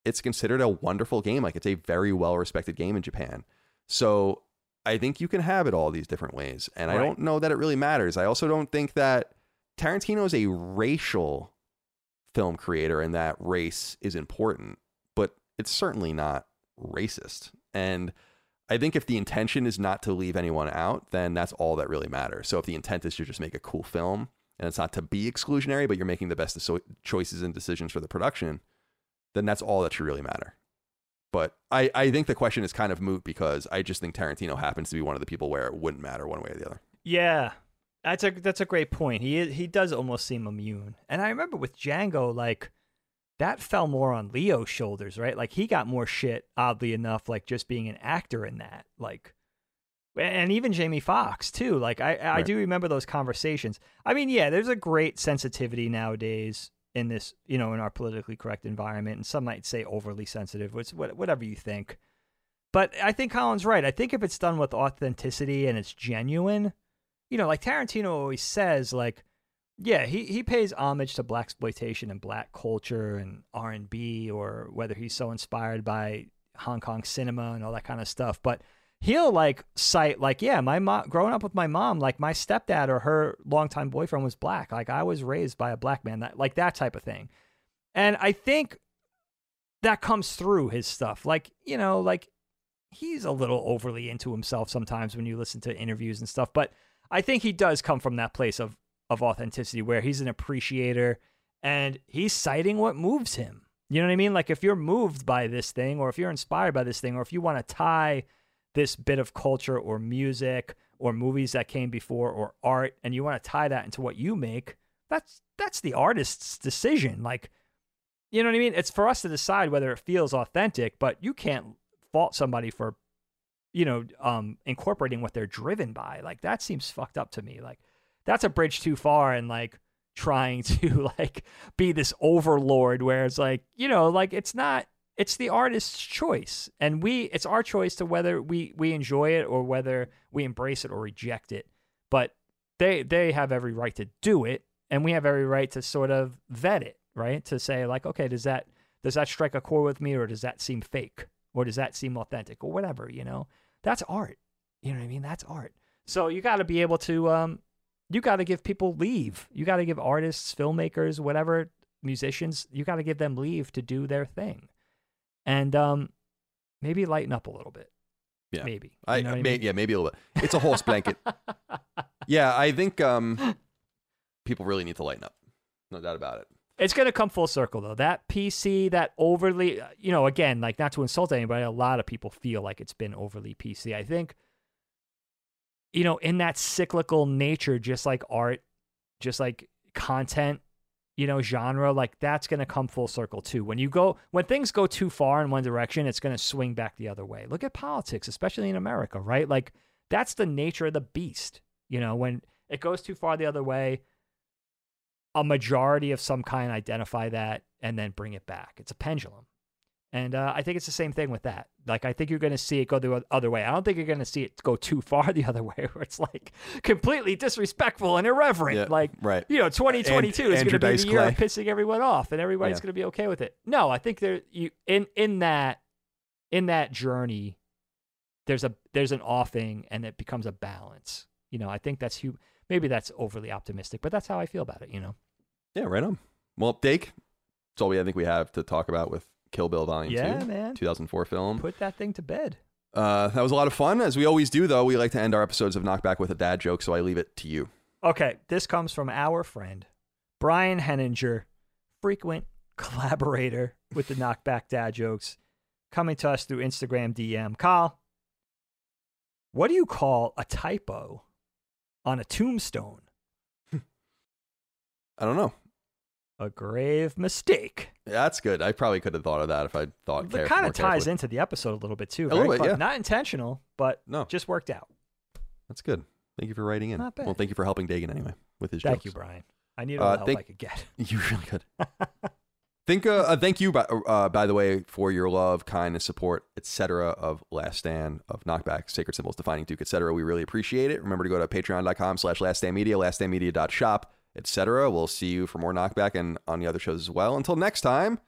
it's considered a wonderful game like it's a very well respected game in japan so I think you can have it all these different ways. And I don't know that it really matters. I also don't think that Tarantino is a racial film creator and that race is important, but it's certainly not racist. And I think if the intention is not to leave anyone out, then that's all that really matters. So if the intent is to just make a cool film and it's not to be exclusionary, but you're making the best choices and decisions for the production, then that's all that should really matter. But I, I think the question is kind of moot because I just think Tarantino happens to be one of the people where it wouldn't matter one way or the other.
Yeah, that's a that's a great point. He he does almost seem immune. And I remember with Django, like that fell more on Leo's shoulders, right? Like he got more shit, oddly enough, like just being an actor in that, like. And even Jamie Foxx too. Like I, I
Right.
do remember those conversations. I mean, yeah, there's a great sensitivity nowadays in this, you know, in our politically correct environment, and some might say overly sensitive, which whatever you think. But I think Colin's right. I think if it's done with authenticity and it's genuine, you know, like Tarantino always says, like, yeah, he, he pays homage to blaxploitation and black culture and R and B, or whether he's so inspired by Hong Kong cinema and all that kind of stuff. But he'll like cite, like, yeah, my mom, growing up with my mom, like my stepdad or her longtime boyfriend was black. Like I was raised by a black man, that like that type of thing. And I think that comes through his stuff. Like, you know, like he's a little overly into himself sometimes when you listen to interviews and stuff. But I think he does come from that place of of authenticity where he's an appreciator and he's citing what moves him. You know what I mean? Like if you're moved by this thing or if you're inspired by this thing or if you want to tie this bit of culture or music or movies that came before or art and you want to tie that into what you make, that's that's the artist's decision. Like you know what I mean? It's for us to decide whether it feels authentic, but you can't fault somebody for you know um incorporating what they're driven by. Like that seems fucked up to me. Like that's a bridge too far and like trying to like be this overlord where it's like, you know, like it's not it's the artist's choice and we it's our choice to whether we we enjoy it or whether we embrace it or reject it. But they they have every right to do it and we have every right to sort of vet it, right? To say like, okay, does that does that strike a chord with me or does that seem fake? Or does that seem authentic or whatever, you know? That's art. You know what I mean? That's art. So you got to be able to um you got to give people leave. You got to give artists, filmmakers, whatever, musicians, you got to give them leave to do their thing. And um maybe lighten up a little bit.
Yeah.
Maybe. You
I,
know what I
may,
mean?
yeah, maybe a little bit. It's a horse blanket. yeah, I think um, people really need to lighten up. No doubt about it.
It's going to come full circle though. That PC, that overly, you know, again, like not to insult anybody, a lot of people feel like it's been overly PC. I think, you know, in that cyclical nature, just like art, just like content, you know, genre, like that's going to come full circle too. When you go, when things go too far in one direction, it's going to swing back the other way. Look at politics, especially in America, right? Like that's the nature of the beast. You know, when it goes too far the other way, a majority of some kind identify that and then bring it back. It's a pendulum. And uh, I think it's the same thing with that. Like, I think you're going to see it go the other way. I don't think you're going to see it go too far the other way, where it's like completely disrespectful and irreverent.
Yeah,
like,
right.
you know, 2022 is going to be the year of pissing everyone off, and everybody's
Yeah.
going to be okay with it. No, I think there you in in that in that journey, there's a there's an offing, and it becomes a balance. You know, I think that's hu- maybe that's overly optimistic, but that's how I feel about it. You know.
Yeah, right on. Well, Dake, that's all we I think we have to talk about with Kill Bill Volume
Yeah,
2,
man.
2004 film.
Put that thing to bed.
Uh, that was a lot of fun. As we always do, though, we like to end our episodes of Knockback with a dad joke, so I leave it to you.
Okay, this comes from our friend Brian Henninger, frequent collaborator with the Knockback Dad jokes, coming to us through Instagram DM. Kyle, what do you call a typo on a tombstone?
I don't know.
A grave mistake.
That's good. I probably could have thought of that if I thought
It
care-
kind of ties
carefully.
into the episode a little bit too.
A little bit, yeah.
Not intentional, but
No.
just worked out.
That's good. Thank you for writing in.
Not bad.
Well, thank you for helping Dagan anyway with his job.
Thank
jokes.
you, Brian. I need
Uh,
all the help
thank-
I could get.
You really could. Think, uh, uh, thank you, by, uh, by the way, for your love, kindness, support, etc. of Last Stand, of Knockback, Sacred Symbols, Defining Duke, etc. We really appreciate it. Remember to go to patreon.com slash laststandmedia, laststandmedia.shop, etc. We'll see you for more Knockback and on the other shows as well. Until next time,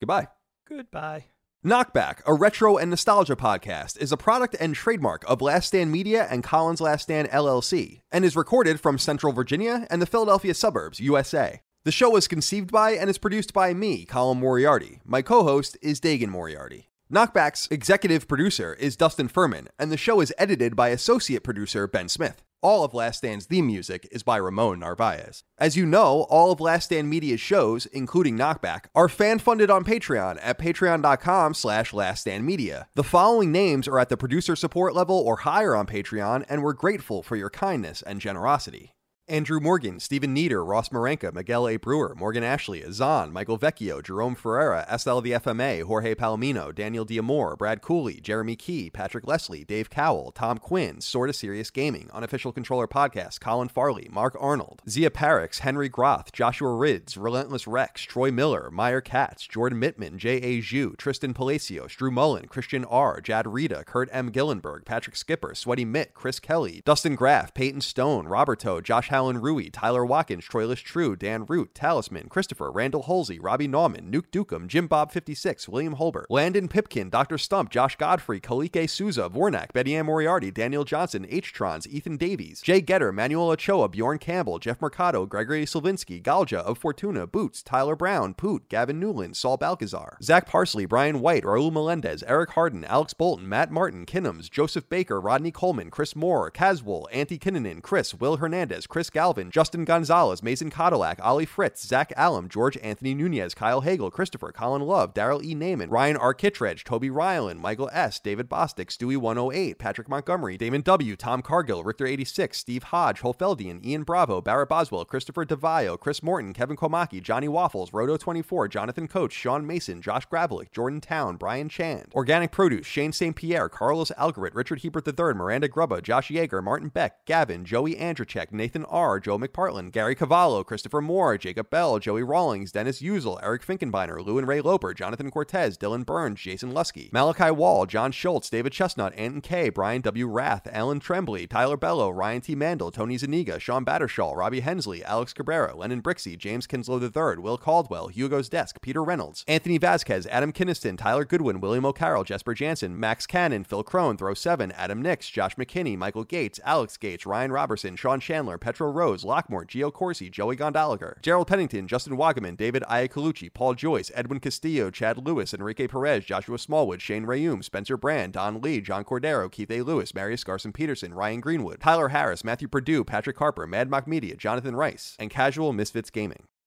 goodbye.
Goodbye.
Knockback, a retro and nostalgia podcast, is a product and trademark of Last Stand Media and Colin's Last Stand LLC, and is recorded from Central Virginia and the Philadelphia suburbs, USA. The show was conceived by and is produced by me, Colin Moriarty. My co host is Dagan Moriarty. Knockback's executive producer is Dustin Furman, and the show is edited by associate producer Ben Smith. All of Last Stand's theme music is by Ramon Narvaez. As you know, all of Last Stand Media's shows, including Knockback, are fan-funded on Patreon at patreon.com slash laststandmedia. The following names are at the producer support level or higher on Patreon, and we're grateful for your kindness and generosity. Andrew Morgan, Stephen Nieder, Ross Marenka, Miguel A. Brewer, Morgan Ashley, Azan, Michael Vecchio, Jerome Ferreira, SL the FMA, Jorge Palomino, Daniel Diamore, Brad Cooley, Jeremy Key, Patrick Leslie, Dave Cowell, Tom Quinn, Sorta Serious Gaming, Unofficial Controller Podcast, Colin Farley, Mark Arnold, Zia Parix, Henry Groth, Joshua Rids, Relentless Rex, Troy Miller, Meyer Katz, Jordan Mittman, J.A. Zhu, Tristan Palacios, Drew Mullen, Christian R., Jad Rita, Kurt M. Gillenberg, Patrick Skipper, Sweaty Mitt, Chris Kelly, Dustin Graff, Peyton Stone, Roberto, Josh Hallen Rui, Tyler Watkins, Troilus True, Dan Root, Talisman, Christopher, Randall Holsey, Robbie Nauman, Nuke Dukem, Jim Bob 56, William Holbert, Landon Pipkin, Dr. Stump, Josh Godfrey, Kalike Souza, Vornak, Betty Ann Moriarty, Daniel Johnson, H-Trons, Ethan Davies, Jay Getter, Manuel Ochoa, Bjorn Campbell, Jeff Mercado, Gregory Slavinsky, Galja of Fortuna, Boots, Tyler Brown, Poot, Gavin Newland, Saul Balcazar, Zach Parsley, Brian White, Raul Melendez, Eric Harden, Alex Bolton, Matt Martin, Kinnums, Joseph Baker, Rodney Coleman, Chris Moore, Caswell, Antti Kinnunen, Chris, Will Hernandez, Chris Galvin, Justin Gonzalez, Mason Cadillac, Ollie Fritz, Zach Allum, George Anthony Nunez, Kyle Hagel, Christopher, Colin Love, Daryl E. Naiman, Ryan R. Kittredge, Toby Ryland, Michael S., David Bostick, Stewie 108, Patrick Montgomery, Damon W., Tom Cargill, Richter 86, Steve Hodge, Holfeldian, Ian Bravo, Barrett Boswell, Christopher DeVio, Chris Morton, Kevin Komaki, Johnny Waffles, Roto 24, Jonathan Coach, Sean Mason, Josh Gravelick, Jordan Town, Brian Chand, Organic Produce, Shane St. Pierre, Carlos Algarit, Richard Hebert III, Miranda Grubba, Josh Yeager, Martin Beck, Gavin, Joey Andrzejczyk, Nathan R., Joe McPartland, Gary Cavallo, Christopher Moore, Jacob Bell, Joey Rawlings, Dennis Usel, Eric Finkenbeiner, Lou and Ray Loper, Jonathan Cortez, Dylan Burns, Jason Lusky, Malachi Wall, John Schultz, David Chestnut, Anton K, Brian W. Rath, Alan Tremblay, Tyler Bello, Ryan T. Mandel, Tony Zaniga, Sean Battershall, Robbie Hensley, Alex Cabrera, Lennon Brixey, James Kinslow III, Will Caldwell, Hugo's Desk, Peter Reynolds, Anthony Vasquez, Adam Kinniston, Tyler Goodwin, William O'Carroll, Jesper Jansen, Max Cannon, Phil Crone, Throw 7, Adam Nix, Josh McKinney, Michael Gates, Alex Gates, Ryan Robertson, Sean Chandler, Petro Rose, Lockmore, Gio Corsi, Joey Gondoliger, Gerald Pennington, Justin Wagaman, David Iacolucci, Paul Joyce, Edwin Castillo, Chad Lewis, Enrique Perez, Joshua Smallwood, Shane Rayum, Spencer Brand, Don Lee, John Cordero, Keith A. Lewis, Marius Garson Peterson, Ryan Greenwood, Tyler Harris, Matthew Purdue, Patrick Harper, Mad Mock Media, Jonathan Rice, and Casual Misfits Gaming.